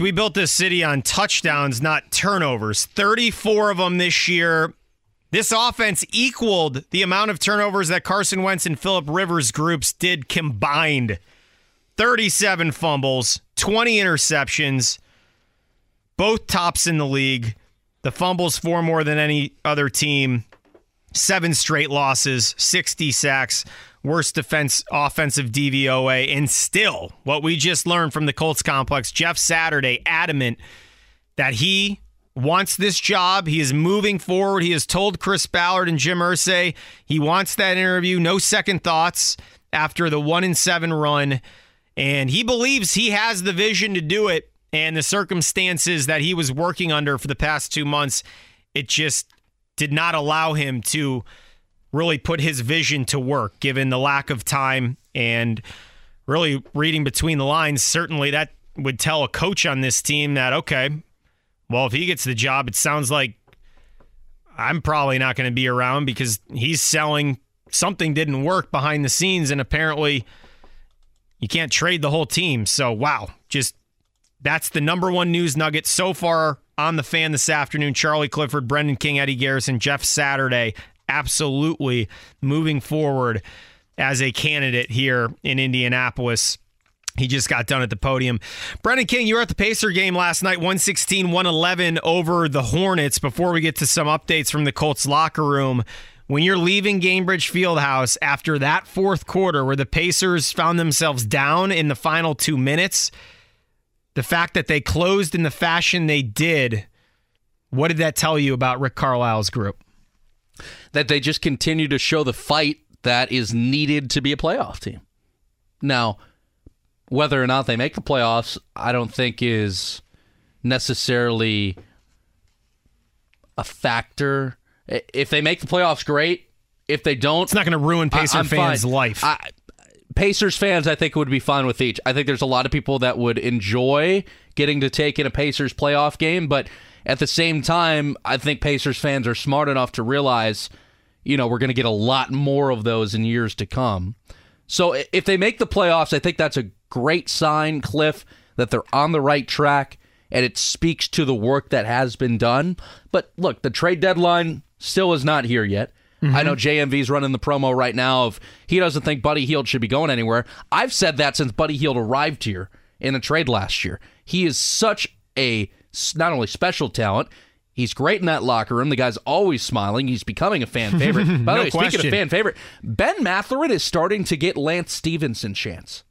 We built this city on touchdowns, not turnovers. 34 of them this year. This offense equaled the amount of turnovers that Carson Wentz and Philip Rivers groups did combined. 37 fumbles, 20 interceptions, both tops in the league. The fumbles four more than any other team. Seven straight losses, 60 sacks, worst defense offensive DVOA, and still what we just learned from the Colts complex, Jeff Saturday adamant that he wants this job. He is moving forward. He has told Chris Ballard and Jim Irsay he wants that interview. No second thoughts after the one in seven run. And he believes he has the vision to do it. And the circumstances that he was working under for the past two months, it just did not allow him to really put his vision to work given the lack of time and really reading between the lines certainly that would tell a coach on this team that okay well if he gets the job it sounds like I'm probably not going to be around because he's selling something didn't work behind the scenes and apparently you can't trade the whole team so wow just that's the number one news nugget so far on the fan this afternoon. Charlie Clifford, Brendan King, Eddie Garrison, Jeff Saturday, absolutely moving forward as a candidate here in Indianapolis. He just got done at the podium. Brendan King, you were at the Pacer game last night, 116 111 over the Hornets. Before we get to some updates from the Colts locker room, when you're leaving Gainbridge Fieldhouse after that fourth quarter where the Pacers found themselves down in the final two minutes, the fact that they closed in the fashion they did, what did that tell you about Rick Carlisle's group? That they just continue to show the fight that is needed to be a playoff team. Now, whether or not they make the playoffs, I don't think is necessarily a factor. If they make the playoffs, great. If they don't, it's not going to ruin Pacer fans' fine. life. I, Pacers fans, I think, would be fine with each. I think there's a lot of people that would enjoy getting to take in a Pacers playoff game, but at the same time, I think Pacers fans are smart enough to realize, you know, we're going to get a lot more of those in years to come. So if they make the playoffs, I think that's a great sign, Cliff, that they're on the right track and it speaks to the work that has been done. But look, the trade deadline still is not here yet. Mm-hmm. I know JMV's running the promo right now of he doesn't think Buddy Hield should be going anywhere. I've said that since Buddy Hield arrived here in a trade last year. He is such a not only special talent, He's great in that locker room. The guy's always smiling. He's becoming a fan favorite. <laughs> By the way, question. speaking of fan favorite, Ben Mathurin is starting to get Lance Stephenson chance.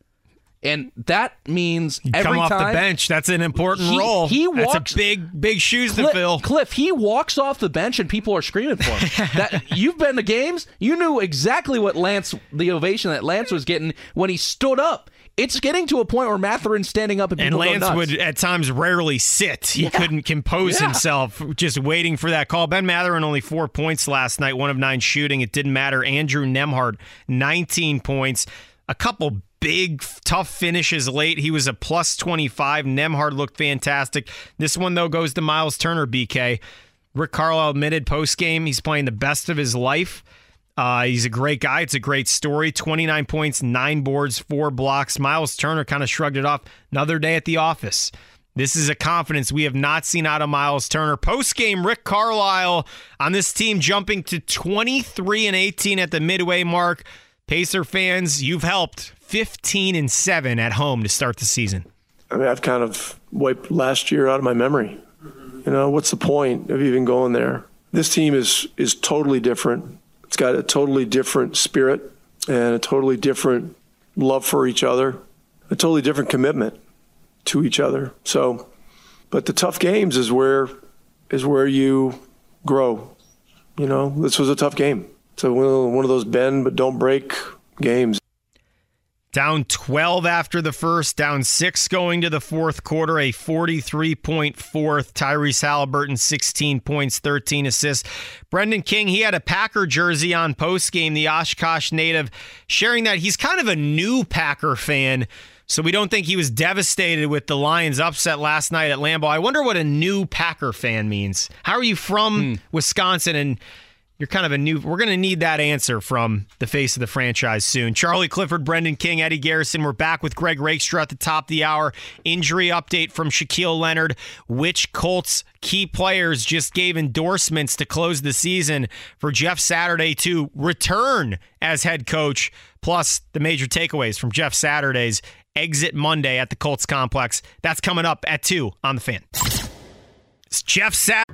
And that means you every come off the bench. That's an important he, role. He walks, That's a big, big shoes Cliff, to fill. Cliff, he walks off the bench and people are screaming for him. <laughs> that you've been to games, you knew exactly what Lance, the ovation that Lance was getting when he stood up. It's getting to a point where Mathurin's standing up and people and Lance would at times rarely sit. He Yeah. couldn't compose Yeah. himself, just waiting for that call. Ben Mathurin only four points last night, one of nine shooting. It didn't matter. Andrew Nembhard, 19 points. A couple big, tough finishes late. He was a plus 25. Nembhard looked fantastic. This one, though, goes to Myles Turner, BK. Rick Carlisle admitted post game he's playing the best of his life. Uh, he's a great guy. It's a great story. 29 points, nine boards, four blocks. Myles Turner kind of shrugged it off. Another day at the office. This is a confidence we have not seen out of Myles Turner. Post game, Rick Carlisle on this team jumping to 23 and 18 at the midway mark. Pacer fans, you've helped 15 and 7 at home to start the season. I mean, I've kind of wiped last year out of my memory. You know, what's the point of even going there? This team is is totally different. It's got a totally different spirit and a totally different love for each other, a totally different commitment to each other. So, but the tough games is where is where you grow. You know, this was a tough game. So one of, one of those bend but don't break games. Down 12 after the first, down six going to the fourth quarter, a 43 point fourth. Tyrese Halliburton, 16 points, 13 assists. Brendan King, he had a Packer jersey on post game, the Oshkosh native, sharing that he's kind of a new Packer fan. So we don't think he was devastated with the Lions' upset last night at Lambeau. I wonder what a new Packer fan means. How are you from hmm. Wisconsin and you're kind of a new. We're going to need that answer from the face of the franchise soon. Charlie Clifford, Brendan King, Eddie Garrison. We're back with Greg Rakestraw at the top of the hour. Injury update from Shaquille Leonard. Which Colts key players just gave endorsements to close the season for Jeff Saturday to return as head coach? Plus the major takeaways from Jeff Saturday's exit Monday at the Colts complex. That's coming up at two on the fan. It's Jeff Saturday.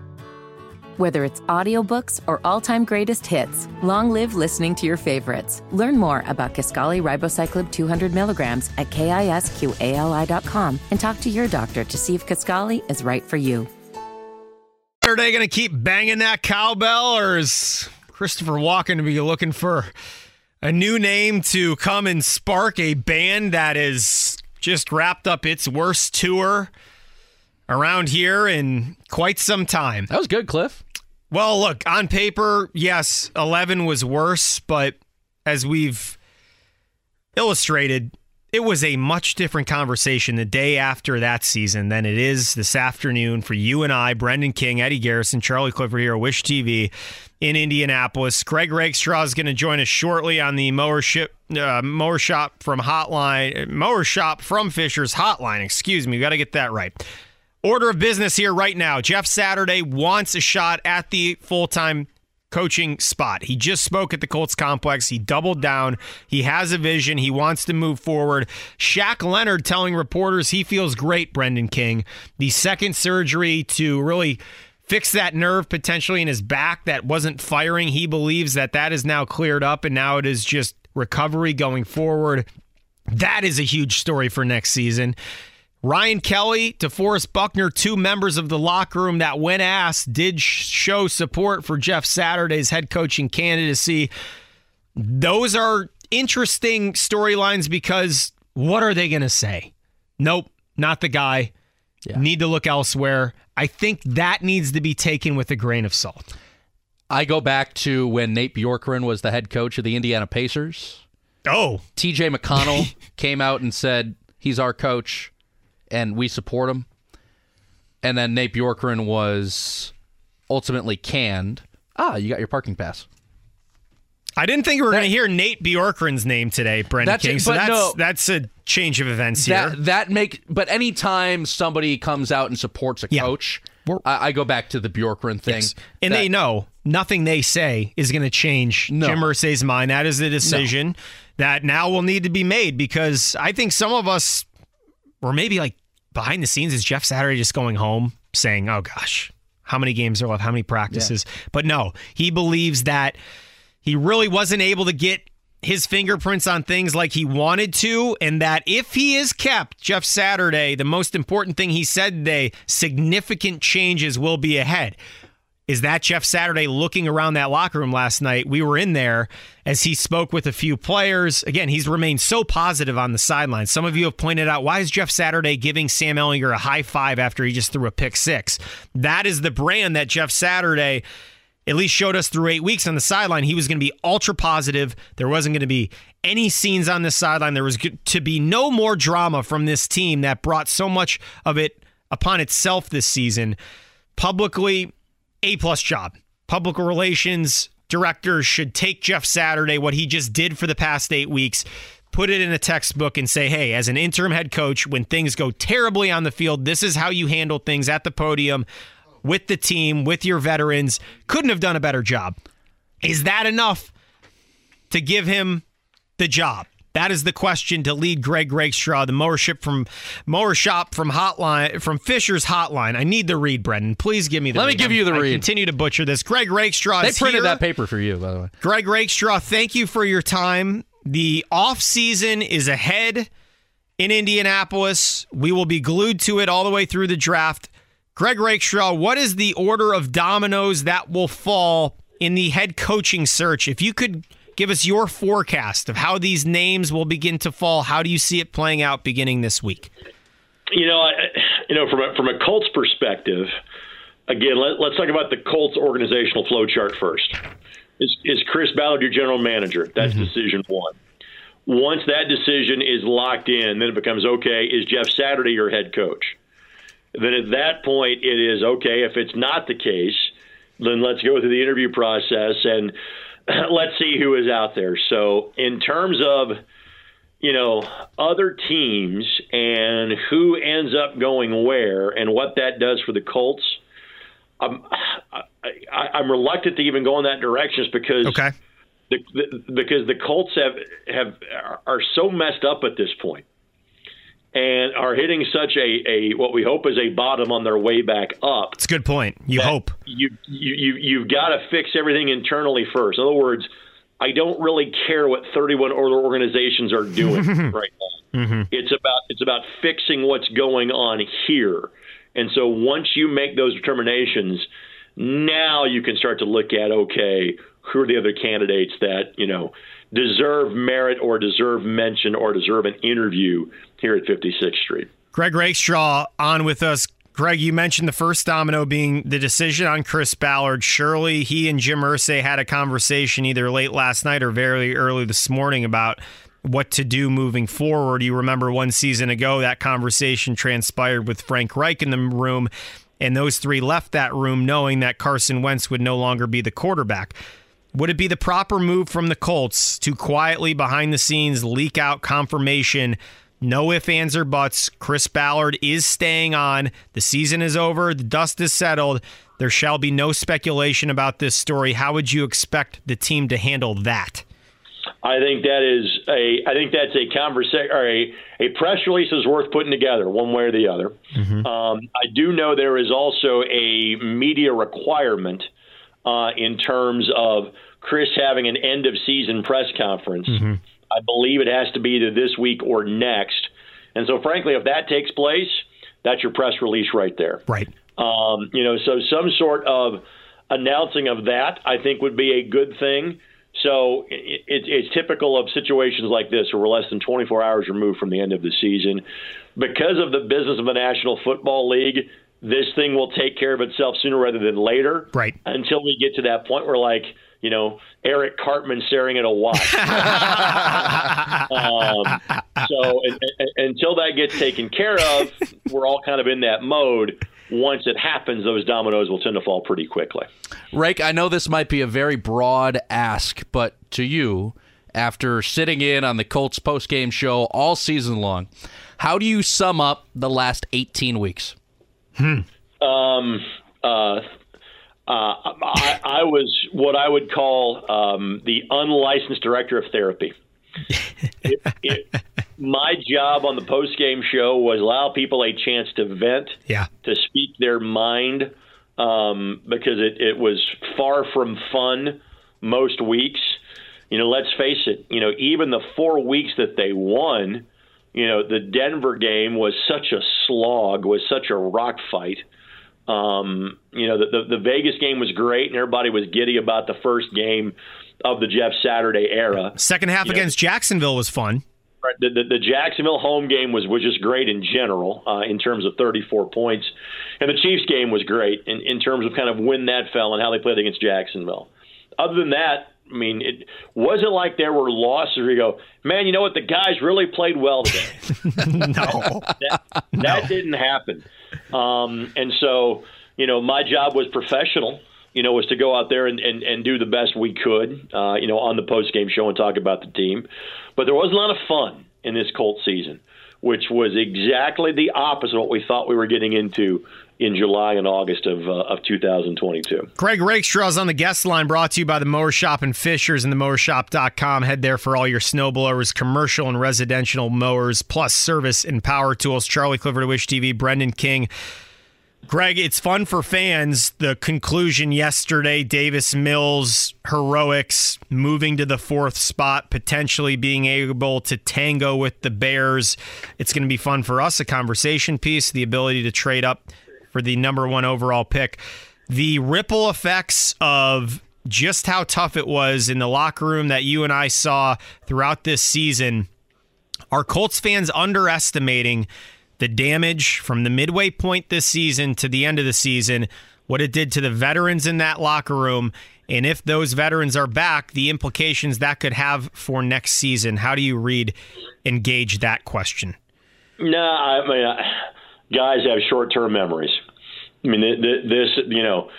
Whether it's audiobooks or all-time greatest hits, long live listening to your favorites. Learn more about Kisqali Ribociclib 200 milligrams at kisqali.com and talk to your doctor to see if Kisqali is right for you. Are they going to keep banging that cowbell, or is Christopher Walken to be looking for a new name to come and spark a band that is just wrapped up its worst tour around here in quite some time? That was good, Cliff. Well, look, on paper, yes, 11 was worse, but as we've illustrated, it was a much different conversation the day after that season than it is this afternoon for you and I, Brendan King, Eddie Garrison, Charlie Clifford here, at Wish TV in Indianapolis. Greg Rakestraw is going to join us shortly on the mower ship. Uh, mower shop from hotline mower shop from fisher's hotline excuse me we got to get that right order of business here right now jeff saturday wants a shot at the full-time coaching spot. He just spoke at the Colts complex. He doubled down. He has a vision. He wants to move forward. Shaq Leonard telling reporters he feels great, Brendan King. The second surgery to really fix that nerve potentially in his back that wasn't firing. He believes that that is now cleared up and now it is just recovery going forward. That is a huge story for next season. Ryan Kelly, DeForest Buckner, two members of the locker room that, when asked, did show support for Jeff Saturday's head coaching candidacy. Those are interesting storylines because what are they going to say? Nope, not the guy. Yeah. Need to look elsewhere. I think that needs to be taken with a grain of salt. I go back to when Nate Bjorkgren was the head coach of the Indiana Pacers. Oh. TJ McConnell <laughs> came out and said, he's our coach and we support him. And then Nate Bjorkgren was ultimately canned. Ah, you got your parking pass. I didn't think we were going to hear Nate Bjorkgren's name today, Brendan King. So that's no, that's a change of events that, here. That make, but anytime somebody comes out and supports a yeah. coach, I, I, go back to the Bjorkgren thing, yes. and that, they know nothing they say is going to change no. Jim Irsay's mind. That is the decision no. that now will need to be made because I think some of us, or maybe like behind the scenes is Jeff Saturday just going home saying, "Oh gosh, how many games are left? How many practices?" Yeah. But no, he believes that he really wasn't able to get his fingerprints on things like he wanted to, and that if he is kept, Jeff Saturday, the most important thing he said today, significant changes will be ahead is that Jeff Saturday looking around that locker room last night. We were in there as he spoke with a few players. Again, he's remained so positive on the sideline. Some of you have pointed out why is Jeff Saturday giving Sam Ehlinger a high five after he just threw a pick six? That is the brand that Jeff Saturday at least showed us through eight weeks on the sideline. He was going to be ultra positive. There wasn't going to be any scenes on the sideline. There was to be no more drama from this team that brought so much of it upon itself this season. Publicly, a plus job. Public relations directors should take Jeff Saturday, what he just did for the past eight weeks, put it in a textbook and say, hey, as an interim head coach, when things go terribly on the field, this is how you handle things at the podium with the team, with your veterans. Couldn't have done a better job. Is that enough to give him the job? That is the question to lead Greg Rakestraw, the mower ship from mower shop from Hotline from Fisher's Hotline. I need the read, Brendan. Please give me the. Let read. me give you the I read. Continue to butcher this. Greg Rakestraw. They printed here. that paper for you, by the way. Greg Rakestraw, thank you for your time. The off season is ahead in Indianapolis. We will be glued to it all the way through the draft. Greg Rakestraw, what is the order of dominoes that will fall in the head coaching search? If you could give us your forecast of how these names will begin to fall. How do you see it playing out beginning this week? You know, I, you know, from a, from a Colts perspective, again, let, us talk about the Colts organizational flow chart first. Is, is Chris Ballard your general manager? That's mm-hmm. decision one. Once that decision is locked in, then it becomes okay. Is Jeff Saturday your head coach? Then at that point, it is okay. If it's not the case, then let's go through the interview process and <clears throat> let's see who is out there. So, in terms of you know other teams and who ends up going where and what that does for the Colts, I'm I, am reluctant to even go in that direction, just because okay. The, the, because the Colts have have are so messed up at this point and are hitting such a, a what we hope is a bottom on their way back up. It's a good point. You hope you you you you've got to fix everything internally first. In other words, I don't really care what 31 other organizations are doing <laughs> right now. Mm-hmm. It's about it's about fixing what's going on here. And so once you make those determinations, now you can start to look at okay, who are the other candidates that you know deserve merit or deserve mention or deserve an interview here at 56th Street. Greg Rakestraw on with us. Greg, you mentioned the first domino being the decision on Chris Ballard. Surely he and Jim Irsay had a conversation either late last night or very early this morning about what to do moving forward. You remember one season ago that conversation transpired with Frank Reich in the room, and those three left that room knowing that Carson Wentz would no longer be the quarterback. Would it be the proper move from the Colts to quietly behind the scenes leak out confirmation? No ifs, ands, or buts. Chris Ballard is staying on. The season is over. The dust is settled. There shall be no speculation about this story. How would you expect the team to handle that? I think that is a. I think that's a conversation or a, a press release is worth putting together one way or the other. Mm-hmm. Um, I do know there is also a media requirement uh, in terms of Chris having an end of season press conference. Mm-hmm. I believe it has to be either this week or next. And so, frankly, if that takes place, that's your press release right there. Right. Um, you know, so some sort of announcing of that, I think, would be a good thing. So it, it, it's typical of situations like this where we're less than 24 hours removed from the end of the season. Because of the business of the National Football League, this thing will take care of itself sooner rather than later. Right. Until we get to that point where, like, you know, Eric Cartman staring at a watch. <laughs> um, so and, and, until that gets taken care of, we're all kind of in that mode. Once it happens, those dominoes will tend to fall pretty quickly. Rake, I know this might be a very broad ask, but to you, after sitting in on the Colts postgame show all season long, how do you sum up the last 18 weeks? Hmm. Um, uh, uh, I, I, was what I would call um, the unlicensed director of therapy. it, it, my job on the post game show was allow people a chance to vent, yeah. to speak their mind, um, because it, it was far from fun most weeks. You know, let's face it. You know, even the four weeks that they won, you know, the Denver game was such a slog, was such a rock fight. Um, you know, the, the, the Vegas game was great, and everybody was giddy about the first game of the Jeff Saturday era. Second half you against know, Jacksonville was fun. Right, the, the, the, Jacksonville home game was, was just great in general uh, in terms of 34 points. And the Chiefs game was great in, in terms of kind of when that fell and how they played against Jacksonville. Other than that, I mean, it wasn't like there were losses where you go, man, you know what? The guys really played well today. <laughs> no. that, that no. didn't happen. Um, and so, you know, my job was professional, you know, was to go out there and, and, and do the best we could, uh, you know, on the post game show and talk about the team. But there was a lot of fun in this Colt season, which was exactly the opposite of what we thought we were getting into in July and August of, uh, of 2022. Greg Rakestraw is on the guest line brought to you by the Mower Shop and Fishers and the mowershop.com. Head there for all your snowblowers, commercial and residential mowers, plus service and power tools. Charlie Clifford, Wish TV, Brendan King. Greg, it's fun for fans. The conclusion yesterday Davis Mills heroics moving to the fourth spot, potentially being able to tango with the Bears. It's going to be fun for us, a conversation piece, the ability to trade up for the number one overall pick. The ripple effects of just how tough it was in the locker room that you and I saw throughout this season. Are Colts fans underestimating the damage from the midway point this season to the end of the season, what it did to the veterans in that locker room, and if those veterans are back, the implications that could have for next season? How do you read engage that question? No, I mean, guys have short-term memories. I mean, this, you know,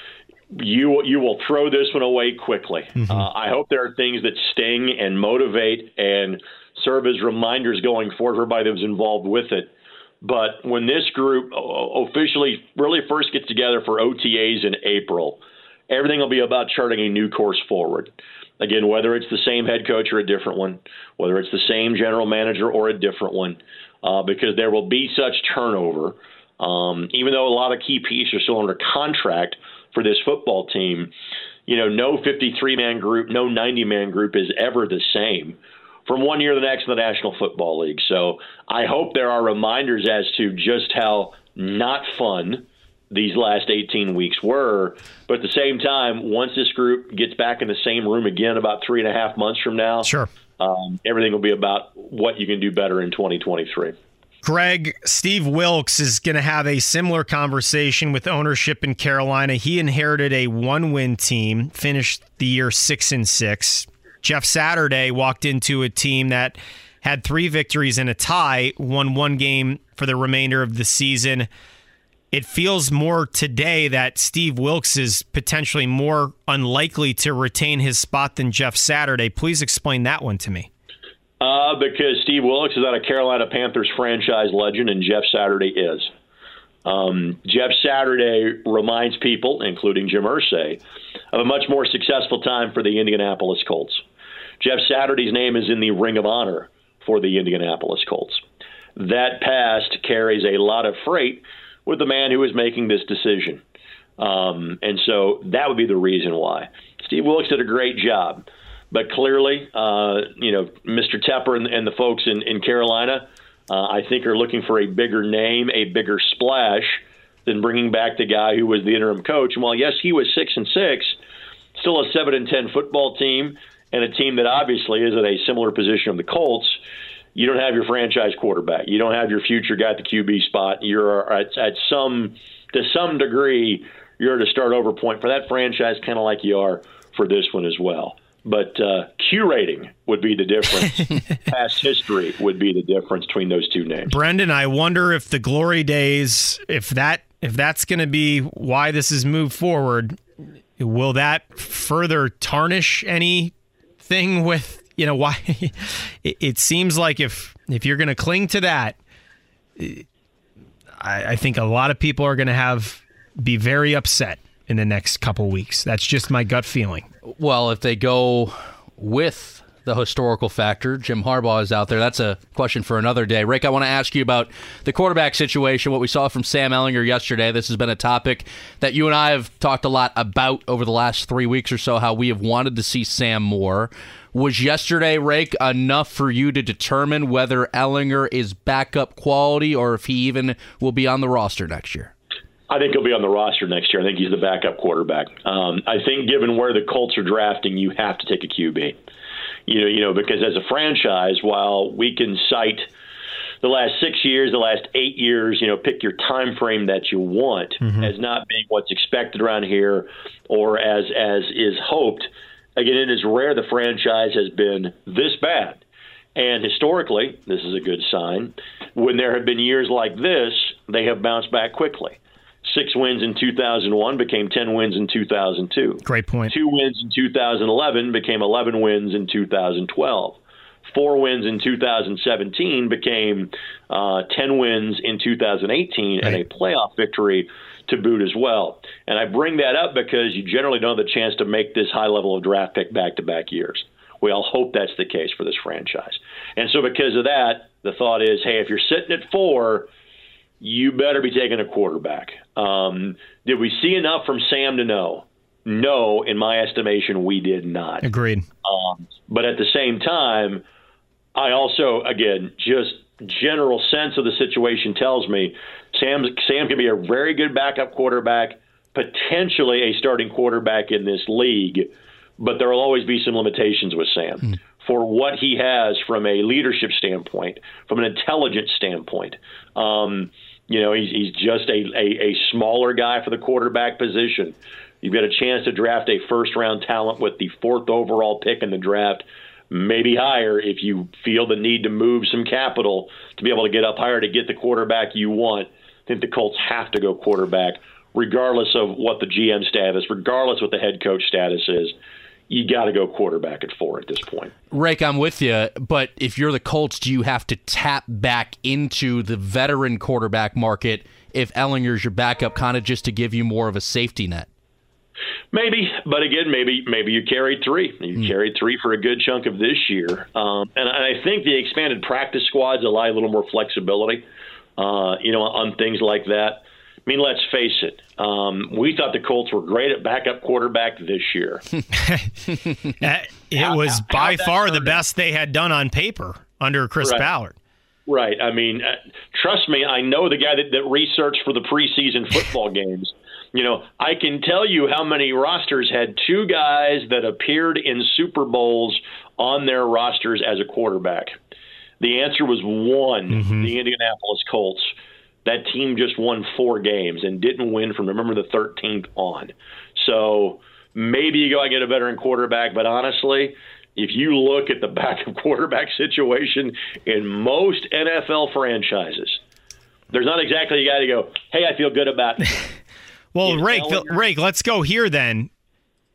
you you will throw this one away quickly. Mm-hmm. Uh, I hope there are things that sting and motivate and serve as reminders going forward for everybody that was involved with it. But when this group officially really first gets together for OTAs in April, everything will be about charting a new course forward. Again, whether it's the same head coach or a different one, whether it's the same general manager or a different one, uh, because there will be such turnover. Um, even though a lot of key pieces are still under contract for this football team, you know, no 53 man group, no 90 man group is ever the same from one year to the next in the National Football League. So I hope there are reminders as to just how not fun these last 18 weeks were. But at the same time, once this group gets back in the same room again about three and a half months from now, sure. Um, everything will be about what you can do better in 2023. Greg, Steve Wilks is going to have a similar conversation with ownership in Carolina. He inherited a one-win team, finished the year 6 and 6. Jeff Saturday walked into a team that had 3 victories and a tie, won one game for the remainder of the season. It feels more today that Steve Wilks is potentially more unlikely to retain his spot than Jeff Saturday. Please explain that one to me. Uh, because Steve Wilks is not a Carolina Panthers franchise legend, and Jeff Saturday is. Um, Jeff Saturday reminds people, including Jim Irsay, of a much more successful time for the Indianapolis Colts. Jeff Saturday's name is in the Ring of Honor for the Indianapolis Colts. That past carries a lot of freight with the man who is making this decision. Um, and so that would be the reason why. Steve Wilks did a great job. But clearly, uh, you know, Mr. Tepper and, and the folks in, in Carolina, uh, I think, are looking for a bigger name, a bigger splash than bringing back the guy who was the interim coach. And while yes, he was six and six, still a seven and ten football team, and a team that obviously is at a similar position of the Colts. You don't have your franchise quarterback. You don't have your future guy at the QB spot. You're at, at some to some degree you're at a start over point for that franchise, kind of like you are for this one as well but uh, curating would be the difference. <laughs> Past history would be the difference between those two names. Brendan, I wonder if the glory days, if that, if that's going to be why this is moved forward, will that further tarnish anything with you know why? <laughs> it, it seems like if if you're going to cling to that, I, I think a lot of people are going to have be very upset in the next couple weeks. That's just my gut feeling. Well, if they go with the historical factor, Jim Harbaugh is out there. That's a question for another day. Rick, I want to ask you about the quarterback situation, what we saw from Sam Ehlinger yesterday. This has been a topic that you and I have talked a lot about over the last three weeks or so, how we have wanted to see Sam more. Was yesterday, Rake, enough for you to determine whether Ehlinger is backup quality or if he even will be on the roster next year? I think he'll be on the roster next year. I think he's the backup quarterback. Um, I think given where the Colts are drafting, you have to take a QB. You know, you know, because as a franchise, while we can cite the last six years, the last eight years, you know, pick your time frame that you want mm-hmm. as not being what's expected around here or as as is hoped. Again, it is rare the franchise has been this bad. And historically, this is a good sign. When there have been years like this, they have bounced back quickly. Six wins in 2001 became 10 wins in 2002. Great point. Two wins in 2011 became 11 wins in 2012. Four wins in 2017 became uh, 10 wins in 2018 right. and a playoff victory to boot as well. And I bring that up because you generally don't have the chance to make this high level of draft pick back to back years. We all hope that's the case for this franchise. And so, because of that, the thought is hey, if you're sitting at four, you better be taking a quarterback. Um, did we see enough from Sam to know? No, in my estimation, we did not. Agreed. Um, but at the same time, I also, again, just general sense of the situation tells me Sam Sam can be a very good backup quarterback, potentially a starting quarterback in this league, but there will always be some limitations with Sam. Mm. For what he has from a leadership standpoint, from an intelligence standpoint, um, you know, he's, he's just a, a, a smaller guy for the quarterback position. You've got a chance to draft a first round talent with the fourth overall pick in the draft, maybe higher if you feel the need to move some capital to be able to get up higher to get the quarterback you want. I think the Colts have to go quarterback, regardless of what the GM status, regardless of what the head coach status is you got to go quarterback at four at this point. Rake, I'm with you, but if you're the Colts, do you have to tap back into the veteran quarterback market if Ehlinger's your backup, kind of just to give you more of a safety net? Maybe, but again, maybe maybe you carried three. You mm. carried three for a good chunk of this year, um, and I think the expanded practice squads allow a little more flexibility, uh, you know, on things like that. I mean, let's face it. Um, we thought the Colts were great at backup quarterback this year. <laughs> it was how, by how far the best they had done on paper under Chris right. Ballard. Right. I mean, uh, trust me, I know the guy that, that researched for the preseason football <laughs> games. You know, I can tell you how many rosters had two guys that appeared in Super Bowls on their rosters as a quarterback. The answer was one. Mm-hmm. The Indianapolis Colts. That team just won four games and didn't win from November the 13th on. So maybe you go and get a veteran quarterback, but honestly, if you look at the backup <laughs> quarterback situation in most NFL franchises, there's not exactly a guy to go, hey, I feel good about it. <laughs> Well, You Rake, know, Rake, let's go here then.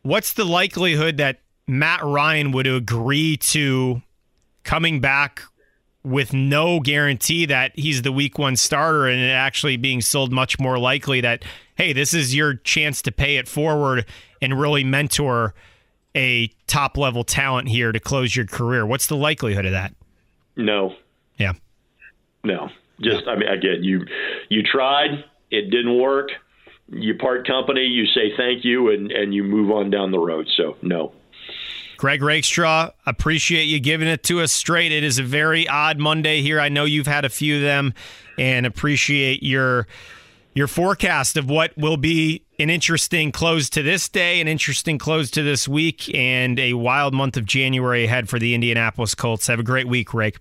What's the likelihood that Matt Ryan would agree to coming back with no guarantee that he's the week one starter and it actually being sold much more likely that, hey, this is your chance to pay it forward and really mentor a top level talent here to close your career? What's the likelihood of that? No. Yeah. No. Just I mean again, you you tried, it didn't work. You part company, you say thank you and and you move on down the road. So, no. Greg Rakestraw, appreciate you giving it to us straight. It is a very odd Monday here. I know you've had a few of them, and appreciate your your forecast of what will be an interesting close to this day, an interesting close to this week, and a wild month of January ahead for the Indianapolis Colts. Have a great week, Rake.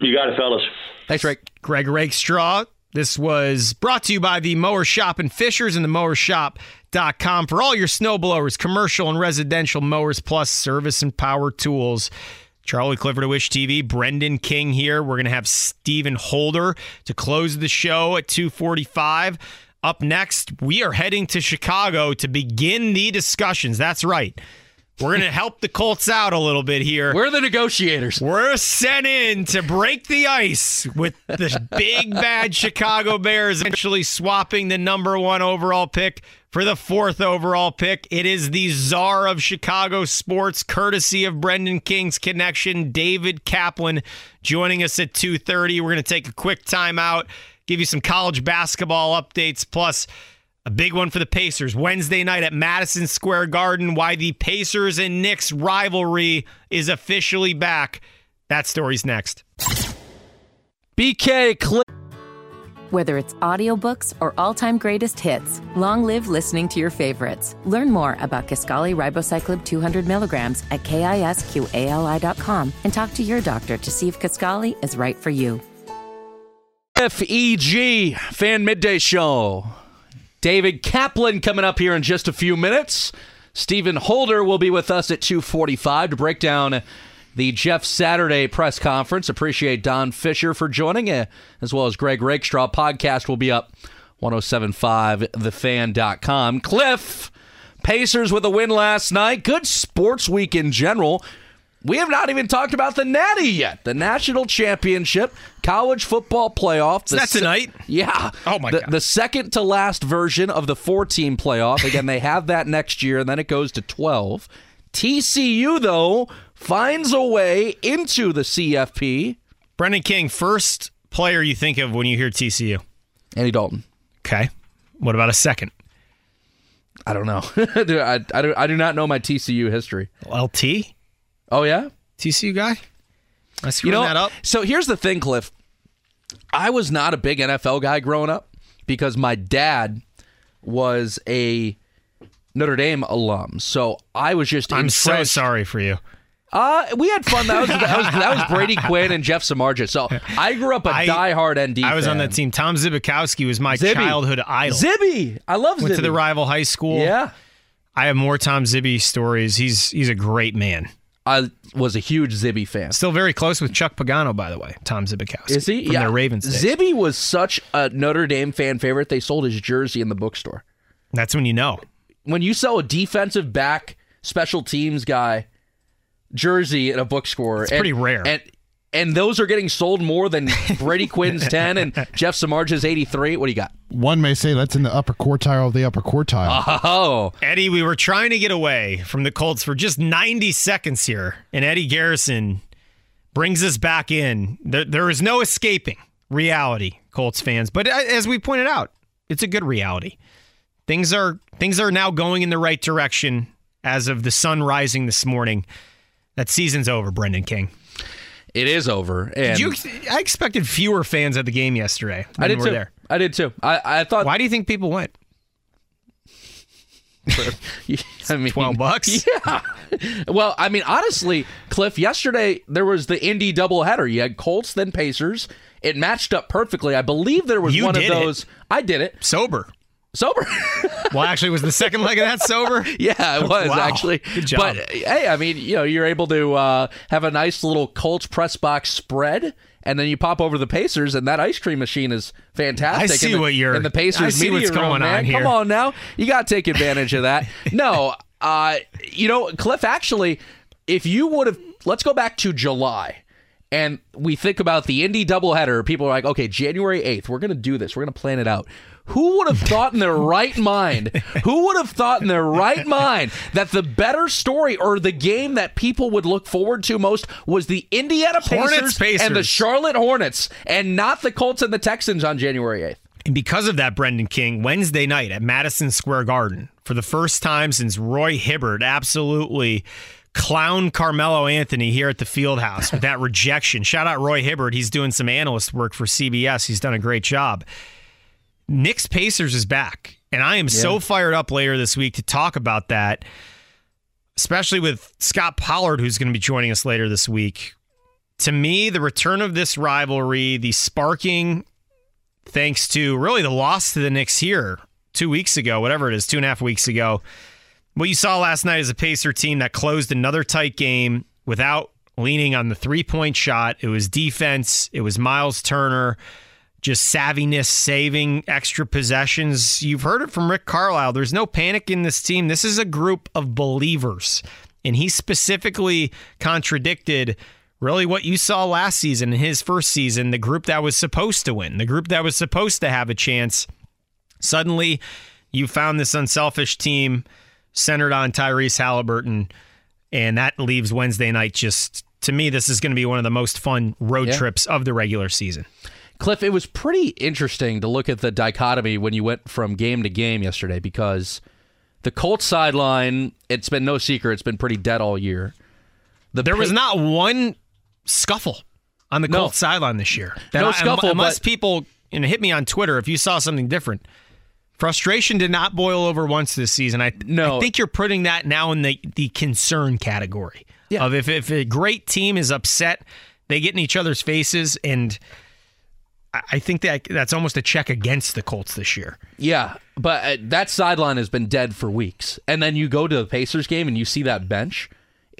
You got it, fellas. Thanks, Rake. Greg Rakestraw. This was brought to you by the Mower Shop and Fishers and the mowershop.com for all your snowblowers, commercial and residential mowers, plus service and power tools. Charlie Clifford of Wish TV, Brendan King here. We're going to have Stephen Holder to close the show at 245. Up next, we are heading to Chicago to begin the discussions. That's right. We're going to help the Colts out a little bit here. We're the negotiators. We're sent in to break the ice with the big bad Chicago Bears eventually swapping the number one overall pick for the fourth overall pick. It is the czar of Chicago sports, courtesy of Brendan King's connection, David Kaplan, joining us at 2.30. We're going to take a quick timeout, give you some college basketball updates, plus a big one for the Pacers Wednesday night at Madison Square Garden. Why the Pacers and Knicks rivalry is officially back. That story's next. BK Clip. Whether it's audiobooks or all-time greatest hits, long live listening to your favorites. Learn more about Kisqali Ribociclib 200 milligrams at kisqali.com and talk to your doctor to see if Kisqali is right for you. FEG Fan Midday Show. David Kaplan coming up here in just a few minutes. Stephen Holder will be with us at 2:45 to break down the Jeff Saturday press conference. Appreciate Don Fischer for joining, uh, as well as Greg Rakestraw. Podcast will be up 1075thefan.com. Cliff, Pacers with a win last night. Good sports week in general. We have not even talked about the Natty yet. The national championship, college football playoff. Is that se- tonight? Yeah. Oh, my the, God. The second to last version of the four-team playoff. Again, they have that next year, and then it goes to twelve. TCU though finds a way into the CFP. Brendan King, first player you think of when you hear TCU? Andy Dalton. Okay. What about a second? I don't know. <laughs> I, I, do, I do not know my TCU history. LT? Oh yeah, TCU guy. I you screwed know. that up. So here's the thing, Cliff. I was not a big NFL guy growing up because my dad was a Notre Dame alum. So I was just. I'm so sorry for you. Uh, we had fun. That was that was, <laughs> that was Brady Quinn and Jeff Samardzija. So I grew up a I- diehard ND. I was on that team. Tom Zbikowski was my Zibby. childhood idol. Zibby, I love Went Zibby. to the rival high school. Yeah, I have more Tom Zibby stories. He's he's a great man. I was a huge Zibby fan. Still very close with Chuck Pagano, by the way. Tom Zbikowski. Is he? From yeah. the Ravens days. Zibby was such a Notre Dame fan favorite. They sold his jersey in the bookstore. That's when you know. When you sell a defensive back, special teams guy jersey in a bookstore, It's and- pretty rare. And and those are getting sold more than <laughs> Brady Quinn's ten and Jeff Samardzija's eighty three. What do you got? One may say that's in the upper quartile of the upper quartile. Oh, Eddie, we were trying to get away from the Colts for just 90 seconds here, and Eddie Garrison brings us back in. There, there is no escaping reality, Colts fans. But uh, as we pointed out, it's a good reality. Things are things are now going in the right direction as of the sun rising this morning. That season's over, Brendan King. It is over. And Did you? I expected fewer fans at the game yesterday. I did too. There. I did too. I, I thought Why do you think people went? <laughs> I mean, twelve bucks. <laughs> Yeah. Well, I mean, honestly, Cliff. Yesterday there was the Indy doubleheader. You had Colts, then Pacers. It matched up perfectly. I believe there was You one of did it. those. I did it sober. Sober. <laughs> well, actually, was the second leg of that sober? <laughs> Yeah, it was Wow. actually. Good job. But hey, I mean, you know, you're able to uh, have a nice little Colts press box spread, and then you pop over the Pacers, and that ice cream machine is fantastic. I see the, what you're- in the Pacers. I see what's room, going man. on here. Come on now, you got to take advantage of that. <laughs> No, uh, you know, Cliff. Actually, if you would have, let's go back to July. And we think about the Indy doubleheader. People are like, okay, January 8th, we're going to do this. We're going to plan it out. Who would have thought in their right mind? Who would have thought in their right mind that the better story or the game that people would look forward to most was the Indiana Hornets, Pacers, and the Charlotte Hornets and not the Colts and the Texans on January 8th? And because of that, Brendan King, Wednesday night at Madison Square Garden, for the first time since Roy Hibbert absolutely clown Carmelo Anthony here at the field house with that rejection. Shout out Roy Hibbert. He's doing some analyst work for CBS. He's done a great job. Knicks Pacers is back. And I am so fired up later this week to talk about that, especially with Scott Pollard, who's going to be joining us later this week. To me, the return of this rivalry, the sparking, thanks to really the loss to the Knicks here two weeks ago, whatever it is, two and a half weeks ago. What you saw last night is a Pacer team that closed another tight game without leaning on the three point shot. It was defense, it was Myles Turner, just savviness, saving extra possessions. You've heard it from Rick Carlisle. There's no panic in this team. This is a group of believers. And he specifically contradicted really what you saw last season in his first season, the group that was supposed to win, the group that was supposed to have a chance. Suddenly, you found this unselfish team centered on Tyrese Halliburton, and that leaves Wednesday night just to me. This is going to be one of the most fun road Yeah. trips of the regular season. Cliff, it was pretty interesting to look at the dichotomy when you went from game to game yesterday because the Colts sideline, it's been no secret, it's been pretty dead all year. The there was not one scuffle on the No. Colts sideline this year. No I- scuffle, Unless but- people and hit me on Twitter if you saw something different. Frustration did not boil over once this season. I, No. I think you're putting that now in the, the concern category of if, if a great team is upset, they get in each other's faces, and I- think that that's almost a check against the Colts this year. Yeah, but uh, that sideline has been dead for weeks. And then you go to the Pacers game and you see that bench.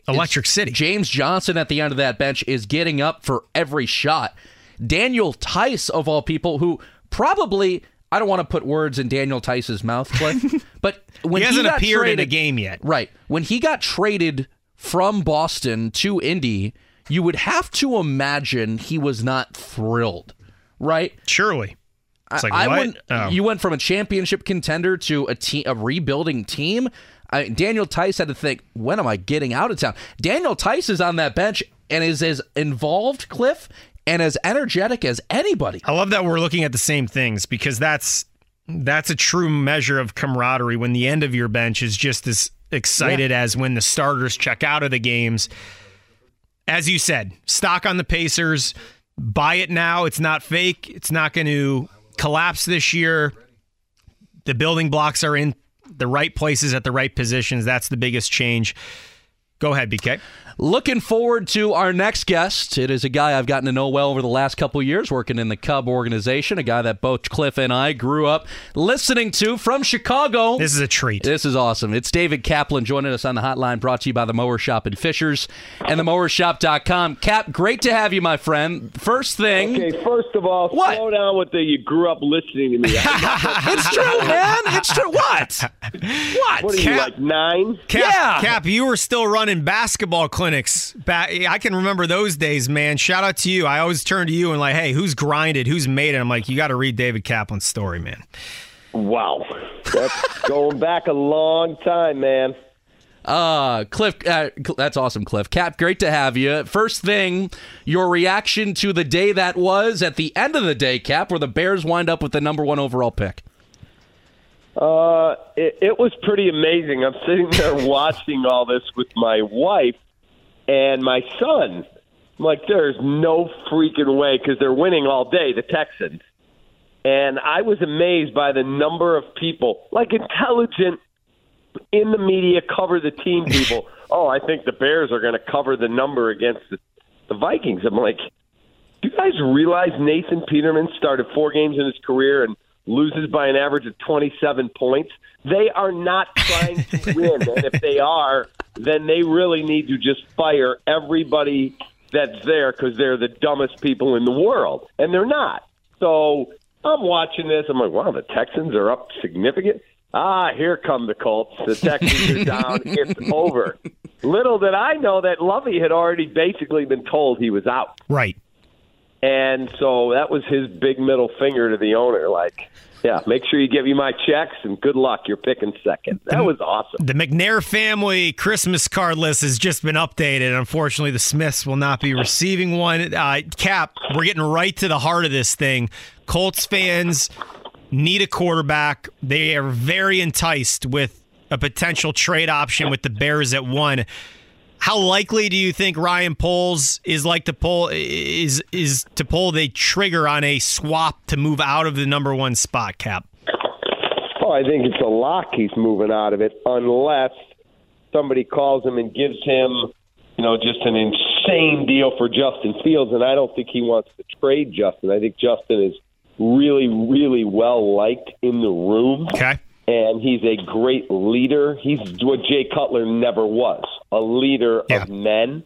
Electric City. James Johnson at the end of that bench is getting up for every shot. Daniel Theis, of all people, who probably, I don't want to put words in Daniel Theis's mouth, Cliff, <laughs> but when he hasn't got appeared in a game yet. Right. When he got traded from Boston to Indy, you would have to imagine he was not thrilled, right? Surely. It's like, I what? wouldn't. Oh. You went from a championship contender to a team, a rebuilding team. I, Daniel Theis had to think, when am I getting out of town? Daniel Theis is on that bench and is as involved, Cliff, and as energetic as anybody. I love that we're looking at the same things because that's that's a true measure of camaraderie when the end of your bench is just as excited as when the starters check out of the games. As you said, stock on the Pacers, buy it now. It's not fake. It's not going to collapse this year. The building blocks are in the right places at the right positions. That's the biggest change. Go ahead, BK. Looking forward to our next guest. It is a guy I've gotten to know well over the last couple years, working in the Cub organization. A guy that both Cliff and I grew up listening to from Chicago. This is a treat. This is awesome. It's David Kaplan joining us on the hotline, brought to you by the Mower Shop in Fishers and the themowershop.com. Cap, great to have you, my friend. First thing, Okay, first of all, What? slow down with the you grew up listening to me. <laughs> <laughs> it's true, man. It's true. What? <laughs> What? What are you Cap- like nine? Cap, Yeah. Cap, you were still running basketball clinics. Back, I can remember those days, man. Shout out to you. I always turn to you and like, hey, who's grinded? Who's made it? I'm like, you got to read David Kaplan's story, man. Wow, that's <laughs> going back a long time, man. Uh, Cliff, uh, that's awesome, Cliff. Cap, great to have you. First thing, your reaction to the day that was at the end of the day, Cap, where the Bears wind up with the number one overall pick. Uh, it, it was pretty amazing. I'm sitting there <laughs> watching all this with my wife and my son. I'm like, there's no freaking way because they're winning all day, the Texans. And I was amazed by the number of people, like intelligent in the media cover the team <laughs> people. oh, I think the Bears are going to cover the number against the, the Vikings. I'm like, do you guys realize Nathan Peterman started four games in his career and loses by an average of 27 points? They are not <laughs> trying to win, and if they are, then they really need to just fire everybody that's there because they're the dumbest people in the world, and they're not. So I'm watching this. I'm like, wow, the Texans are up significant. Ah, here come the Colts. The Texans are down. <laughs> It's over. Little did I know that Lovie had already basically been told he was out. Right. And so that was his big middle finger to the owner, like, yeah, make sure you give me my checks and good luck. You're picking second. That was awesome. The McNair family Christmas card list has just been updated. Unfortunately, the Smiths will not be receiving one. Uh, Cap, we're getting right to the heart of this thing. Colts fans need a quarterback. They are very enticed with a potential trade option with the Bears at one. How likely do you think Ryan Poles is like to pull is is to pull the trigger on a swap to move out of the number one spot cap? Oh, I think it's a lock he's moving out of it unless somebody calls him and gives him, you know, just an insane deal for Justin Fields. And I don't think he wants to trade Justin. I think Justin is really, really well liked in the room. Okay and he's a great leader. He's what Jay Cutler never was a leader yeah. of men.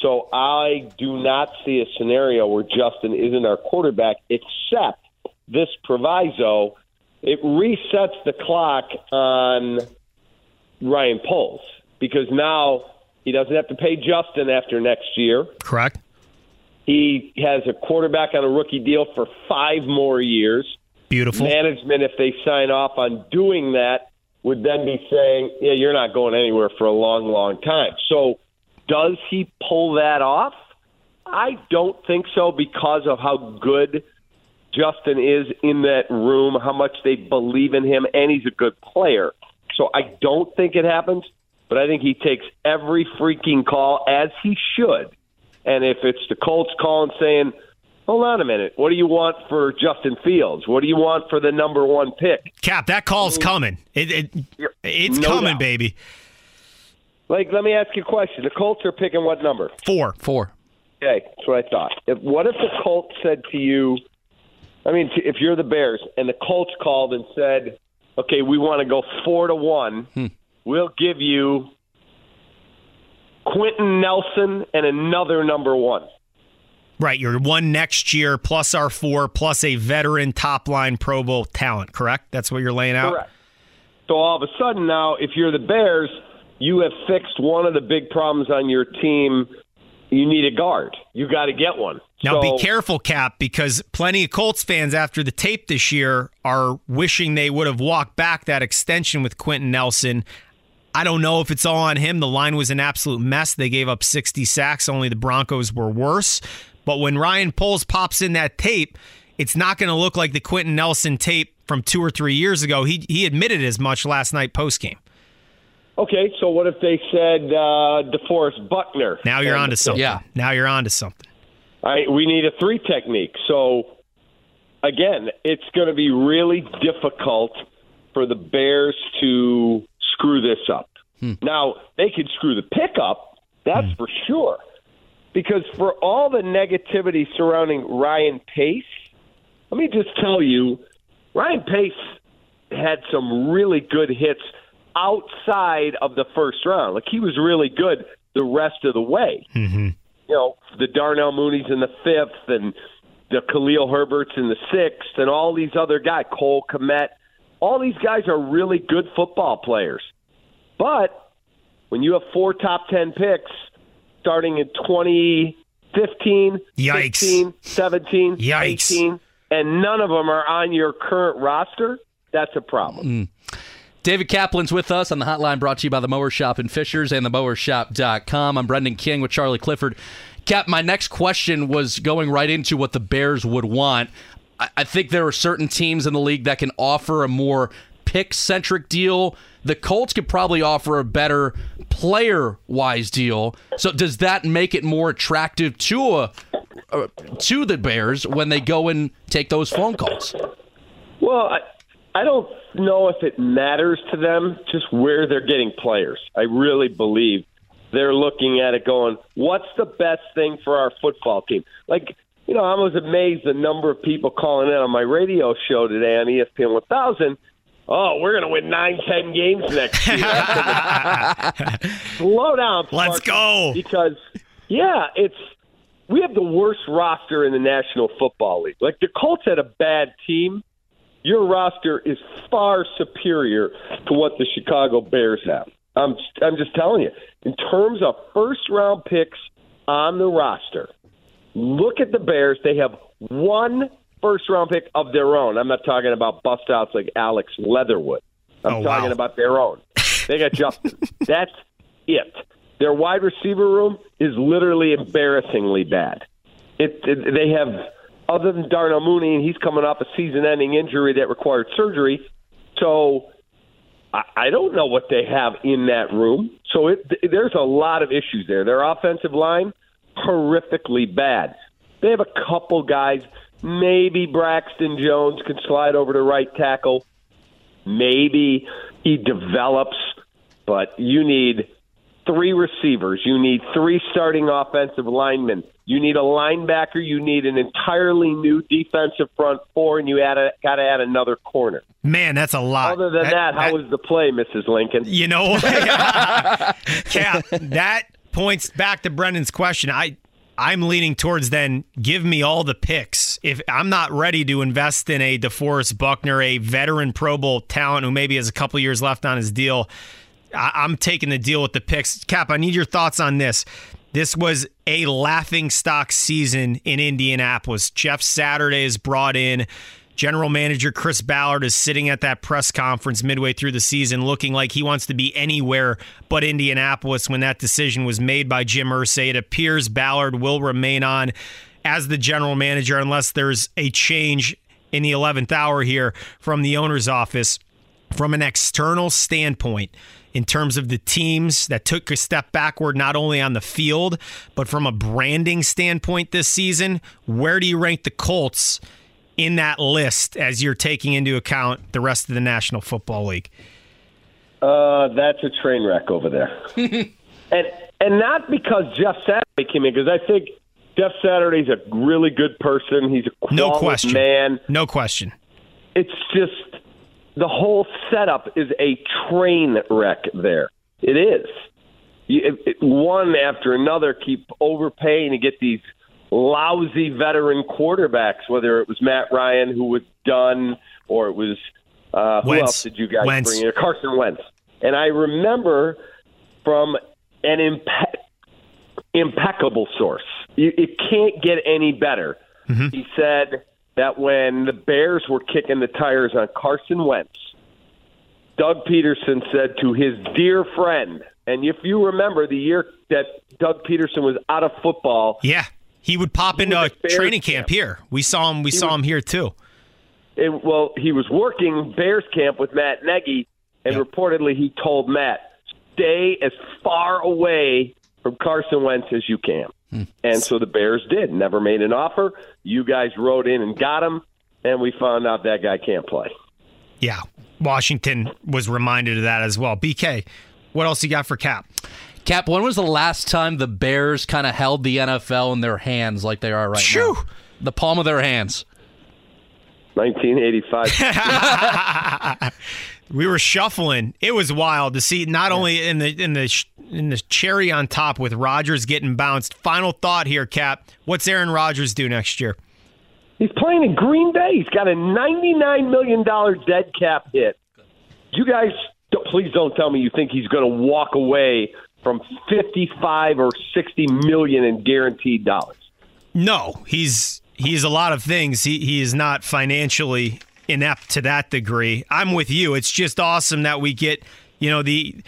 So I do not see a scenario where Justin isn't our quarterback, except this proviso. It resets the clock on Ryan Poles because now he doesn't have to pay Justin after next year. Correct. He has a quarterback on a rookie deal for five more years. Beautiful. Management, if they sign off on doing that, would then be saying, yeah, you're not going anywhere for a long, long time. So does he pull that off? I don't think so because of how good Justin is in that room, how much they believe in him, and he's a good player. So I don't think it happens, but I think he takes every freaking call as he should. And if it's the Colts calling saying, Hold on a minute. What do you want for Justin Fields? What do you want for the number one pick? Cap, that call's mm. coming. It, it it's No coming, doubt. baby. Like, let me ask you a question. The Colts are picking what number? Four. Four. Okay, that's what I thought. If, what if the Colts said to you, I mean, if you're the Bears and the Colts called and said, okay, we want to go four to one, hmm. we'll give you Quenton Nelson and another number one. Right, you're one next year plus our four plus a veteran top line Pro Bowl talent. Correct? That's what you're laying out. Correct. So all of a sudden now, if you're the Bears, you have fixed one of the big problems on your team. You need a guard. You got to get one. Now So- be careful, Cap, because plenty of Colts fans after the tape this year are wishing they would have walked back that extension with Quenton Nelson. I don't know if it's all on him. The line was an absolute mess. They gave up 60 sacks. Only the Broncos were worse. But when Ryan Poles pops in that tape, it's not going to look like the Quenton Nelson tape from two or three years ago. He he admitted as much last night post game. Okay, so what if they said uh, DeForest Buckner? Now you're And- onto something. Yeah. Now you're onto something. All right, we need a three technique. So, again, it's going to be really difficult for the Bears to screw this up. Now, they could screw the pick up, that's for sure. Because for all the negativity surrounding Ryan Pace, let me just tell you, Ryan Pace had some really good hits outside of the first round. Like, he was really good the rest of the way Mm-hmm. you know, the Darnell Mooney's in the fifth and the Khalil Herbert's in the sixth and all these other guys, Cole Kmet. All these guys are really good football players. But when you have four top 10 picks starting in 2015, Yikes. 16, 17, Yikes. 18, and none of them are on your current roster, that's a problem. Mm. David Kaplan's with us on the hotline brought to you by the Mower Shop in Fishers and the mowershop.com. I'm Brendan King with Charlie Clifford. Cap, my next question was going right into what the Bears would want. I, I think there are certain teams in the league that can offer a more pick centric deal. The Colts could probably offer a better player wise deal. So does that make it more attractive to a, uh, to the Bears when they go and take those phone calls? Well, I, I don't know if it matters to them just where they're getting players. I really believe they're looking at it going, what's the best thing for our football team? Like, you know, I was amazed the number of people calling in on my radio show today on ESPN 1000. Oh, we're going to win nine, ten games next year. <laughs> Slow down. Let's go. Because, yeah, it's we have the worst roster in the National Football League. Like the Colts had a bad team. Your roster is far superior to what the Chicago Bears have. I'm I'm just telling you. In terms of first round picks on the roster, look at the Bears. They have one first round pick of their own. I'm not talking about bust outs like Alex Leatherwood. I'm Oh, wow. talking about their own. They got Justin. <laughs> That's it. Their wide receiver room is literally embarrassingly bad. It, it they have other than Darnell Mooney, and he's coming off a season-ending injury that required surgery. So I, I don't know what they have in that room. So it, there's a lot of issues there. Their offensive line horrifically bad. They have a couple guys. Maybe Braxton Jones can slide over to right tackle. Maybe he develops, but you need three receivers. You need three starting offensive linemen. You need a linebacker. You need an entirely new defensive front four, and you add a, got to add another corner. Man, that's a lot. Other than that, how was the play, Mrs. Lincoln? You know, <laughs> Cap, that points back to Brendan's question. I I'm leaning towards then give me all the picks. If I'm not ready to invest in a DeForest Buckner, a veteran Pro Bowl talent who maybe has a couple years left on his deal, I, I'm taking the deal with the picks. Cap, I need your thoughts on this. This was a laughing stock season in Indianapolis. Jeff Saturday is brought in. General manager Chris Ballard is sitting at that press conference midway through the season looking like he wants to be anywhere but Indianapolis when that decision was made by Jim Irsay. It appears Ballard will remain on as the general manager unless there's a change in the 11th hour here from the owner's office. From an external standpoint, in terms of the teams that took a step backward, not only on the field, but from a branding standpoint this season, where do you rank the Colts in that list as you're taking into account the rest of the National Football League? Uh, that's a train wreck over there. <laughs> and and not because Jeff Saturday came in, because I think Jeff Saturday's a really good person. He's a No question. man. No question. It's just the whole setup is a train wreck there. It is. You, it, it, one after another keep overpaying to get these lousy veteran quarterbacks, whether it was Matt Ryan who was done or it was uh, who Wentz. else did you guys Wentz. bring in? Carson Wentz. And I remember from an impe- impeccable source, you, it can't get any better. He said that when the Bears were kicking the tires on Carson Wentz, Doug Pederson said to his dear friend, and if you remember the year that Doug Pederson was out of football, Yeah. He would pop He into a training camp here. We saw him. We He saw was- him here too. it, well, he was working Bears camp with Matt Nagy, and reportedly he told Matt, "Stay as far away from Carson Wentz as you can." Hmm. And so the Bears did. Never made an offer. You guys rode in and got him, and we found out that guy can't play. Yeah. Washington was reminded of that as well. BK, what else you got for Cap? Cap, when was the last time the Bears kind of held the NFL in their hands like they are right Phew. now? The palm of their hands. 1985. <laughs> we were shuffling. It was wild to see not only in the in the in the cherry on top with Rodgers getting bounced. Final thought here, Cap. What's Aaron Rodgers do next year? He's playing in Green Bay. He's got a $99 million dead cap hit. You guys, don't- please don't tell me you think he's going to walk away from 55 or 60 million in guaranteed dollars. No, he's he's a lot of things. He he is not financially inept to that degree. I'm with you. It's just awesome that we get, you know, the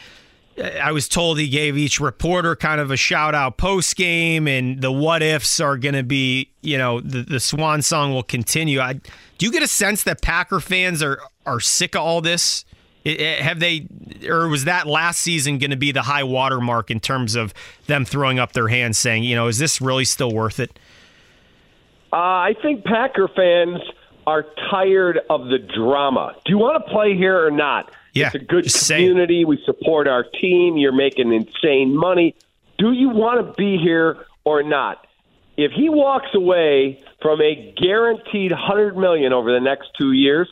I was told he gave each reporter kind of a shout out post game, and the what ifs are going to be, you know, the, the swan song will continue. I, do you get a sense that Packer fans are are sick of all this? Have they, or was that last season going to be the high water mark in terms of them throwing up their hands, saying, you know, is this really still worth it? Uh, I think Packer fans are tired of the drama. Do you want to play here or not? Yeah, it's a good community. We support our team. You're making insane money. Do you want to be here or not? If he walks away from a guaranteed 100 million over the next 2 years,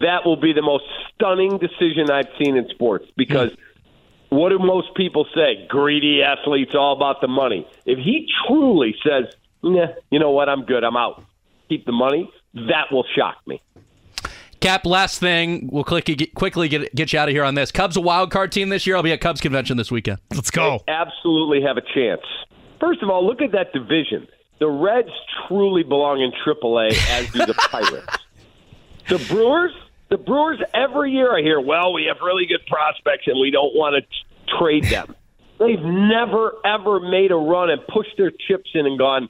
that will be the most stunning decision I've seen in sports because what do most people say? Greedy athletes, all about the money. If he truly says, nah, you know what, I'm good, I'm out, keep the money, that will shock me. Cap, last thing, we'll quickly get, quickly get, get you out of here on this. Cubs a wild card team this year. I'll be at Cubs convention this weekend. Let's go. They absolutely have a chance. First of all, look at that division. The Reds truly belong in AAA, as do the <laughs> Pirates. The Brewers, the Brewers, every year I hear, well, we have really good prospects and we don't want to trade them. <laughs> They've never, ever made a run and pushed their chips in and gone,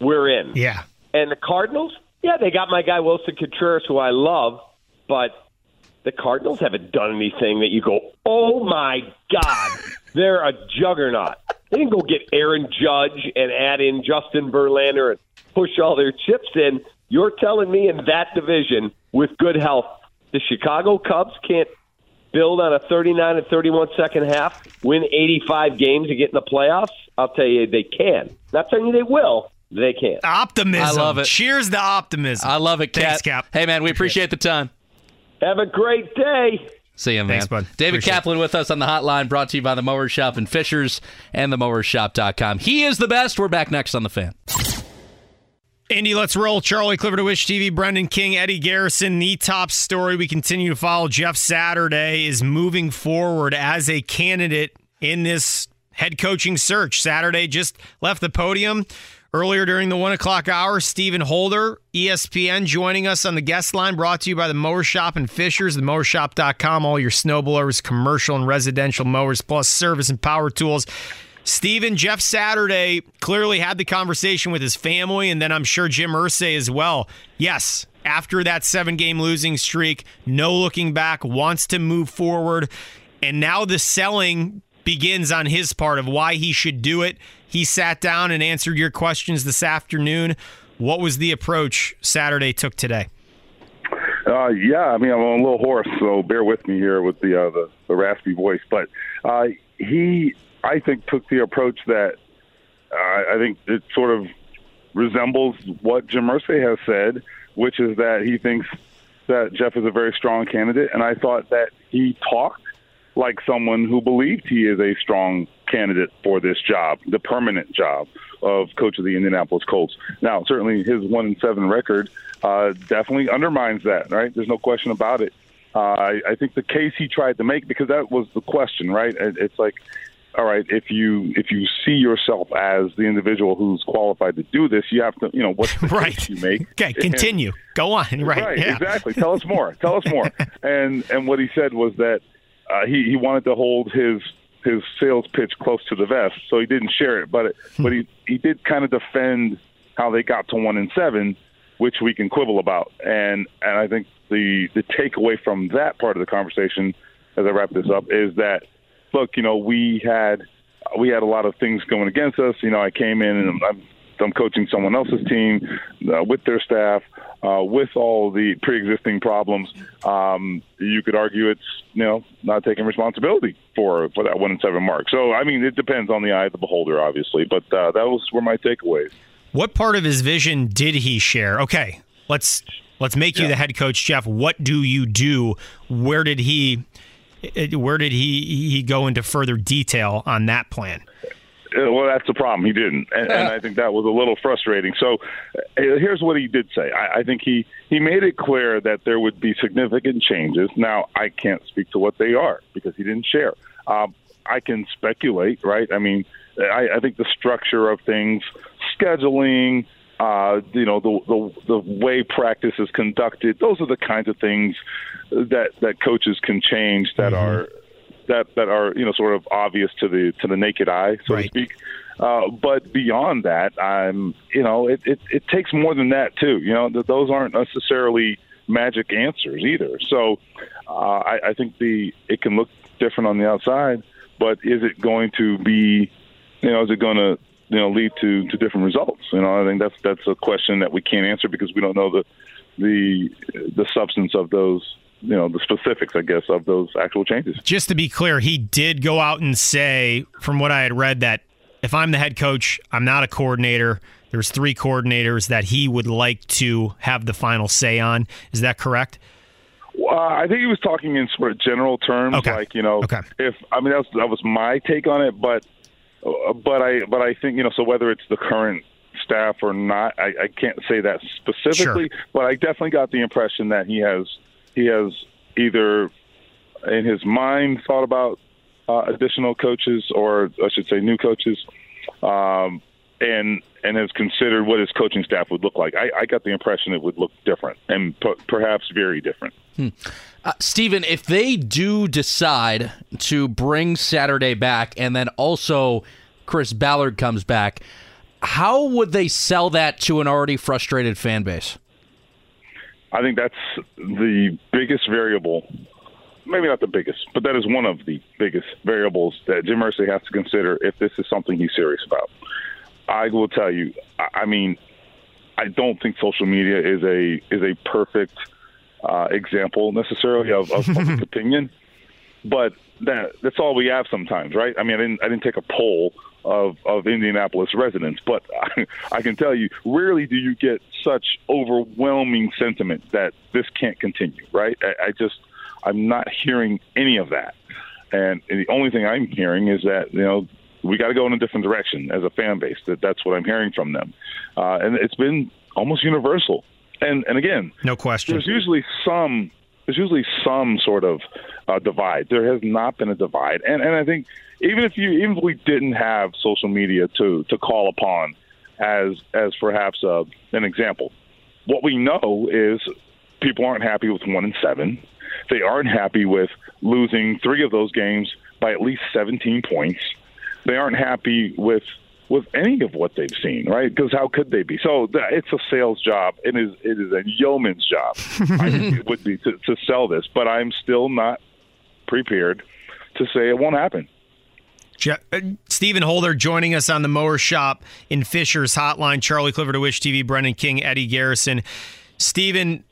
we're in. Yeah. And the Cardinals, yeah, they got my guy Willson Contreras, who I love, but the Cardinals haven't done anything that you go, oh my God, <laughs> they're a juggernaut. They didn't go get Aaron Judge and add in Justin Verlander and push all their chips in. You're telling me in that division with good health, the Chicago Cubs can't build on a 39 and 31 second half, win 85 games and get in the playoffs? I'll tell you, they can. Not telling you they will. They can. Optimism. I love it. Cheers to optimism. I love it, Cap. Thanks, Cap. Hey, man, we appreciate the time. Have a great day. See you, man. Thanks, bud. David Appreciate Kaplan with us on the hotline, brought to you by the Mower Shop and Fishers and themowershop.com. He is the best. We're back next on the fan. Indy, let's roll. Charlie Clifford of Wish TV, Brendan King, Eddie Garrison. The top story we continue to follow. Jeff Saturday is moving forward as a candidate in this head coaching search. Saturday just left the podium. Earlier during the one o'clock hour, Stephen Holder, ESPN, joining us on the guest line, brought to you by the Mower Shop and Fishers, the themowershop.com, all your snowblowers, commercial and residential mowers, plus service and power tools. Stephen, Jeff Saturday clearly had the conversation with his family, and then I'm sure Jim Irsay as well. Yes, after that seven game losing streak, no looking back, wants to move forward. And now the selling begins on his part of why he should do it. He sat down and answered your questions this afternoon. What was the approach Saturday took today? Uh, yeah, I mean, I'm a little hoarse, so bear with me here with the uh, the, the raspy voice. But uh, he, I think, took the approach that uh, I think it sort of resembles what Jim Irsay has said, which is that he thinks that Jeff is a very strong candidate, and I thought that he talked like someone who believed he is a strong candidate for this job, the permanent job of coach of the Indianapolis Colts. Now, certainly his one and seven record uh, definitely undermines that, right? There's no question about it. Uh, I, I think the case he tried to make, because that was the question, right? It's like, all right, if you if you see yourself as the individual who's qualified to do this, you have to, you know, what's <laughs> the right. you make? Okay, continue. Go on. Right. Right, yeah. exactly. Tell us more. Tell us more. <laughs> and and what he said was that uh, he he wanted to hold his his sales pitch close to the vest, so he didn't share it. But it, but he he did kind of defend how they got to one and seven, which we can quibble about. And and I think the the takeaway from that part of the conversation, as I wrap this up, is that look, you know, we had we had a lot of things going against us. You know, I came in and I'm I'm coaching someone else's team uh, with their staff, uh, with all the pre-existing problems. Um, you could argue it's you know not taking responsibility for for that one and seven mark. So I mean, it depends on the eye of the beholder, obviously. But uh, that was were my takeaways. What part of his vision did he share? Okay, let's let's make you the head coach, Jeff. What do you do? Where did he where did he he go into further detail on that plan? Uh, Well, that's the problem. He didn't, and, and <laughs> I think that was a little frustrating. So, uh, here's what he did say. I, I think he he made it clear that there would be significant changes. Now, I can't speak to what they are because he didn't share. Um, I can speculate, right? I mean, I, I think the structure of things, scheduling, uh, you know, the, the the way practice is conducted. Those are the kinds of things that that coaches can change that are that that are you know sort of obvious to the to the naked eye, so to speak. Uh, but beyond that, I'm you know it, it it takes more than that too. You know, th- those aren't necessarily magic answers either. So uh, I, I think the it can look different on the outside, but is it going to be you know is it going to you know lead to to different results? You know, I think that's that's a question that we can't answer because we don't know the the the substance of those you know the specifics i guess of those actual changes Just to be clear, he did go out and say, from what I had read, that if I'm the head coach, I'm not a coordinator. There's three coordinators that he would like to have the final say on. Is that correct? Uh, I think he was talking in sort of general terms, like you know, if I mean that was that was my take on it, but but I but I think you know, so whether it's the current staff or not, I, I can't say that specifically, but I definitely got the impression that he has he has either in his mind thought about uh, additional coaches, or I should say, new coaches, um, and and has considered what his coaching staff would look like. I, I got the impression it would look different, and p- perhaps very different. Hmm. Uh, Stephen, if they do decide to bring Saturday back and then also Chris Ballard comes back, how would they sell that to an already frustrated fan base? I think that's the biggest variable. Maybe not the biggest, but that is one of the biggest variables that Jim Irsay has to consider if this is something he's serious about. I will tell you. I mean, I don't think social media is a is a perfect uh, example necessarily of, of public <laughs> opinion, but that that's all we have sometimes, right? I mean, I didn't I didn't take a poll of of Indianapolis residents, but I, <laughs> I can tell you, rarely do you get such overwhelming sentiment that this can't continue, right? I, I just I'm not hearing any of that, and the only thing I'm hearing is that you know we got to go in a different direction as a fan base. That that's what I'm hearing from them, uh, and it's been almost universal. And and again, no question. There's usually some there's usually some sort of uh, divide. There has not been a divide, and and I think even if you even if we didn't have social media to to call upon as as perhaps uh, an example, what we know is people aren't happy with one and seven. They aren't happy with losing three of those games by at least 17 points. They aren't happy with with any of what they've seen, right? Because how could they be? So it's a sales job. It is it is a yeoman's job. It would be to, to sell this, but I'm still not prepared to say it won't happen. Je- uh, Stephen Holder joining us on the Mower Shop in Fishers Hotline. Charlie Clifford of Wish TV, Brendan King, Eddie Garrison. Stephen,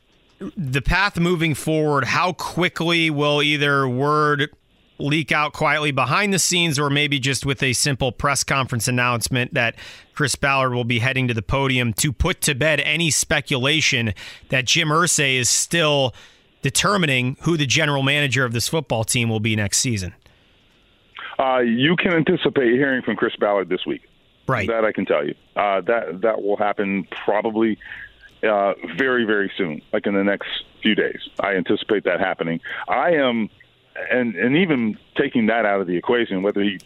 the path moving forward, how quickly will either word leak out quietly behind the scenes or maybe just with a simple press conference announcement that Chris Ballard will be heading to the podium to put to bed any speculation that Jim Irsay is still determining who the general manager of this football team will be next season? Uh, you can anticipate hearing from Chris Ballard this week. Right. That I can tell you. Uh, that that will happen probably uh, very very soon, like in the next few days. I anticipate that happening. I am, and and even taking that out of the equation, whether he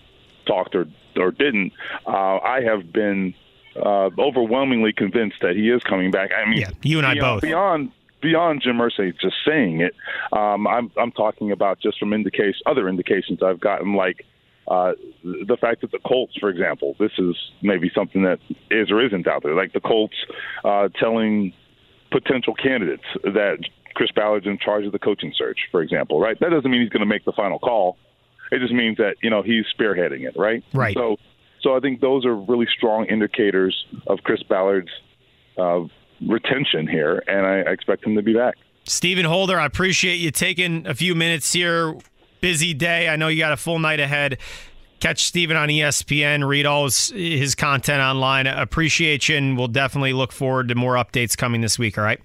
talked or or didn't, uh, I have been uh, overwhelmingly convinced that he is coming back. I mean, yeah, you and I beyond, both. beyond beyond Jim Irsay just saying it. Um, I'm I'm talking about just from indication other indications I've gotten like. Uh, the fact that the Colts, for example, this is maybe something that is or isn't out there. Like the Colts uh, telling potential candidates that Chris Ballard's in charge of the coaching search, for example, right? That doesn't mean he's going to make the final call. It just means that you know he's spearheading it, right? Right. So, so I think those are really strong indicators of Chris Ballard's uh, retention here, and I, I expect him to be back. Stephen Holder, I appreciate you taking a few minutes here. Busy day. I know you got a full night ahead. Catch Stephen on ESPN. Read all his, his content online. Appreciate you, and we'll definitely look forward to more updates coming this week. All right.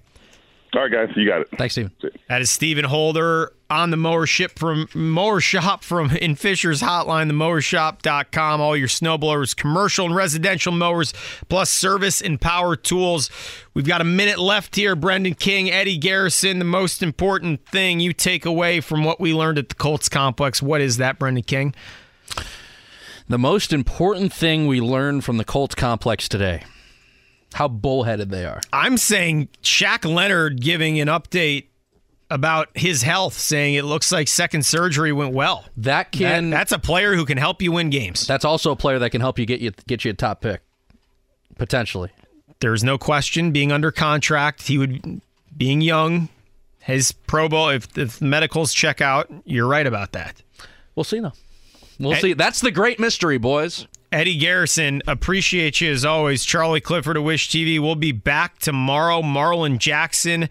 All right, guys, you got it. Thanks, Stephen. That is Stephen Holder on the mower ship from mower shop from in Fishers hotline, themowershop.com. All your snowblowers, commercial and residential mowers, plus service and power tools. We've got a minute left here. Brendan King, Eddie Garrison. The most important thing you take away from what we learned at the Colts complex. What is that, Brendan King? The most important thing we learned from the Colts complex today how bullheaded they are. I'm saying Shaq Leonard giving an update about his health, saying it looks like second surgery went well. That can That- that's a player who can help you win games. That's also a player that can help you get you get you a top pick potentially. There's no question being under contract, he would being young, his Pro Bowl if if medicals check out, you're right about that. We'll see though. We'll see. That's the great mystery, boys. Eddie Garrison, appreciate you as always. Charlie Clifford of Wish TV. We'll be back tomorrow. Marlin Jackson,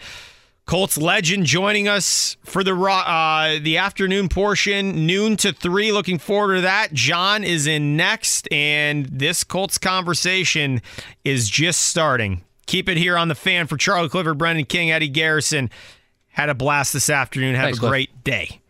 Colts legend, joining us for the uh, the afternoon portion, noon to three. Looking forward to that. John is in next, and this Colts conversation is just starting. Keep it here on the fan for Charlie Clifford, Brendan King, Eddie Garrison. Had a blast this afternoon. Have Thanks, a Cliff. great day.